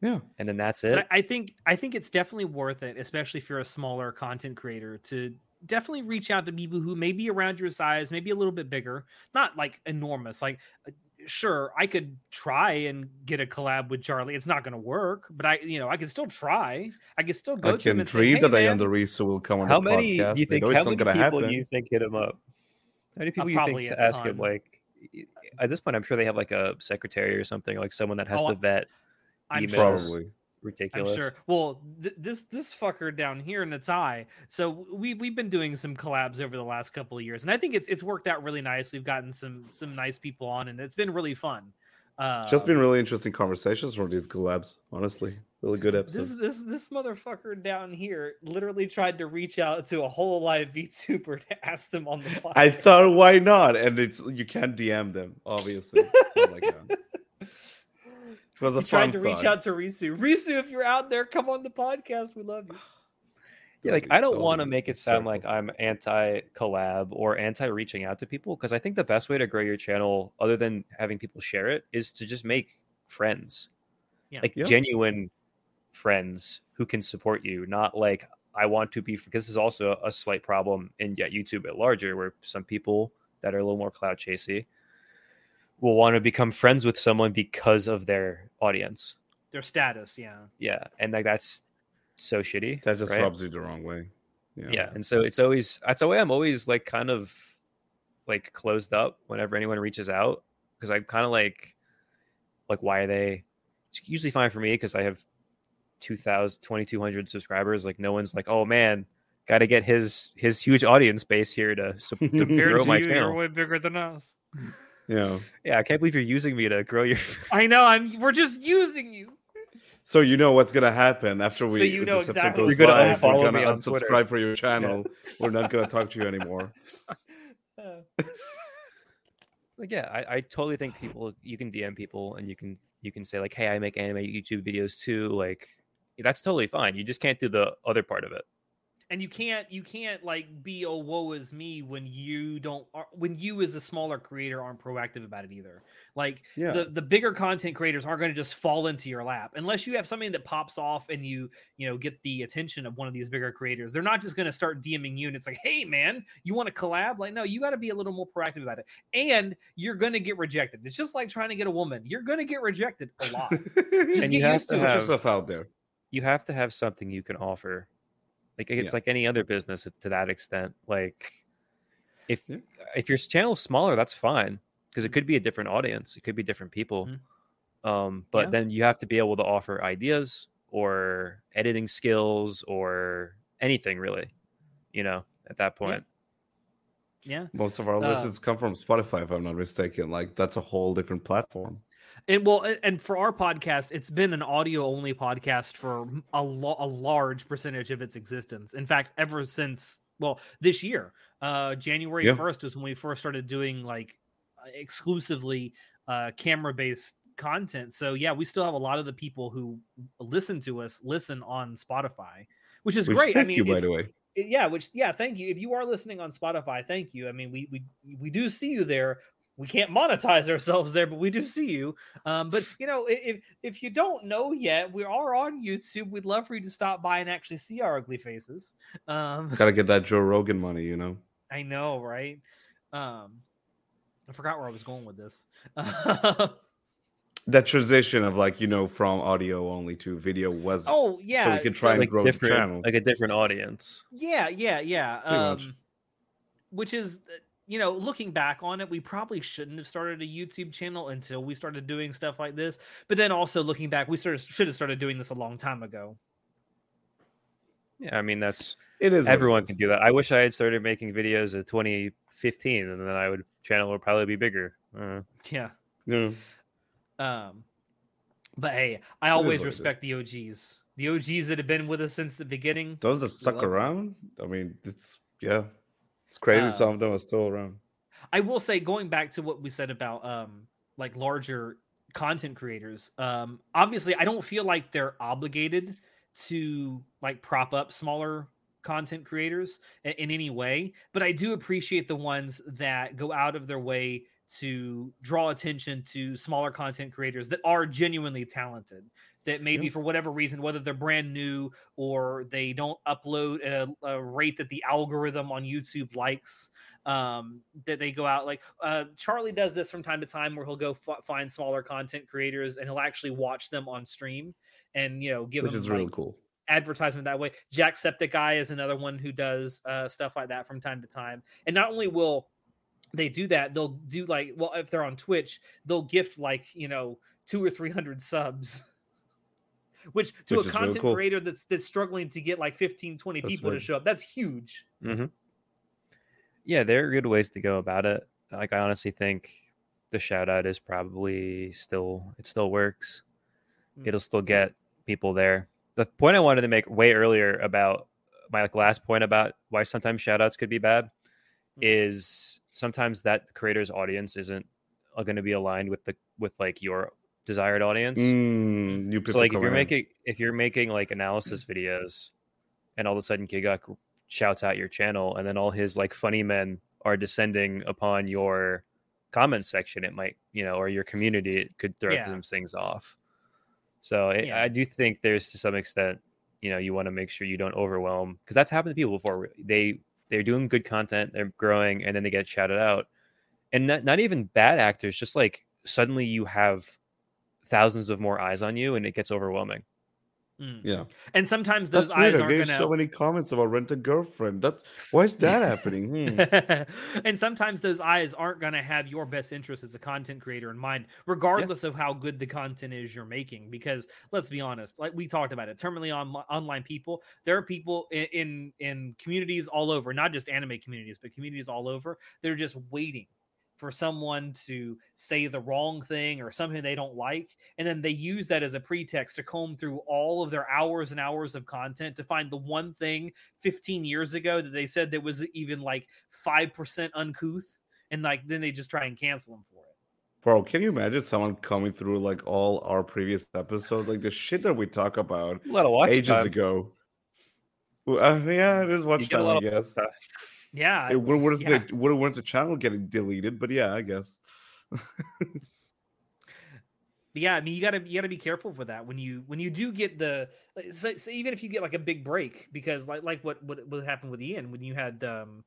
Yeah. and then that's it. I I think I think it's definitely worth it, especially if you're a smaller content creator, to definitely reach out to people who may be around your size, maybe a little bit bigger, not like enormous. Like, uh, sure, I could try and get a collab with Charlie. It's not going to work, but I, you know, I can still try. I can still go I to him can and say, dream hey, that I man, under Risu will come on How the many podcast. do you They think? know it's How not many gonna people happen. do you think hit him up? How many people do you think a to ask him? Like at this point, I'm sure they have like a secretary or something, like someone that has Oh, to vet I'm emails. sure. Probably. I'm ridiculous. sure. Well, th- this this fucker down here in it's tie. So we we've been doing some collabs over the last couple of years, and I think it's it's worked out really nice. We've gotten some some nice people on, and it's been really fun. Uh, Just been really interesting conversations from these collabs. Honestly, really good episodes. this this this motherfucker down here literally tried to reach out to a Hololive VTuber to ask them on the podcast. I thought, why not? And it's you can't DM them, obviously. So, like, yeah. It was a he fun tried to reach out to Risu. Risu, if you're out there, come on the podcast. We love you. Yeah, like I don't want to make it sound like I'm anti collab or anti reaching out to people because I think the best way to grow your channel, other than having people share it, is to just make friends, Yeah. like Yeah. genuine friends who can support you. Not like I want to be. Because this is also a slight problem in yet YouTube at larger, where some people that are a little more cloud chasey will want to become friends with someone because of their audience. Their status, yeah. Yeah, and like that's so shitty. That just right? rubs you the wrong way. yeah yeah. and so it's always that's the way i'm always like kind of like closed up whenever anyone reaches out because i'm kind of like like why are they it's usually fine for me because i have 2000 2200 subscribers like no one's like oh man got to get his his huge audience base here to, sup- to Compared grow my channel You're way bigger than us. Yeah. yeah i can't believe you're using me to grow your I know. I'm. We're just using you. So you know what's gonna happen after we So you know this exactly goes You're gonna live, unfollow We're me gonna on Twitter. unsubscribe for your channel. We're not gonna talk to you anymore. like yeah I, I totally think people you can dm people and you can you can say like hey i make anime youtube videos too like that's totally fine you just can't do the other part of it. And you can't you can't like be oh woe is me when you don't uh, when you as a smaller creator aren't proactive about it either. Like Yeah. the the bigger content creators aren't going to just fall into your lap unless you have something that pops off and you you know get the attention of one of these bigger creators. They're not just going to start dming you and it's like hey man you want to collab? Like no you got to be a little more proactive about it. And you're going to get rejected. It's just like trying to get a woman. You're going to get rejected a lot. Just And get you have used to to it. have- yourself out there. You have to have something you can offer like it's Yeah. like any other business to that extent like if Yeah. if your channel's smaller that's fine because it could be a different audience it could be different people um but Yeah. then you have to be able to offer ideas or editing skills or anything really you know at that point yeah Most of our Uh, listens come from Spotify, if I'm not mistaken. Like that's a whole different platform. And well, and for our podcast, it's been an audio only podcast for a, lo- a large percentage of its existence. In fact, ever since well, this year, uh, January Yeah. first is when we first started doing like exclusively uh, camera based content. So yeah, we still have a lot of the people who listen to us listen on Spotify, which is Which, great. Thank I mean, you, by the way. yeah which yeah thank you if you are listening on spotify thank you i mean we we we do see you there we can't monetize ourselves there but we do see you um but you know if if you don't know yet we are on youtube we'd love for you to stop by and actually see our ugly faces um Gotta get that Joe Rogan money, you know. i know right um i forgot where i was going with this That transition of like you know from audio only to video was oh yeah so we could try and like grow the different channel. like a different audience Yeah, yeah, yeah. Um, which is, uh, you know, looking back on it, we probably shouldn't have started a YouTube channel until we started doing stuff like this. But then also looking back, we started should have started doing this a long time ago. yeah i mean that's it is everyone is. can do that i wish i had started making videos in 2015 and then i would channel would probably be bigger uh, Yeah. Yeah. Um, but hey, I always what it is. respect the OGs, the OGs that have been with us since the beginning. Those that stuck love it. around, I mean, it's yeah, it's crazy. Uh, Some of them are still around. I will say, going back to what we said about um like larger content creators, um, obviously I don't feel like they're obligated to like prop up smaller content creators in, in any way, but I do appreciate the ones that go out of their way to draw attention to smaller content creators that are genuinely talented that maybe Yeah. for whatever reason whether they're brand new or they don't upload at a, a rate that the algorithm on youtube likes um that they go out like uh charlie does this from time to time where he'll go f- find smaller content creators and he'll actually watch them on stream and you know give which them is like, really cool. advertisement that way. Jack Septic Jacksepticeye is another one who does uh, stuff like that from time to time. And not only will they do that, they'll do like, well, if they're on Twitch, they'll gift like, you know, two or 300 subs. Which to Which a is really content cool. creator that's that's struggling to get like 15, 20 That's people to show up, that's huge. hmm Yeah, there are good ways to go about it. Like I honestly think the shout out is probably still it still works. Mm. It'll still get people there. The point I wanted to make way earlier about my like last point about why sometimes shout outs could be bad Mm. is sometimes that creator's audience isn't going to be aligned with the with like your desired audience. Mm, so like if you're in. making if you're making like analysis videos and all of a sudden Gigguk shouts out your channel and then all his like funny men are descending upon your comment section it might you know or your community it could throw Yeah. them things off so it, Yeah. i do think there's to some extent you know you want to make sure you don't overwhelm because that's happened to people before they they're doing good content they're growing and then they get shouted out and not, not even bad actors just like suddenly you have thousands of more eyes on you and it gets overwhelming Mm. yeah, And sometimes those that's eyes I aren't get going so many comments about rent a girlfriend. That's why is that happening? Hmm. and sometimes those eyes aren't going to have your best interest as a content creator in mind, regardless of how good the content is you're making. Because let's be honest, like we talked about it, terminally on online people, there are people in, in in communities all over, not just anime communities, but communities all over. They're just waiting for someone to say the wrong thing or something they don't like and then they use that as a pretext to comb through all of their hours and hours of content to find the one thing 15 years ago that they said that was even like 5% uncouth and like then they just try and cancel them for it Bro, can you imagine someone coming through like all our previous episodes, like the shit that we talk about a lot of watch ages time. ago? Uh, yeah, it is You watch get a time, lot I of guess. Yeah It would have yeah. the would have went the channel getting deleted, but yeah, I guess. yeah i mean you gotta you gotta be careful for that when you when you do get the like, say, say even if you get like a big break because like like what what, what happened with ian when you had um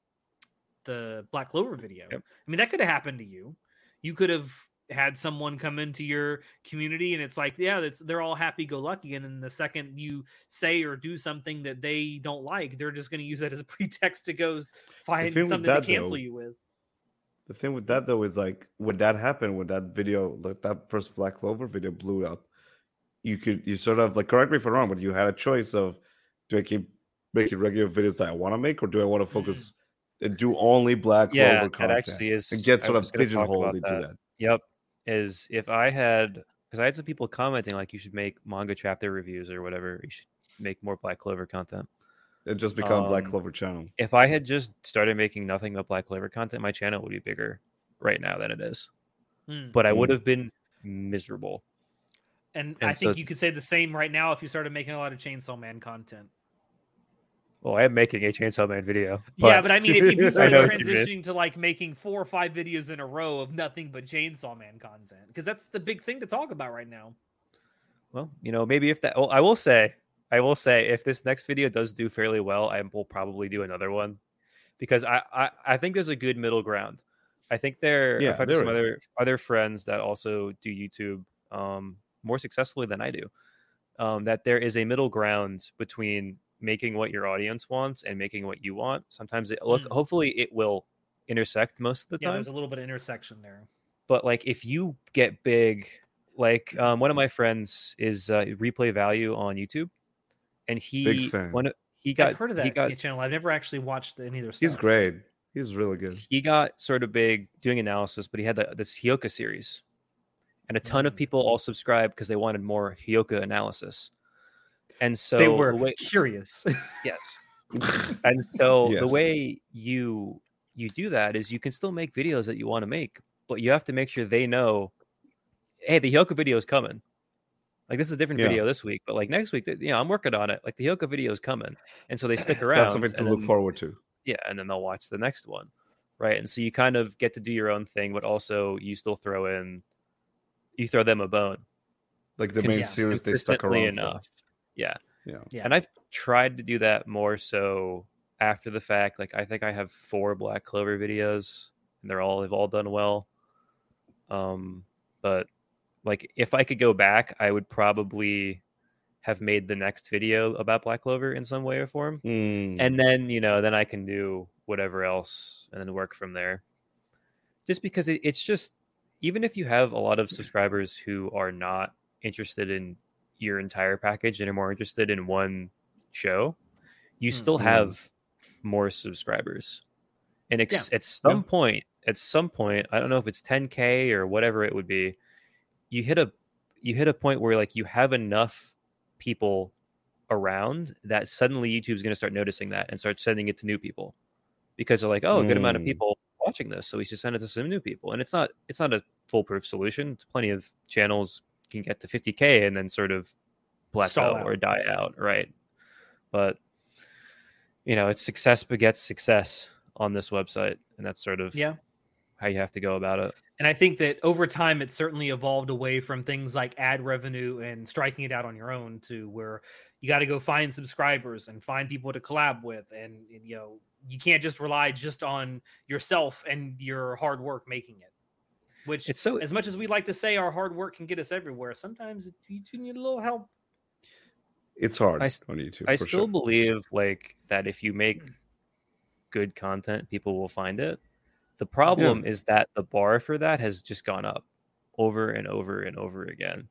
the black clover video Yep. i mean that could have happened to you you could have had someone come into your community and it's like yeah that's they're all happy go lucky and then the second you say or do something that they don't like they're just going to use that as a pretext to go find thing with something to cancel though, you with The thing with that though is like when that happened, when that video, like that first Black Clover video blew up, you could you sort of like correct me if I'm wrong, but you had a choice of do I keep making regular videos that I want to make, or do I want to focus mm. and do only Black yeah Clover that content actually is and get I sort of was gonna talk pigeonholed about into that. Yep. Is if I had because I had some people commenting like you should make manga chapter reviews or whatever. You should make more Black Clover content. It just become Black Um, Clover channel. If I had just started making nothing but Black Clover content, my channel would be bigger right now than it is. Hmm. But I would Mm. have been miserable. and, and i think you could say the same right now if you started making a lot of chainsaw man content Well, I am making a Chainsaw Man video. yeah, but I mean, if, if you I started know what you transitioning to like making four or five videos in a row of nothing but Chainsaw Man content, because that's the big thing to talk about right now. well, you know, maybe if that, well, I will say, I will say, if this next video does do fairly well, I will probably do another one because I, I, I think there's a good middle ground. I think there, Yeah, I've had there some is. other other friends that also do YouTube um, more successfully than I do. Um, that there is a middle ground between making what your audience wants and making what you want. Sometimes it look, Mm. hopefully, it will intersect most of the Yeah, time there's a little bit of intersection there. but like if you get big like um, one of my friends is uh, replay value on youtube and he one of- he got I've heard of he that got channel. I've never actually watched any of their stuff. He's great. He's really good. he got sort of big doing analysis but he had the, this Hyouka series and a ton of Mm. people all subscribed because they wanted more Hyouka analysis and so they the were way- curious. yes and so the way you you do that is you can still make videos that you want to make but you have to make sure they know hey the Hyouka video is coming Like this is a different Yeah. video this week, but like next week, you know, I'm working on it. Like the Hyouka video is coming, and so they stick That's around. something to and look then- forward to. yeah, and then they'll watch the next one, right? And so you kind of get to do your own thing, but also you still throw in, you throw them a bone. Like the main cons- series they stuck consistently around for. Enough. Yeah, Yeah. Yeah. and I've tried to do that more so after the fact. Like I think I have four Black Clover videos, and they're all they've all done well. Um, but like if I could go back, I would probably have made the next video about Black Clover in some way or form Mm. and then you know then i can do whatever else and then work from there just because it, it's just even if you have a lot of subscribers who are not interested in your entire package and are more interested in one show you still Mhm. have more subscribers and ex- at some Yeah. point at some point i don't know if it's 10k or whatever it would be you hit a you hit a point where like you have enough people around that suddenly YouTube's going to start noticing that and start sending it to new people because they're like, oh, a good amount of Mm. people watching this, so we should send it to some new people. And it's not it's not a foolproof solution. It's plenty of channels can get to 50k and then sort of plateau out. or die out, right? But you know, it's success begets success on this website, and that's sort of Yeah. how you have to go about it. And I think that over time, it certainly evolved away from things like ad revenue and striking it out on your own to where you got to go find subscribers and find people to collab with. And, you know, you can't just rely just on yourself and your hard work making it. Which, It's so as much as we like to say our hard work can get us everywhere, sometimes you do need a little help. It's hard I s- on YouTube. I still sure. believe like that if you make hmm. good content, people will find it. The problem is that the bar for that has just gone up over and over and over again.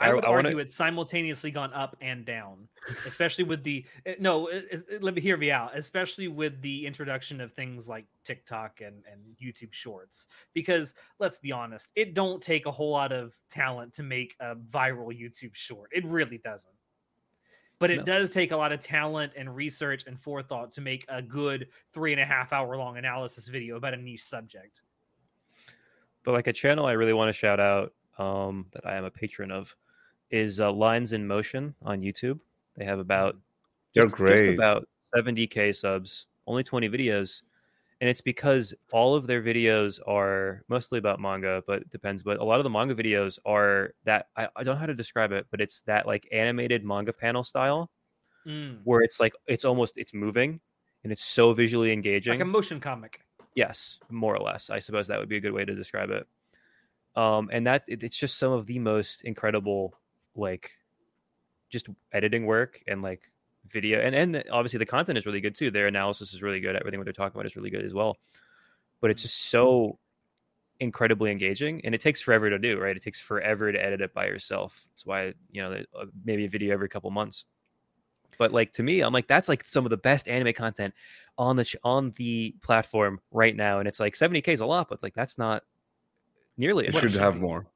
Like I, would wanna- argue it's simultaneously gone up and down, especially with the eh, no. eh, eh, eh, Let me hear me out. Especially with the introduction of things like TikTok and and YouTube Shorts, because let's be honest, it don't take a whole lot of talent to make a viral YouTube short. It really doesn't. But it No. does take a lot of talent and research and forethought to make a good three and a half hour long analysis video about a niche subject. but like a channel I really want to shout out um, that I am a patron of is uh, Lines in Motion on YouTube. They have about They're just, just great. about 70k subs, only 20 videos, and it's because all of their videos are mostly about manga, but it depends. But a lot of the manga videos are that I, I don't know how to describe it, but it's that like animated manga panel style Mm, where it's like it's almost it's moving and it's so visually engaging. like a motion comic. Yes, more or less. I suppose that would be a good way to describe it. Um, and that it- it's just some of the most incredible, like, just editing work and like video, and and obviously the content is really good too. Their analysis is really good. Everything what they're talking about is really good as well. But it's just so incredibly engaging, and it takes forever to do. Right? It takes forever to edit it by yourself. That's why you know uh, maybe a video every couple months. But like to me, I'm like that's like some of the best anime content on the ch- on the platform right now, and it's like 70k is a lot, but like that's not nearly. it should have more.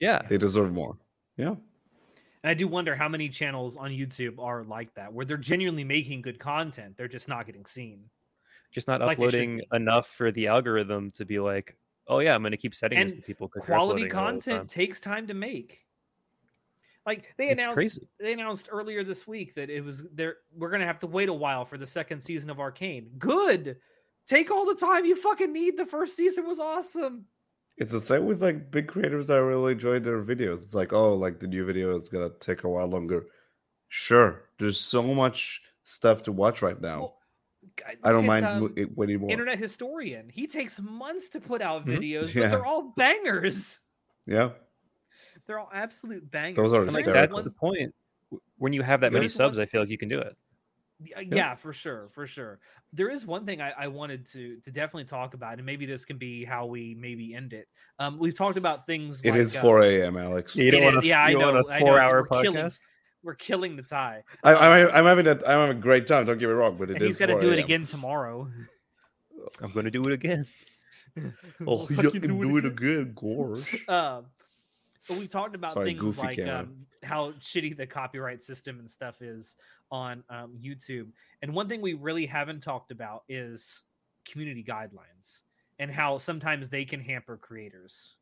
Yeah, They deserve more. Yeah. And I do wonder how many channels on YouTube are like that, where they're genuinely making good content. They're just not getting seen. just not Like uploading enough for the algorithm to be like, oh yeah, I'm going to keep setting this to people. Quality uploading it all the content time." takes time to make. Like they It's announced, crazy. they announced earlier this week that it was there. We're gonna have to wait a while for the second season of Arcane. Good. Take all the time you fucking need. The first season was awesome. It's the same with like big creators that really enjoy their videos. It's like, oh, like the new video is gonna take a while longer. Sure, there's so much stuff to watch right now. Well, g- I don't mind um, w- it waiting more. Internet historian. He takes months to put out Mhm. videos, but they're all bangers. Yeah, They're all absolute bangers. Those are like that's hysterical. the point. When you have that many subs, one- I feel like you can do it. Yeah, yeah, for sure, for sure. There is one thing I, I wanted to to definitely talk about, and maybe this can be how we maybe end it. Um, we've talked about things. it like, is 4 a.m. Alex. You don't It want a, yeah, I you want know, a I know, four-hour we're killing- podcast. We're killing the tie. I, I'm, I'm having a I'm having a great time. Don't get me wrong, but it and is he's got to do it again tomorrow. I'm going to do it again. Oh, you can do it again, gosh. Um, but we talked about Sorry, things like um, how shitty the copyright system and stuff is on um, YouTube. And one thing we really haven't talked about is community guidelines and how sometimes they can hamper creators.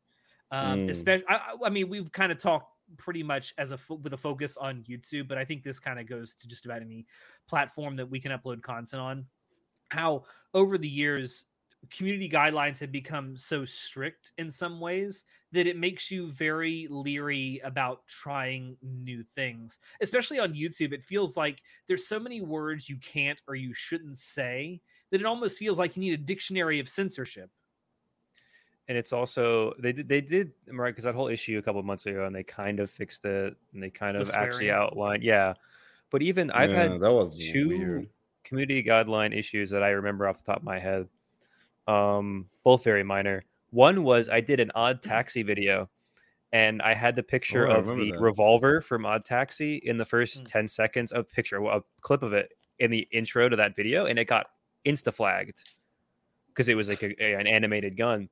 Um, Mm. Especially, I, I- mean, we've kind of talked pretty much as a fo- with a focus on YouTube, but I think this kind of goes to just about any platform that we can upload content on. How over the years community guidelines have become so strict in some ways that it makes you very leery about trying new things. Especially on youtube it feels like there's so many words you can't or you shouldn't say that it almost feels like you need a dictionary of censorship. And it's also they did they did right because that whole issue a couple of months ago and they kind of fixed it and they kind The of actually outlined yeah. But even i've had that was two weird. community guideline issues that i remember off the top of my head um both very minor one was i did an odd taxi video and i had the picture Oh, of the that. revolver from odd taxi in the first Mm. 10 seconds of picture a clip of it in the intro to that video and it got insta flagged because it was like a, a- an animated gun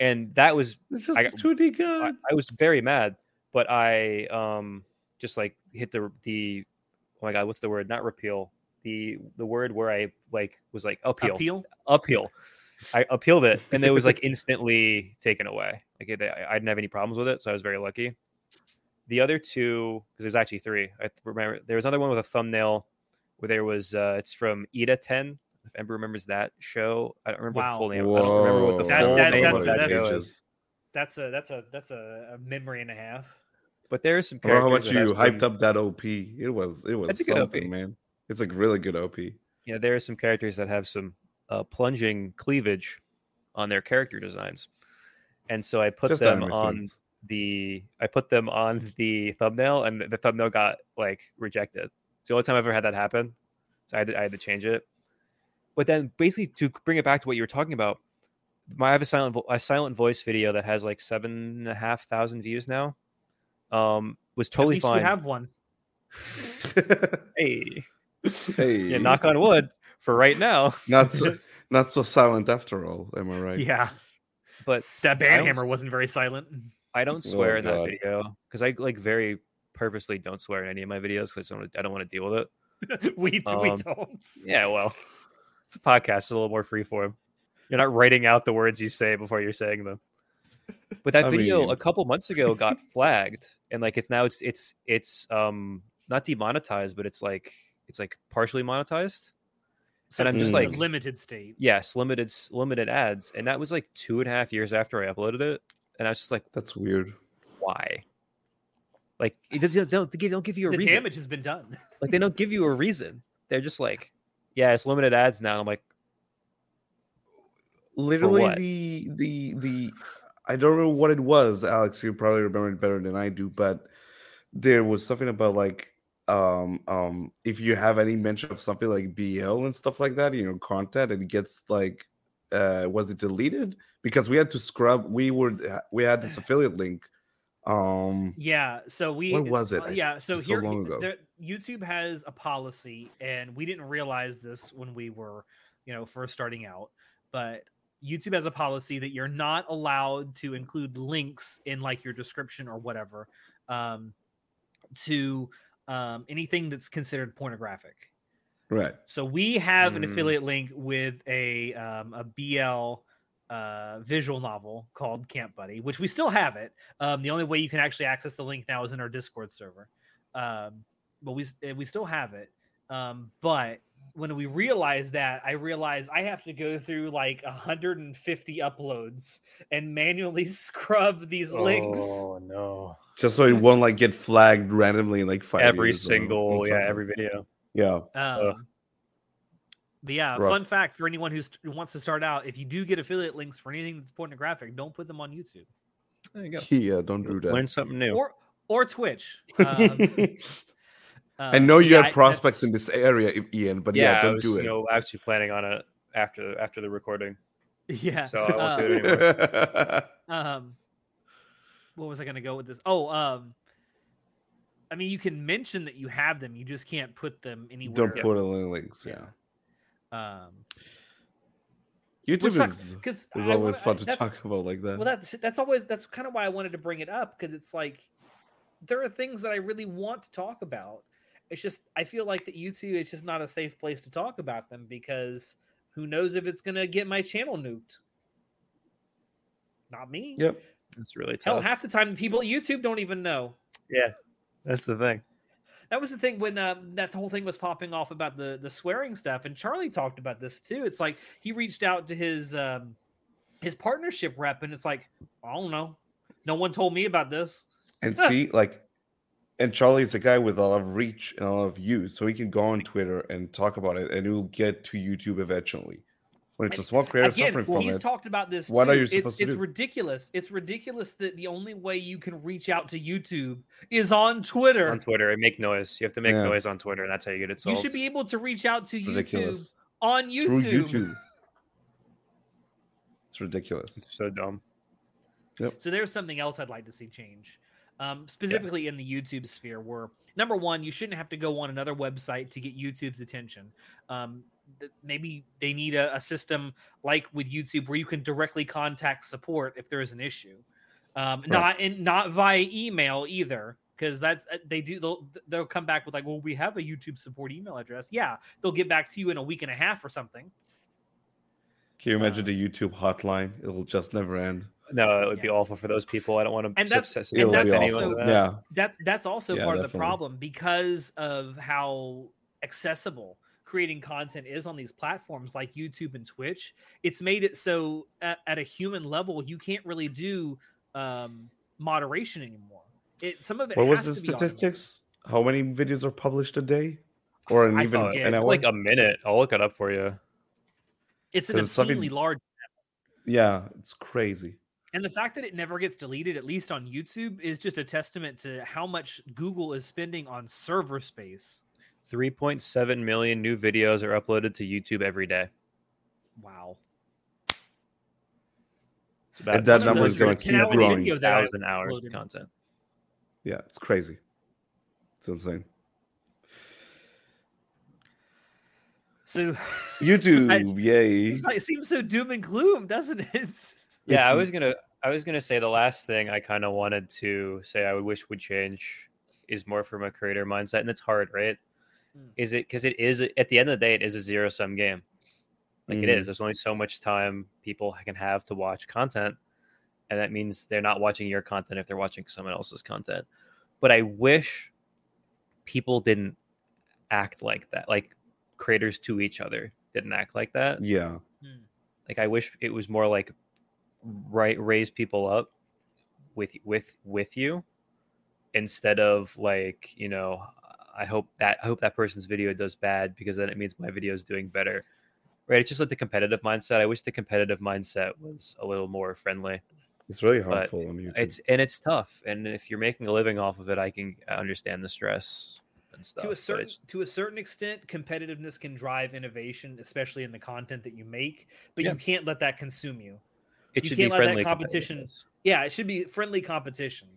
and that was It's just I a got- 2D I, gun. I was very mad, but I um just like hit the the oh my god, what's the word? Not repeal. The the word where I like was like appeal. appeal Appeal. I appealed it and it was like instantly taken away. Like it, I, I didn't have any problems with it, so I was very lucky. The other two, because there's actually three. I remember there was another one with a thumbnail where there was uh it's from Ida 10. If Ember remembers that show, I don't remember Wow. the full name. I don't remember what the That- full that- name that's- of that that's- show is. that's a that's a that's a, a memory and a half But there's some I remember how much you hyped some- up that OP. It was it was That's a good OP. something, man. It's a really good OP. yeah, there are some characters that have some uh, plunging cleavage on their character designs, and so I put Just them on things. the I put them on the thumbnail, and the, the thumbnail got like rejected. It's the only time I've ever had that happen, so I had to, I had to change it. But then, basically, to bring it back to what you were talking about, my I have a silent vo- a silent voice video that has like seven and a half thousand views now. Um, was totally At least fine. you have one hey, hey, yeah, knock on wood for right now. not so not so silent after all. Am I right? yeah But that I don't banhammer wasn't very silent I don't swear Oh, in that God. video because I like very purposely don't swear in any of my videos because I don't wanna- I don't want to deal with it. we we Um, don't Yeah, well, it's a podcast, it's a little more freeform. You're not writing out the words you say before you're saying them. But that I video mean- a couple months ago got flagged, and like it's now it's it's it's um not demonetized, but it's like it's like partially monetized. So and I'm just like- limited state Yes, limited limited ads, and that was like two and a half years after I uploaded it, and I was just like, That's weird. why? Like it does- they don't give, they don't give you a the reason. damage has been done Like they don't give you a reason. They're just like, yeah, it's limited ads now. I'm like, Literally the the the I don't remember what it was, Alex. You probably remember it better than I do, but there was something about like um um if you have any mention of something like BL and stuff like that, you know, content and it gets like uh was it deleted? Because we had to scrub we were we had this affiliate link. Um Yeah. So we. What was it? uh, yeah. So So here, long ago. there- YouTube has a policy, and we didn't realize this when we were, you know, first starting out. But YouTube has a policy that you're not allowed to include links in like your description or whatever um, to um, anything that's considered pornographic. right. So we have an Mm. affiliate link with a um, a BL uh, visual novel called Camp Buddy, which we still have it. Um, the only way you can actually access the link now is in our Discord server, um, but we we still have it. Um, but when we realized that, I realized I have to go through like 150 uploads and manually scrub these links. oh no, Just so it won't like get flagged randomly in like five every years or- or single, yeah, every video. yeah. Um, but yeah, Rough. fun fact for anyone who's, who wants to start out: if you do get affiliate links for anything that's pornographic, don't put them on YouTube There you go. Yeah, don't do that. Learn something new. or or Twitch. Um, I um, know you yeah, have prospects that's- in this area, Ian, but yeah, yeah, don't was do it. you know actually planning on it after after the recording. Yeah. so I won't do um, it anymore. um what was i going to go with this oh um i mean you can mention that you have them you just can't put them anywhere don't put any links. Yeah, um YouTube which sucks is, because is always fun to talk about like that. well that's that's always that's kind of why i wanted to bring it up because it's like there are things that i really want to talk about it's just i feel like that youtube is just not a safe place to talk about them because who knows if it's going to get my channel nuked not me yep. That's really tough. hell tough. half the time people at youtube don't even know Yeah, that's the thing. That was the thing when um, that whole thing was popping off about the the swearing stuff, and Charlie talked about this too. It's like he reached out to his um, his partnership rep, and it's like I don't know, no one told me about this. And see, like, and Charlie's a guy with a lot of reach and a lot of views, so he can go on Twitter and talk about it, and it will get to YouTube eventually. When it's a small creator Again, suffering from he's it, talked about this. what are too. you It's supposed to it's do? ridiculous. It's ridiculous that the only way you can reach out to YouTube is on Twitter. On Twitter, and make noise. You have to make Yeah. noise on Twitter, and that's how you get it you should be able to reach out to YouTube ridiculous. on through YouTube. YouTube. It's ridiculous. so dumb. Yep. So there's something else I'd like to see change, um, specifically in the YouTube sphere. Where number one, you shouldn't have to go on another website to get YouTube's attention. Um, th- maybe they need a, a system like with YouTube where you can directly contact support if there is an issue, um, not in not via email either. Because that's uh, they do they'll they'll come back with like well we have a YouTube support email address yeah they'll get back to you in a week and a half or something Can you imagine the YouTube hotline? It'll just never end. No, it would be awful for those people. I don't want to. And that's- and that's be also- that. Yeah. that's that's also Yeah, part of the problem because of how accessible creating content is on these platforms like YouTube and Twitch. It's made it so at, at a human level you can't really do um, moderation anymore. It some of it What was the to statistics? How many videos are published a day? Or an I even forget. an It's hour? like a minute. I'll look it up for you. It's an it's something- obscenely large, yeah, it's crazy. And the fact that it never gets deleted, at least on YouTube, is just a testament to how much Google is spending on server space. 3.7 million new videos are uploaded to YouTube every day. Wow. And that number is going to keep growing. video that I thousand hours of content. Yeah, it's crazy. It's insane. So YouTube, yay. Like- it seems so doom and gloom, doesn't it? It's- Yeah, I was gonna I was gonna say the last thing I kind of wanted to say I would wish would change is more from a creator mindset, and it's hard, right? Mm. Is it because it is at the end of the day it is a zero sum game. Like it Mhm. is. There's only so much time people can have to watch content, and that means they're not watching your content if they're watching someone else's content. But I wish people didn't act like that. Like creators to each other didn't act like that. Yeah. Hmm. like i wish it was more like right raise people up with with with you instead of like you know i hope that i hope that person's video does bad because then it means my video is doing better. Right? It's just like the competitive mindset. I wish the competitive mindset was a little more friendly. It's really But harmful on YouTube. it's and it's tough. And if you're making a living off of it i can understand the stress and stuff to a certain it's- to a certain extent, competitiveness can drive innovation, especially in the content that you make. But Yeah. you can't let that consume you. it you should be can't let that friendly competition- Yeah, it should be friendly competition.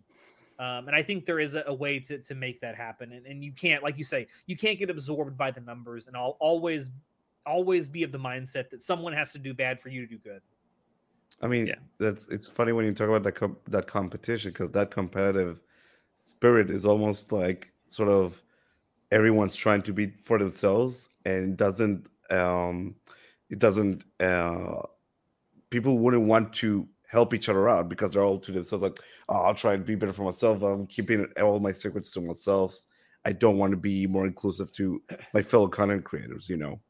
Um, and I think there is a, a way to, to make that happen. And, and you can't, like you say, you can't get absorbed by the numbers and I'll always always be of the mindset that someone has to do bad for you to do good. I mean, Yeah. that's it's funny when you talk about that com- that competition because that competitive spirit is almost like sort of everyone's trying to be for themselves and it doesn't um it doesn't uh people wouldn't want to help each other out because they're all to themselves like oh, I'll try and be better for myself. I'm keeping all my secrets to myself. I don't want to be more inclusive to my fellow content creators, you know.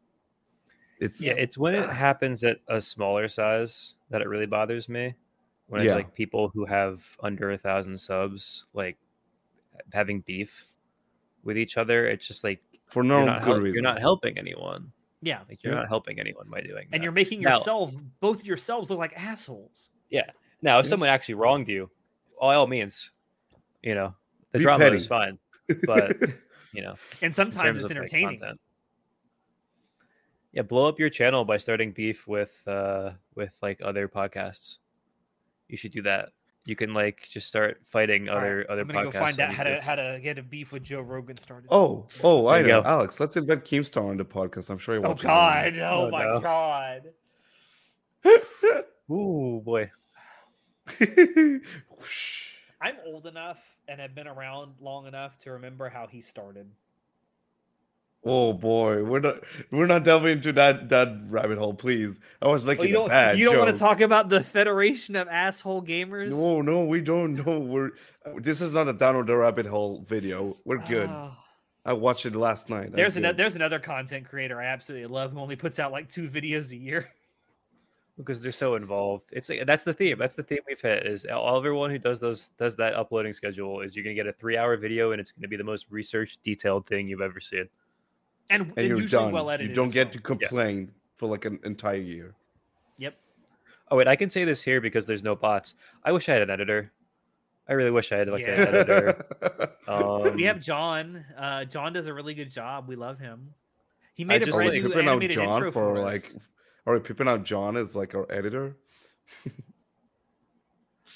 It's Yeah, it's when it happens at a smaller size that it really bothers me. When it's Yeah. like people who have under a thousand subs, like having beef with each other. It's just like for you're, no not good help- reason. you're not helping anyone. Yeah. Like you're Yeah. not helping anyone by doing that. And you're making Now- yourself both yourselves look like assholes. yeah. Now, if Yeah. someone actually wronged you, by all means, you know, the Be drama petty. is fine. but- You know, And just in sometimes it's of, like, entertaining. content. Yeah, blow up your channel by starting beef with uh with like other podcasts. You should do that. You can like just start fighting All right, other other I'm gonna podcasts. go find out how to how to get a beef with Joe Rogan started. Oh, oh, I know. go. Alex, let's invite Keemstar on the podcast. I'm sure he Oh watches. God! Oh, Oh, my no. God! Ooh boy. I'm old enough and have been around long enough to remember how he started. Oh boy, we're not we're not delving into that that rabbit hole, please. I was making Well, you don't bad you don't want to talk about the Federation of Asshole Gamers? No, no, we don't. know. we're this is not a download the rabbit hole video. We're good. Oh. I watched it last night. There's another there's another content creator I absolutely love who only puts out like two videos a year. because they're so involved. It's like, that's the theme. That's the theme we've hit. Is all everyone who does those does that uploading schedule is you're gonna get a three hour video and it's gonna be the most researched, detailed thing you've ever seen. And, and and you're usually done. well edited. you don't get well. to complain for like an entire year. Yep. Oh wait, I can say this here because there's no bots. I wish I had an editor. I really wish I had like Yeah. an editor. Um, we have John. Uh, John does a really good job. We love him. He made a just, brand like, new out animated John intro for for like, us. are we pimping out John as like our editor?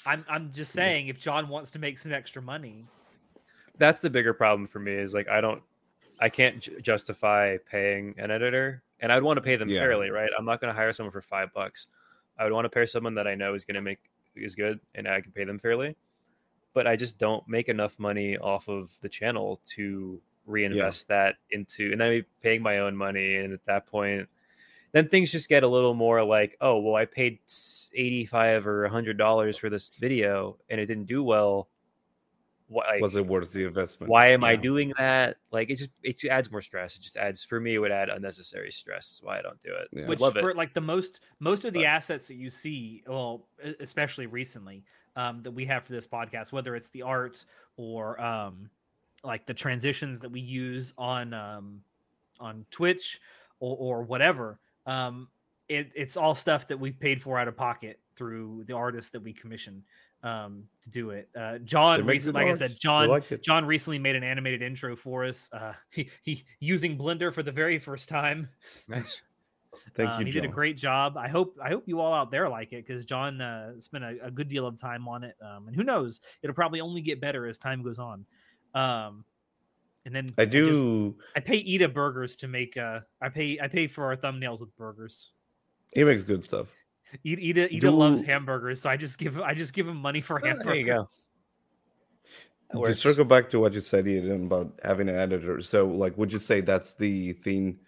I'm I'm just saying, if John wants to make some extra money, that's the bigger problem for me. Is like I don't, I can't ju- justify paying an editor, and I'd want to pay them Yeah. fairly, right? I'm not going to hire someone for five bucks. I would want to pay someone that I know is going to make is good, and I can pay them fairly. But I just don't make enough money off of the channel to reinvest that into, and then I'd be paying my own money, and at that point, then things just get a little more like, oh, well, I paid eighty-five or hundred dollars for this video, and it didn't do well. What like, Was it worth the investment? why am I doing that? Like it just it just adds more stress. It just adds for me. It would add unnecessary stress. That's why I don't do it. Yeah. which love it. for like the most most of the But- assets that you see, well, especially recently, um, that we have for this podcast, whether it's the art or um, like the transitions that we use on um, on Twitch or, or whatever, um, it, it's all stuff that we've paid for out of pocket through the artists that we commission um, to do it. Uh, John, recently, like I said, John like. John recently made an animated intro for us. Uh, he, he using Blender for the very first time. Nice. Thank Um, you, he John. did a great job. I hope I hope you all out there like it because John uh, spent a, a good deal of time on it. Um, and who knows, it'll probably only get better as time goes on. Um, and then I do. I pay Ida burgers to make. Uh, I pay I pay for our thumbnails with burgers. He makes good stuff. I- Ida Ida loves Do- hamburgers, so I just give I just give him money for hamburgers. there you go. That To circle back to what you said, Ian, about having an editor. So, like, would you say that's the thing,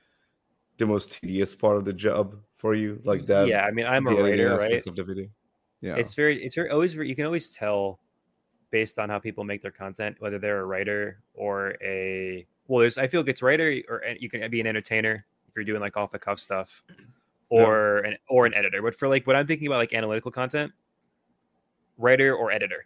the most tedious part of the job for you? Like that? yeah, I mean, I'm a the editing writer, right? Of the video. Yeah. It's very, it's very always. You can always tell based on how people make their content whether they're a writer or a. Well, there's. I feel like it's writer or you can be an entertainer if you're doing like off the cuff stuff, or an or an editor. But for like what I'm thinking about, like analytical content, writer or editor.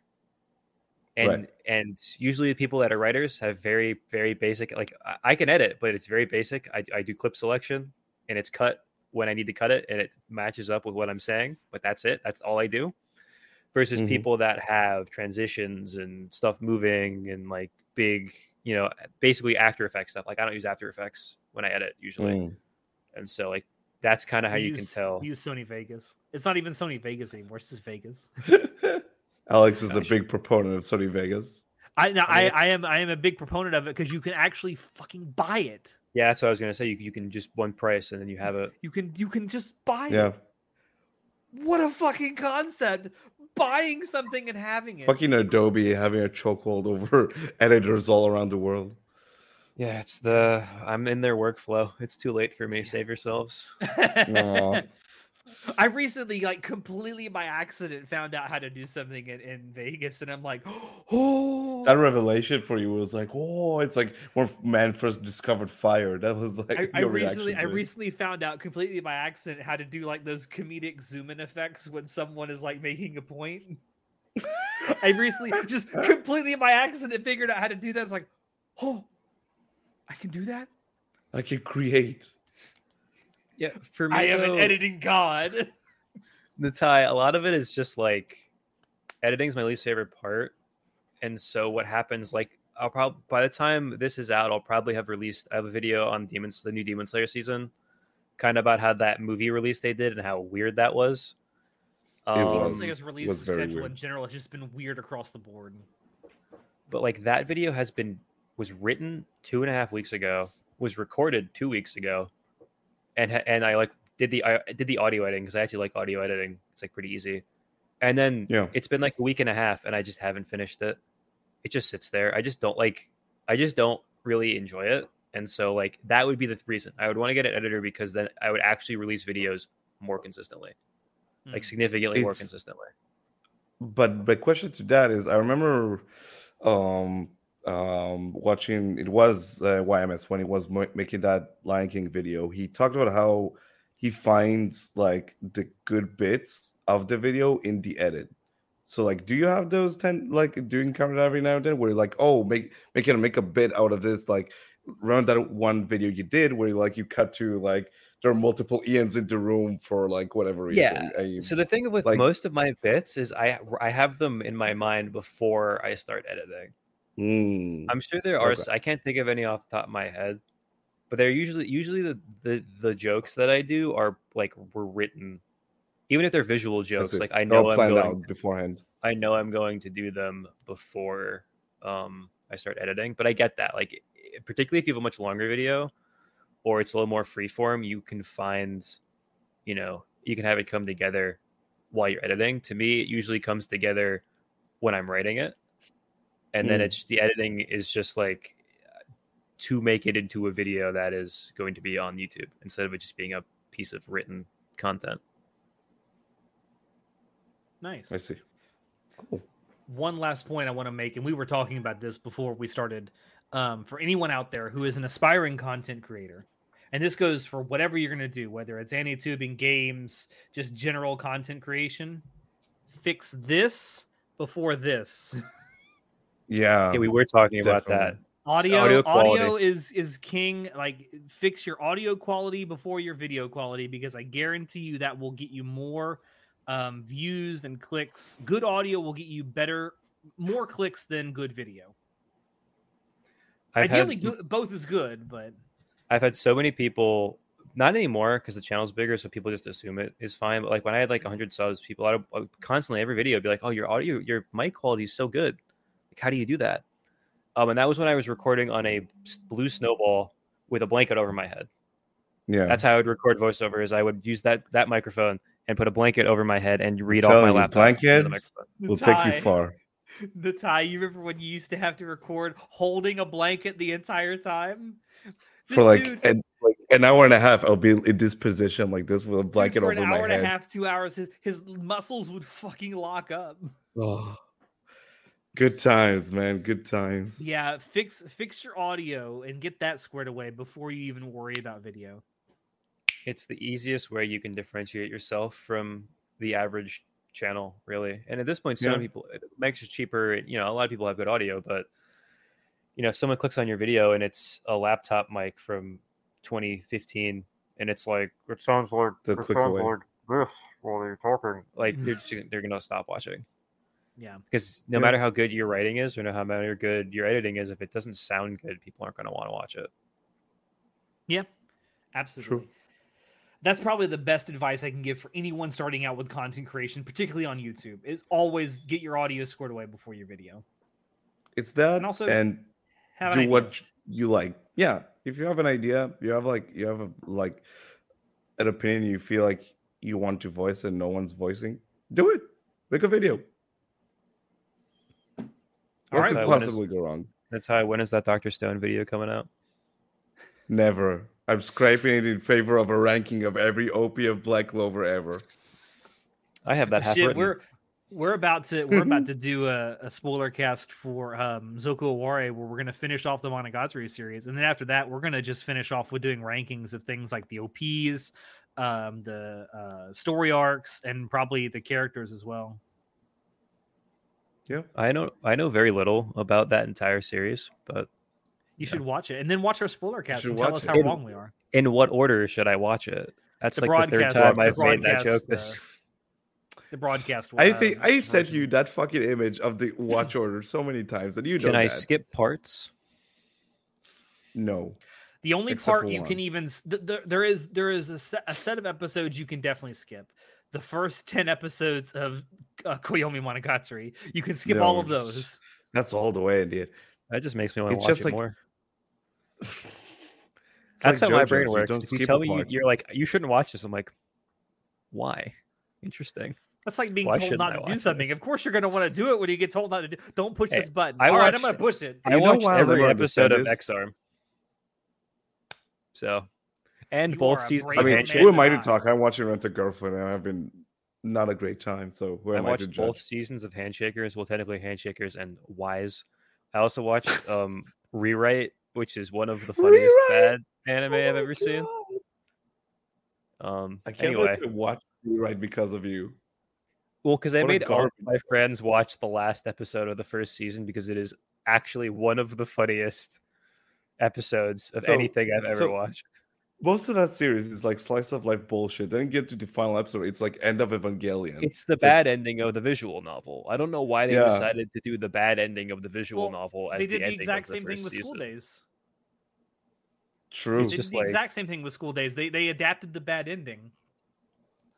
And Right. and usually the people that are writers have very very basic like I- I can edit, but it's very basic. I, I do clip selection and it's cut when I need to cut it and it matches up with what I'm saying. But that's it. That's all I do. Versus Mhm. people that have transitions and stuff moving and like big, you know, basically After Effects stuff. Like I don't use After Effects when I edit usually, Mm. and so like that's kind of how We you can tell. use Sony Vegas. It's not even Sony Vegas anymore. It's just Vegas. Alex is a big proponent of Sony Vegas. I no, I I, I am I am a big proponent of it because you can actually fucking buy it. Yeah, that's what I was gonna say. You, you can just one price and then you have it. You can you can just buy Yeah. it. What a fucking concept! Buying something and having it. Fucking Adobe having a chokehold over editors all around the world. Yeah, it's the I'm in their workflow. It's too late for me. Save yourselves. Aw. I recently, like, completely by accident, found out how to do something in, in Vegas, and I'm like, oh, That revelation for you was like, oh, it's like when man first discovered fire. That was like I, I recently, reaction I recently found out completely by accident how to do like those comedic zoom in effects when someone is like making a point. I recently just completely by accident figured out how to do that. It's like, oh, I can do that. I can create. Yeah, for me, I am an editing god. the tie. A lot of it is just like editing is my least favorite part, and so what happens? Like, I'll probably by the time this is out, I'll probably have released. I have a video on Demons, the new Demon Slayer season, kind of about how that movie release they did and how weird that was. It Um, Demon was- Slayer's release was very weird. in general has just been weird across the board. but like that video has been was written two and a half weeks ago was recorded two weeks ago and and i like did the i did the audio editing because i actually like audio editing. It's like pretty easy. And then Yeah. it's been like a week and a half and i just haven't finished it. It just sits there. I just don't like i just don't really enjoy it. And so like that would be the reason. I would want to get an editor because then I would actually release videos more consistently, like Mm. significantly more consistently. But the question to that is, I remember um um watching it was uh, YMS when he was mo- making that Lion King video. He talked about how he finds like the good bits of the video in the edit. So like, do you have those ten like do you encounter that every now and then where you're like, oh, make make it make a bit out of this? Like, remember that one video you did where you like you cut to like there are multiple Ians in the room for like whatever reason. Yeah, So the thing with like- most of my bits is I I have them in my mind before I start editing. Mm. I'm sure there are. Okay. I can't think of any off the top of my head, but they're usually usually the the the jokes that I do are like were written, even if they're visual jokes. Like I know I'm going. out beforehand. I know I'm going to do them before um I start editing, but I get that. Like particularly if you have a much longer video or it's a little more freeform, you can find, you know, you can have it come together while you're editing. To me, it usually comes together when I'm writing it. And then Mm. it's the editing is just like to make it into a video that is going to be on YouTube instead of it just being a piece of written content. Nice. I see. Cool. one last point I want to make, and we were talking about this before we started. Um, for anyone out there who is an aspiring content creator, and this goes for whatever you're going to do, whether it's AniTubing, games, just general content creation, fix this before this. Yeah. yeah, we were talking about that. audio audio audio, is is king like fix your audio quality before your video quality because i guarantee you that will get you more um, views and clicks good audio will get you better more clicks than good video I've ideally had, good, both is good but I've had so many people, not anymore because the channel's bigger, so people just assume it is fine. But like when I had like 100 subs, people I would, I would constantly every video be like, "Oh, your audio, your mic quality is so good. Like, how do you do that?" Um, and that was when I was recording on a blue snowball with a blanket over my head. Yeah. That's how I would record voiceover. Is I would use that that microphone and put a blanket over my head and read off my you, laptop. into the blankets microphone. The will take you far. the tie you remember when you used to have to record holding a blanket the entire time This For like dude- an, like an hour and a half, I'll be in this position like this with a dude, blanket for over an my hour and head. a half two hours his, his muscles would fucking lock up Oh. Good times, man. Good times. Yeah, fix fix your audio and get that squared away before you even worry about video. it's the easiest way you can differentiate yourself from the average channel really and at this point some Yeah. people it makes it cheaper you know a lot of people have good audio but you know if someone clicks on your video and it's a laptop mic from 2015 and it's like it sounds like They'll it click sounds away. like this while you're talking like they're, just, they're gonna stop watching Yeah. because no Yeah. matter how good your writing is or no matter how good your editing is if it doesn't sound good people aren't going to want to watch it Yeah. Absolutely. That's probably the best advice I can give for anyone starting out with content creation, particularly on YouTube, is always get your audio squared away before your video. It's that And also and Have an do idea. what you like. Yeah. If you have an idea, you have like you have a like an opinion you feel like you want to voice and no one's voicing, do it. Make a video. All What right, could well, when is- possibly go wrong? that's how when is that dr stone video coming out Never. I'm scraping it in favor of a ranking of every OP of Black Clover ever. i have that half Shit, written. we're we're about to we're about to do a, a spoiler cast for um Zoku Owari where we're gonna finish off the Monogatari series, and then after that we're gonna just finish off with doing rankings of things like the OPs, um, the uh, story arcs, and probably the characters as well. Yeah. I know I know very little about that entire series, but You Yeah. should watch it and then watch our spoiler cast should and tell us it. how In- wrong we are. in what order should I watch it? That's The like the third time the I've made that joke. This The broadcast. I think I sent you that fucking image of the watch order so many times that you know can I that. skip parts? No. The only except part you one. can even s- th- th- there is there is a set, a set of episodes you can definitely skip. The first ten episodes of uh, Koyomi Monogatari, you can skip all of those. That's all the way, dude. That just makes me want to It's watch just it like- more. That's like how my brain you works. don't If you tell me you, you're like you shouldn't watch this, I'm like, why? Interesting. That's like being Why told shouldn't I to do something. this? Of course, you're going to want to do it when you get told not to do. Don't push Hey, this button. I All right, I'm going to push it. I You watched every episode of EX-ARM. So, and You both seasons I mean, who am I to talk? I'm watching Rent a Girlfriend and I've been not a great time. So who I am I, to watched both judge? seasons of Handshakers. Well, technically Handshakers and W'z. I also watched um Rewrite, which is one of the funniest Rewrite! bad anime Oh I've my ever seen. Um, I can't anyway, believe I watched right because of you. well, because I made all of my friends watch the last episode of the first season because it is actually one of the funniest episodes of So- anything I've ever so- watched. Most of that series is like slice of life bullshit. Then you get to the final episode, it's like end of Evangelion. It's the It's like- bad ending of the visual novel. I don't know why they Yeah. decided to do the bad ending of the visual Well, novel as They did the ending exact of the same thing with season. School Days. True, It's just the like- exact same thing with School Days. They they adapted the bad ending.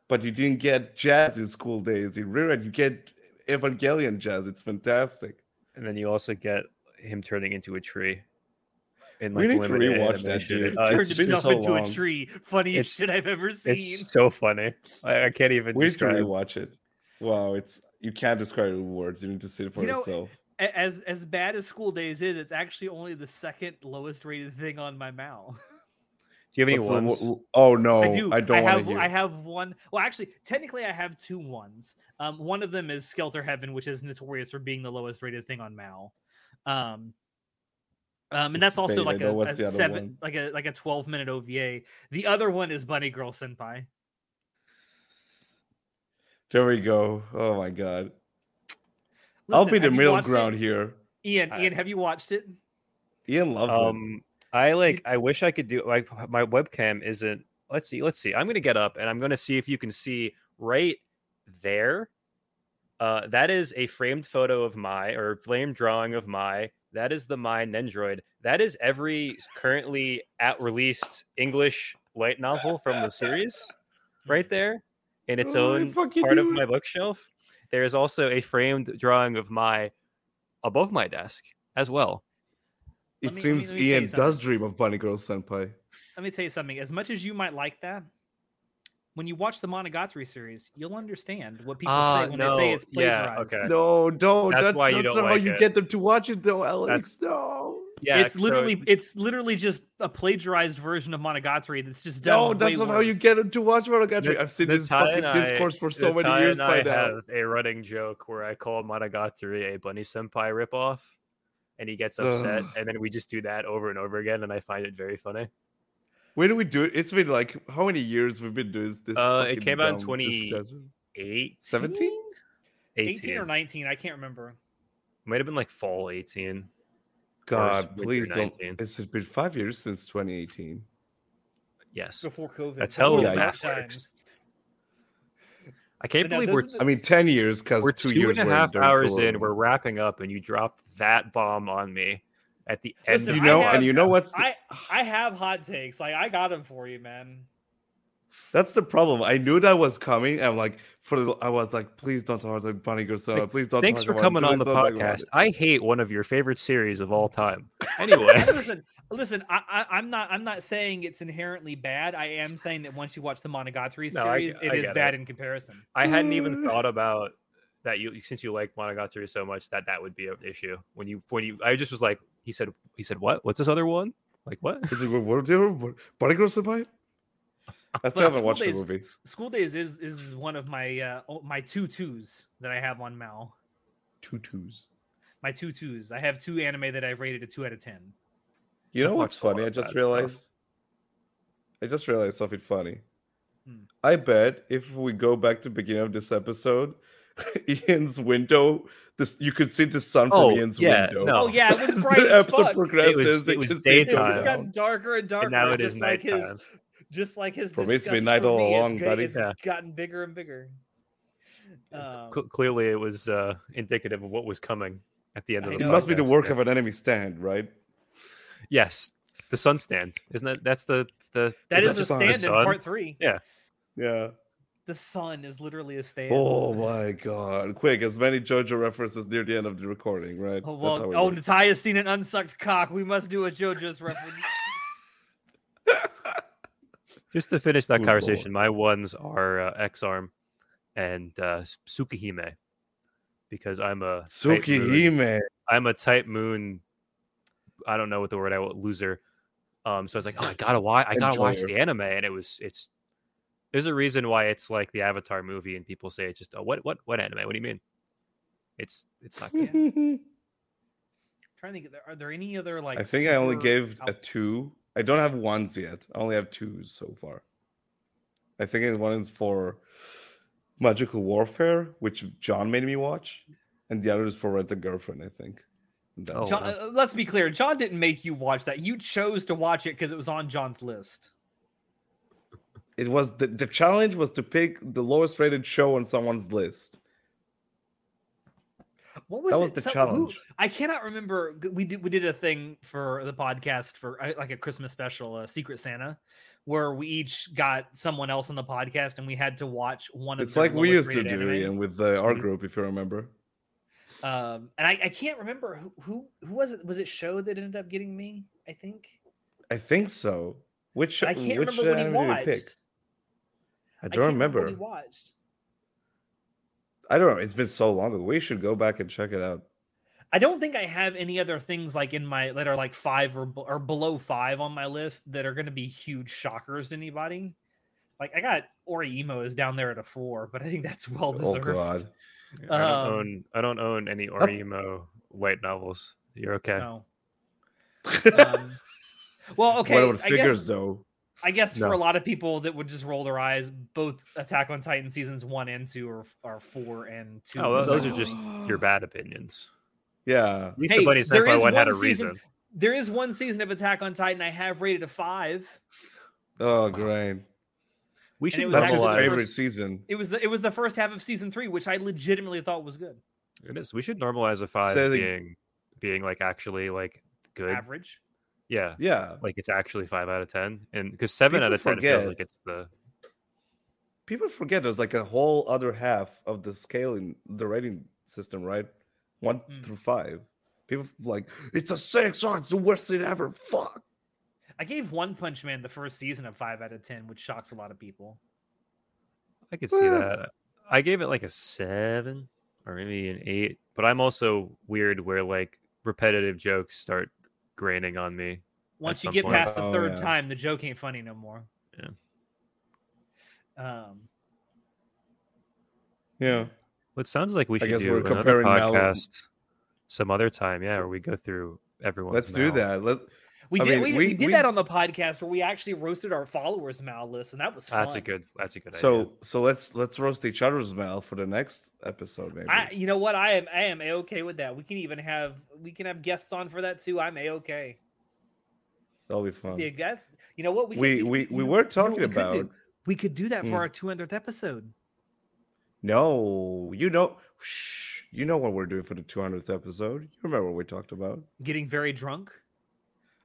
but you didn't get jazz in school days. In Rewrite, you get Evangelion jazz. It's fantastic. And then you also get him turning into a tree. In We like need to limited rewatch that, animation. dude. Uh, Turned it's, himself so into long. a tree. Funniest It's- shit I've ever seen. it's so funny. I, I can't even We need to describe. rewatch it. Wow, it's you can't describe it with words. You need to see it for You know, yourself. As as bad as School Days is, it's actually only the second lowest rated thing on my MAL. Do you have any What's ones? wo- oh no, I do. I don't I have. to hear. I have one. Well, actually, technically, I have two ones. Um, one of them is Skelter Heaven, which is notorious for being the lowest rated thing on MAL. Um, um, and It's that's also bait, like a, a seven, one. like a like a twelve minute OVA. The other one is Bunny Girl Senpai. There we go. Oh my god. I'll be the middle watched it? ground here. Ian, I- Ian, have you watched it? Ian loves it. Um, I like. I wish I could do. Like my webcam isn't. Let's see. Let's see. I'm gonna get up and I'm gonna see if you can see right there. Uh, that is a framed photo of my or framed drawing of my. That is the my Nendroid. That is every currently at released English light novel from the series, right mm. there, in its Oh, own part of knew my bookshelf. There is also a framed drawing of my above my desk as well. it let me- let me- seems let me Ian does dream of Bunny Girl Senpai. Let me tell you something. As much as you might like that, when you watch the Monogatari series, you'll understand what people Ah, say when they say no, it's yeah, plagiarized. okay. No, don't. That's that- why you that's don't not how like you it. get them to watch it, though, Alex. No. Yeah, it's so- literally it's literally just a plagiarized version of Monogatari that's just done. No, that's way not how you get them to watch Monogatari. The- I've seen this fucking I- discourse for so many years by I now. have a running joke where I call Monogatari a Bunny Senpai ripoff, and he gets upset, and then we just do that over and over again, and I find it very funny. When do we do it? It's been like how many years we've been doing this? Uh, it came out in dumb 20 discussion? Eight, 17? 18, 18 or 19, I can't remember. might have been like fall eighteen. God, please don't. 19. It's been five years since 2018. Yes, Before COVID. That's before hella the dark math works. I can't But believe we're doesn't I mean, 10 years because we're two, two years and a half hours in. Corona. We're wrapping up, and you dropped that bomb on me at the end. Listen, you know, have- and you know what's the, I I have hot takes. Like I got them for you, man. that's the problem. I knew that was coming. I'm like, for the, I was like, please don't talk about Bunny Girl Senpai. Like, Please don't. Thanks talk for coming on the don't talk about podcast. I hate one of your favorite series of all time. Anyway, listen, listen. I, I, I'm not. I'm not saying it's inherently bad. I am saying that once you watch the Monogatari No, I series, get- it I is bad it. in comparison. I hadn't even thought about that. You since you like Monogatari so much that that would be an issue when you when you. I just was like, he said, he said, what? What's this other one? Like what? Is it, what, what, what, Bunny Girl Senpai? I still haven't School watched the Days- movie. S- School Days is is one of my uh oh, my two twos that I have on MAL. Tutus. My two twos. I have two anime that I've rated a two out of ten. You know I've what's watched a lot funny? I just bad stuff. realized. I just realized something funny. Hmm. I bet if we go back to the beginning of this episode, Ian's window, this you could see the sun from Oh, Ian's yeah, window. no. Oh yeah, it was bright the episode fuck. progresses, it you was can see It's just daytime. gotten darker and darker. and now it is just is like his, nighttime. just like his. For me, it's been night all me, along, ga- buddy. It's Yeah. gotten bigger and bigger. Cl- Um, clearly, it was uh, indicative of what was coming at the end of I the. It know. must be the podcast. work of an enemy stand, right? Yes, the sun stand, isn't that? That's the the. that is is a the stand in part three. Yeah. Yeah. The sun is literally a stand. Oh my god! Quick, as many JoJo references near the end of the recording, right? Oh, That's well, oh, works. Natalia's seen an unsucked cock. We must do a JoJo's reference. Just to finish that Good conversation, my ones are uh, EX-ARM and uh, Tsukihime because I'm a Type-Moon- Tsukihime. I'm a Type-Moon. I don't know what the word I will loser. Um, so I was like, oh, I gotta watch, I gotta watch Enjoyer. the anime, and it was it's. There's a reason why it's like the Avatar movie, and people say it's just oh, what what what anime? What do you mean? It's it's not good. trying to think, are there any other like? I think I only super gave a two. I don't have ones yet. I only have twos so far. I think one is for Magical Warfare, which John made me watch, and the other is for Rent a Girlfriend. I think. And Oh, that's John, uh, let's be clear. John didn't make you watch that. You chose to watch it because it was on John's list. It was the, the challenge was to pick the lowest rated show on someone's list. What was That was it? the So- who- challenge. I cannot remember. We did we did a thing for the podcast for uh, like a Christmas special, uh, Secret Santa, where we each got someone else on the podcast and we had to watch one of. The. It's like we used to do anime. Ian, with the, our Mhm. group, if you remember. Um, and I, I can't remember who, who who was it. Was it show that ended up getting me? I think. I think so. Which I can't which remember what he watched. I I don't can't remember. what he watched. I don't know. It's been so long ago. We should go back and check it out. I don't think I have any other things like in my that are like five or or below five on my list that are going to be huge shockers to anybody. Like I got Oreimo is down there at a four, but I think that's well Oh deserved. god. I don't Um, own I don't own any Oreimo light novels. You're okay. No. Um, well, okay. what about I figures guess, though? I guess for a lot of people that would just roll their eyes, both Attack on Titan seasons one and two are, are four and two. Oh, as those are just your bad opinions. Yeah. At least Hey, the Bunny there Senpai one had a one season- reason. There is one season of Attack on Titan I have rated a five. Oh great. We And should it was That's his normalize. favorite first- season. It was the it was the first half of season three, which I legitimately thought was good. It is. We should normalize a five So the- being being like actually like good. Average. Yeah, Yeah. like it's actually five out of ten, and because seven People out of ten it feels like it's the People forget there's like a whole other half of the scaling, the rating system, right? One Mm. through five. People like it's a six. Oh, it's the worst thing ever. Fuck. I gave One Punch Man the first season of five out of ten, which shocks a lot of people. I could see Well- that. I gave it like a seven or maybe an eight, but I'm also weird where like repetitive jokes start graining on me. Once you get point. past the Oh, third yeah. time, the joke ain't funny no more. Yeah. Um, Yeah. Well, it sounds like we I should do we're another comparing MAL- podcast some other time. Yeah, where we go through everyone. Let's do that. Let we I did mean, we, we- we did we- that on the podcast where we actually roasted our followers MAL list, and that was fun. That's a good. That's a good. so idea. so let's let's roast each other's mail for the next episode, maybe. I, you know what? I am I am a okay with that. We can even have we can have guests on for that too. I'm a okay. That'll be fun. Yeah, guys. You know what? We could- we you we know- were you know talking what could do? about We could do that for Mm. our 200th episode. no, you know, shh, you know what we're doing for the 200th episode. You remember what we talked about? Getting very drunk.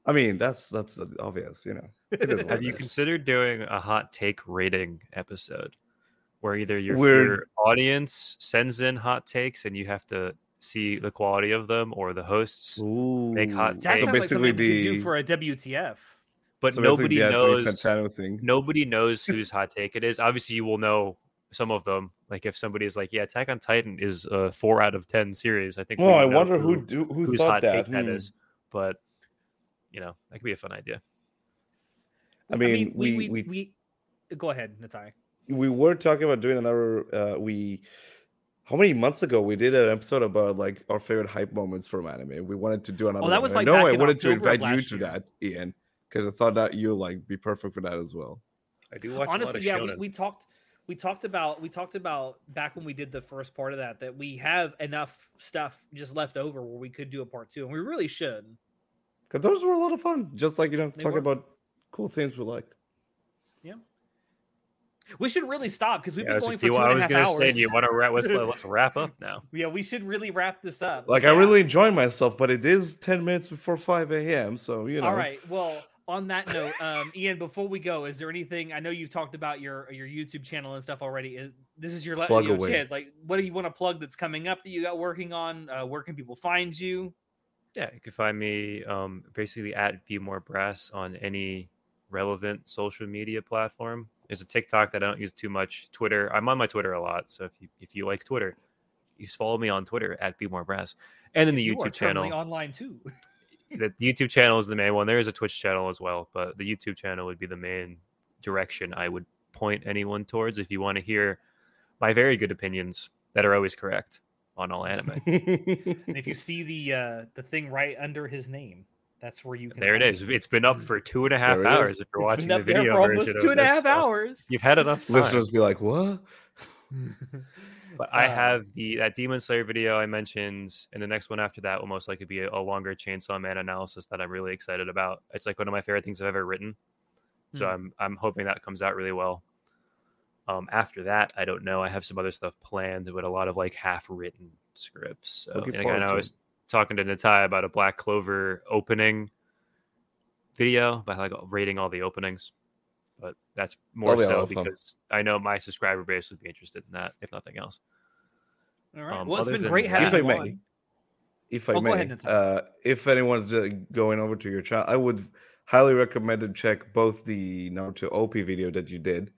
I mean, that's that's obvious, you know. It is what Have you is. considered doing a hot take rating episode where either your, your audience sends in hot takes and you have to see the quality of them, or the hosts, make hot takes? So sounds like basically, something could the do for a WTF. but so nobody knows. Fantano thing. Nobody knows whose hot take it is. Obviously, you will know some of them. Like if somebody is like, "Yeah, Attack on Titan is a four out of ten series," I think. Oh, I wonder who do, who whose thought hot that. take that Hmm. is. But you know, that could be a fun idea. I mean, we we we, we, we, go ahead, Natai. we were talking about doing another. Uh, we how many months ago we did an episode about like our favorite hype moments from anime. We wanted to do another. Oh, that was, I like, no, I wanted to October of invite you to year. that, Ian, because I thought that you'll like be perfect for that as well. I do watch Honestly, yeah, a lot we, we talked we talked about we talked about back when we did the first part of that that we have enough stuff just left over where we could do a part two, and we really should. Because those were a lot of fun. Just like you know, They talking were. about cool things we like. Yeah. We should really stop because we've Yeah, been going for do- two I and a was gonna say, you want to wrap? Let's let's wrap up now. yeah, we should really wrap this up. Like Yeah. I really enjoy myself, but it is ten minutes before five a.m. So you know. All right. Well, on that note, um, Ian, before we go, is there anything? I know you've talked about your your YouTube channel and stuff already. Is, this is your le- Plug you know, away. chance. Like, what do you want to plug that's coming up that you got working on? Uh, where can people find you? Yeah, you can find me um, basically at BmoreBrass on any relevant social media platform. There's a TikTok that I don't use too much. Twitter, I'm on my Twitter a lot. So if you if you like Twitter, you just follow me on Twitter at BmoreBrass, and then the You YouTube channel. online too. the YouTube channel is the main one. There is a Twitch channel as well, but the YouTube channel would be the main direction I would point anyone towards if you want to hear my very good opinions that are always correct on all anime. And if you see the uh, the thing right under his name, that's where you can. there it find is. It's been up for two and a half There it hours. is. If you're It's watching been the up there video for almost version two of and a this half stuff. hours. You've had enough time. Listeners be like, what? But I Uh, have the that Demon Slayer video I mentioned, and the next one after that will most likely be a, a longer Chainsaw Man analysis that I'm really excited about. It's like one of my favorite things I've ever written, so Hmm. I'm I'm hoping that comes out really well. Um, after that, I don't know. I have some other stuff planned, but a lot of like half written scripts. So, and again, I was talking to Natai about a Black Clover opening video by like rating all the openings, but that's more That'll be a lot so of fun. because I know my subscriber base would be interested in that, if nothing else. All right. Um, well, it's been than great that- having If I you may, if I Oh, may, ahead, uh, if anyone's uh, going over to your channel, I would highly recommend to check both the Naruto OP video that you did,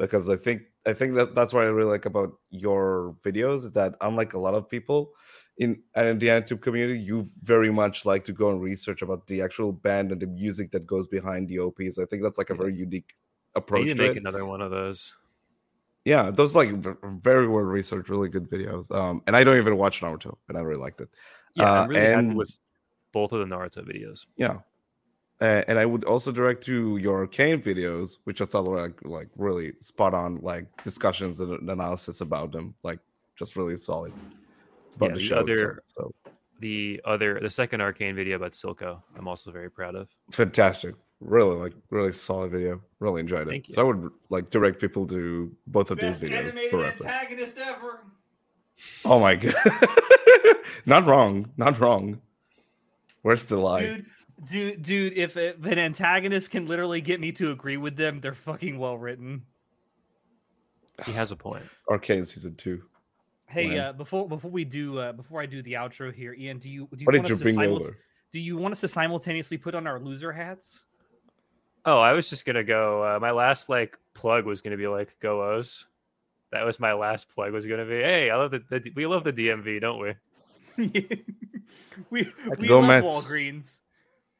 because I think I think that that's what I really like about your videos is that unlike a lot of people in and in the YouTube community, you very much like to go and research about the actual band and the music that goes behind the OPs. I think that's like a very unique approach to make it. another one of those. Yeah, those like very well researched, really good videos. Um, and I don't even watch Naruto, but I really liked it. Yeah, Uh, I'm really and- with both of the Naruto videos. Yeah. Uh, and I would also direct to your Arcane videos, which I thought were like, like really spot on, like discussions and analysis about them, like just really solid. About Yeah, the the show itself. other- So The other, the second arcane video about Silco, I'm also very proud of. fantastic, really like really solid video. Really enjoyed it. Thank you. So I would like direct people to both of these videos for reference. antagonist ever. Oh my god, not wrong, not wrong. Where's the lie? Dude, dude, dude, if, if an antagonist can literally get me to agree with them, they're fucking well written. He has a point. Arcane season two. Hey, When? uh, before before we do uh, before I do the outro here, Ian, do you do you What want did you us to bring simul- do you want us to simultaneously put on our loser hats? Oh, I was just gonna go. Uh, my last like plug was gonna be like go O's. That was my last plug. Was gonna be, hey, I love the, the we love the DMV, don't we? we we Go love Mets. Walgreens.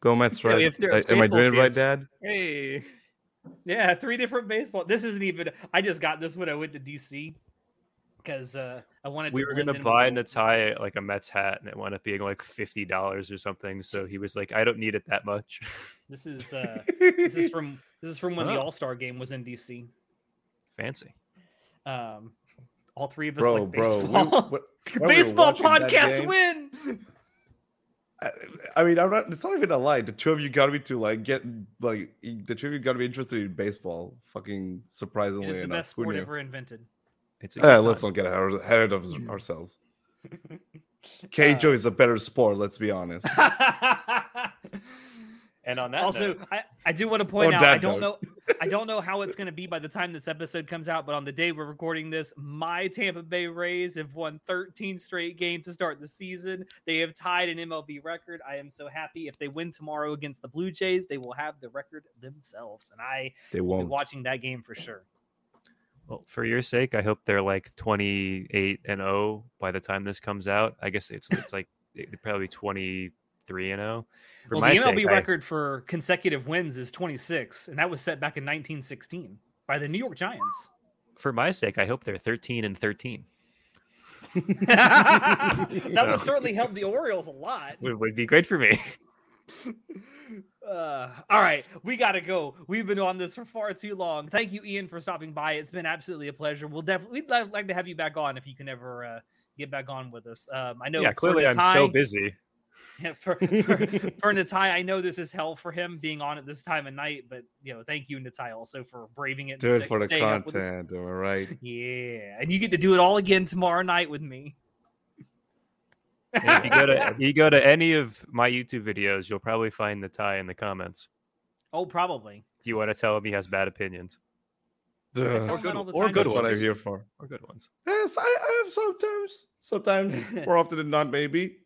Go Mets, Yeah, right? have their Uh, Am I baseball doing it right. Dad? Hey, Yeah, three different baseball. This isn't even. I just got this when I went to DC because uh, I wanted. we to were gonna buy the- Natai like a Mets hat, and it wound up being like fifty dollars or something. So he was like, I don't need it that much. This is uh, this is from this is from when the Oh. All Star game was in DC. Fancy. Um, all three of us bro, like bro. we- baseball. what- when we were baseball podcast win. I, I mean, I'm not. It's not even a lie. The two of you got me to like get like the two of you got me interested in baseball. Fucking surprisingly It is the enough. best Who sport knew? ever invented. It's a Eh, let's not get ahead ahead of ourselves. Keijo is a better sport. Let's be honest. And on that also, note, I, I do want to point out I don't note. know I don't know how it's going to be by the time this episode comes out, but on the day we're recording this, my Tampa Bay Rays have won 13 straight games to start the season. They have tied an MLB record. I am so happy. If they win tomorrow against the Blue Jays, they will have the record themselves, and I They will be won't. watching that game for sure. well, for your sake, I hope they're like twenty eight and zero by the time this comes out. I guess it's it's like it'd probably twenty three and zero. Well, my the MLB sake, I- record for consecutive wins is 26, and that was set back in 1916 by the New York Giants. for my sake, I hope they're thirteen and thirteen. that would certainly help the Orioles a lot. It would be great for me. Uh, all right, we got to go. We've been on this for far too long. Thank you, Ian, for stopping by. It's been absolutely a pleasure. We'll definitely we'd li- like to have you back on if you can ever uh, get back on with us. Um, I know. yeah, clearly I'm so busy. Yeah, for, for, for Natai, I know this is hell for him being on at this time of night, but you know, thank you, Natai, also for braving it. and Do it sta- for the staying up with us. content. Am I right? Yeah, and you get to do it all again tomorrow night with me. If you go to if you go to any of my YouTube videos, you'll probably find the tie in the comments. oh, probably. If you want to tell him he has bad opinions I tell Duh. him or good, all the or good That's what I'm ones, here for. or good ones. Yes, I, I have sometimes. Sometimes, more often than not, maybe.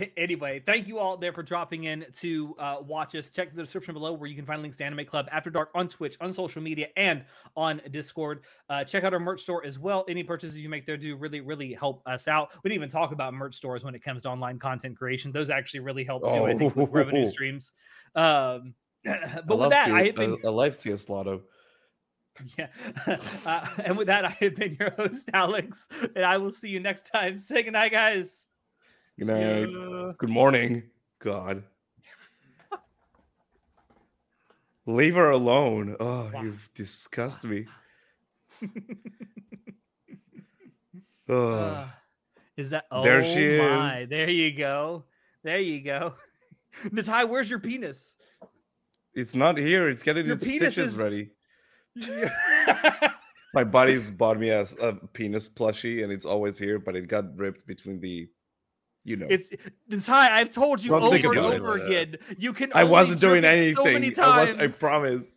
anyway, thank you all there for dropping in to uh, watch us. Check the description below where you can find links to Anime Club After Dark on Twitch, on social media, and on Discord. Uh, check out our merch store as well. Any purchases you make there do really, really help us out. We didn't even talk about merch stores when it comes to online content creation. Those actually really help too, I think, with revenue Oh. streams. Um, but with that, I have been I, I love CS Lotto. yeah. Uh, and with that, I have been your host, Alex, and I will see you next time. Say goodnight, guys. Good night. Yeah. Good morning. God. Leave her alone. Oh, Wow. you've disgusted me. Oh, Uh, is that oh There she my is. there you go there you go natai where's your penis it's not here. It's getting Your its stitches is- ready. My buddy's bought me a penis plushie, and it's always here, but it got ripped between the, you know. it's natai i've told you Don't over and about it. over again you can I wasn't doing anything. so many I was. times I promise.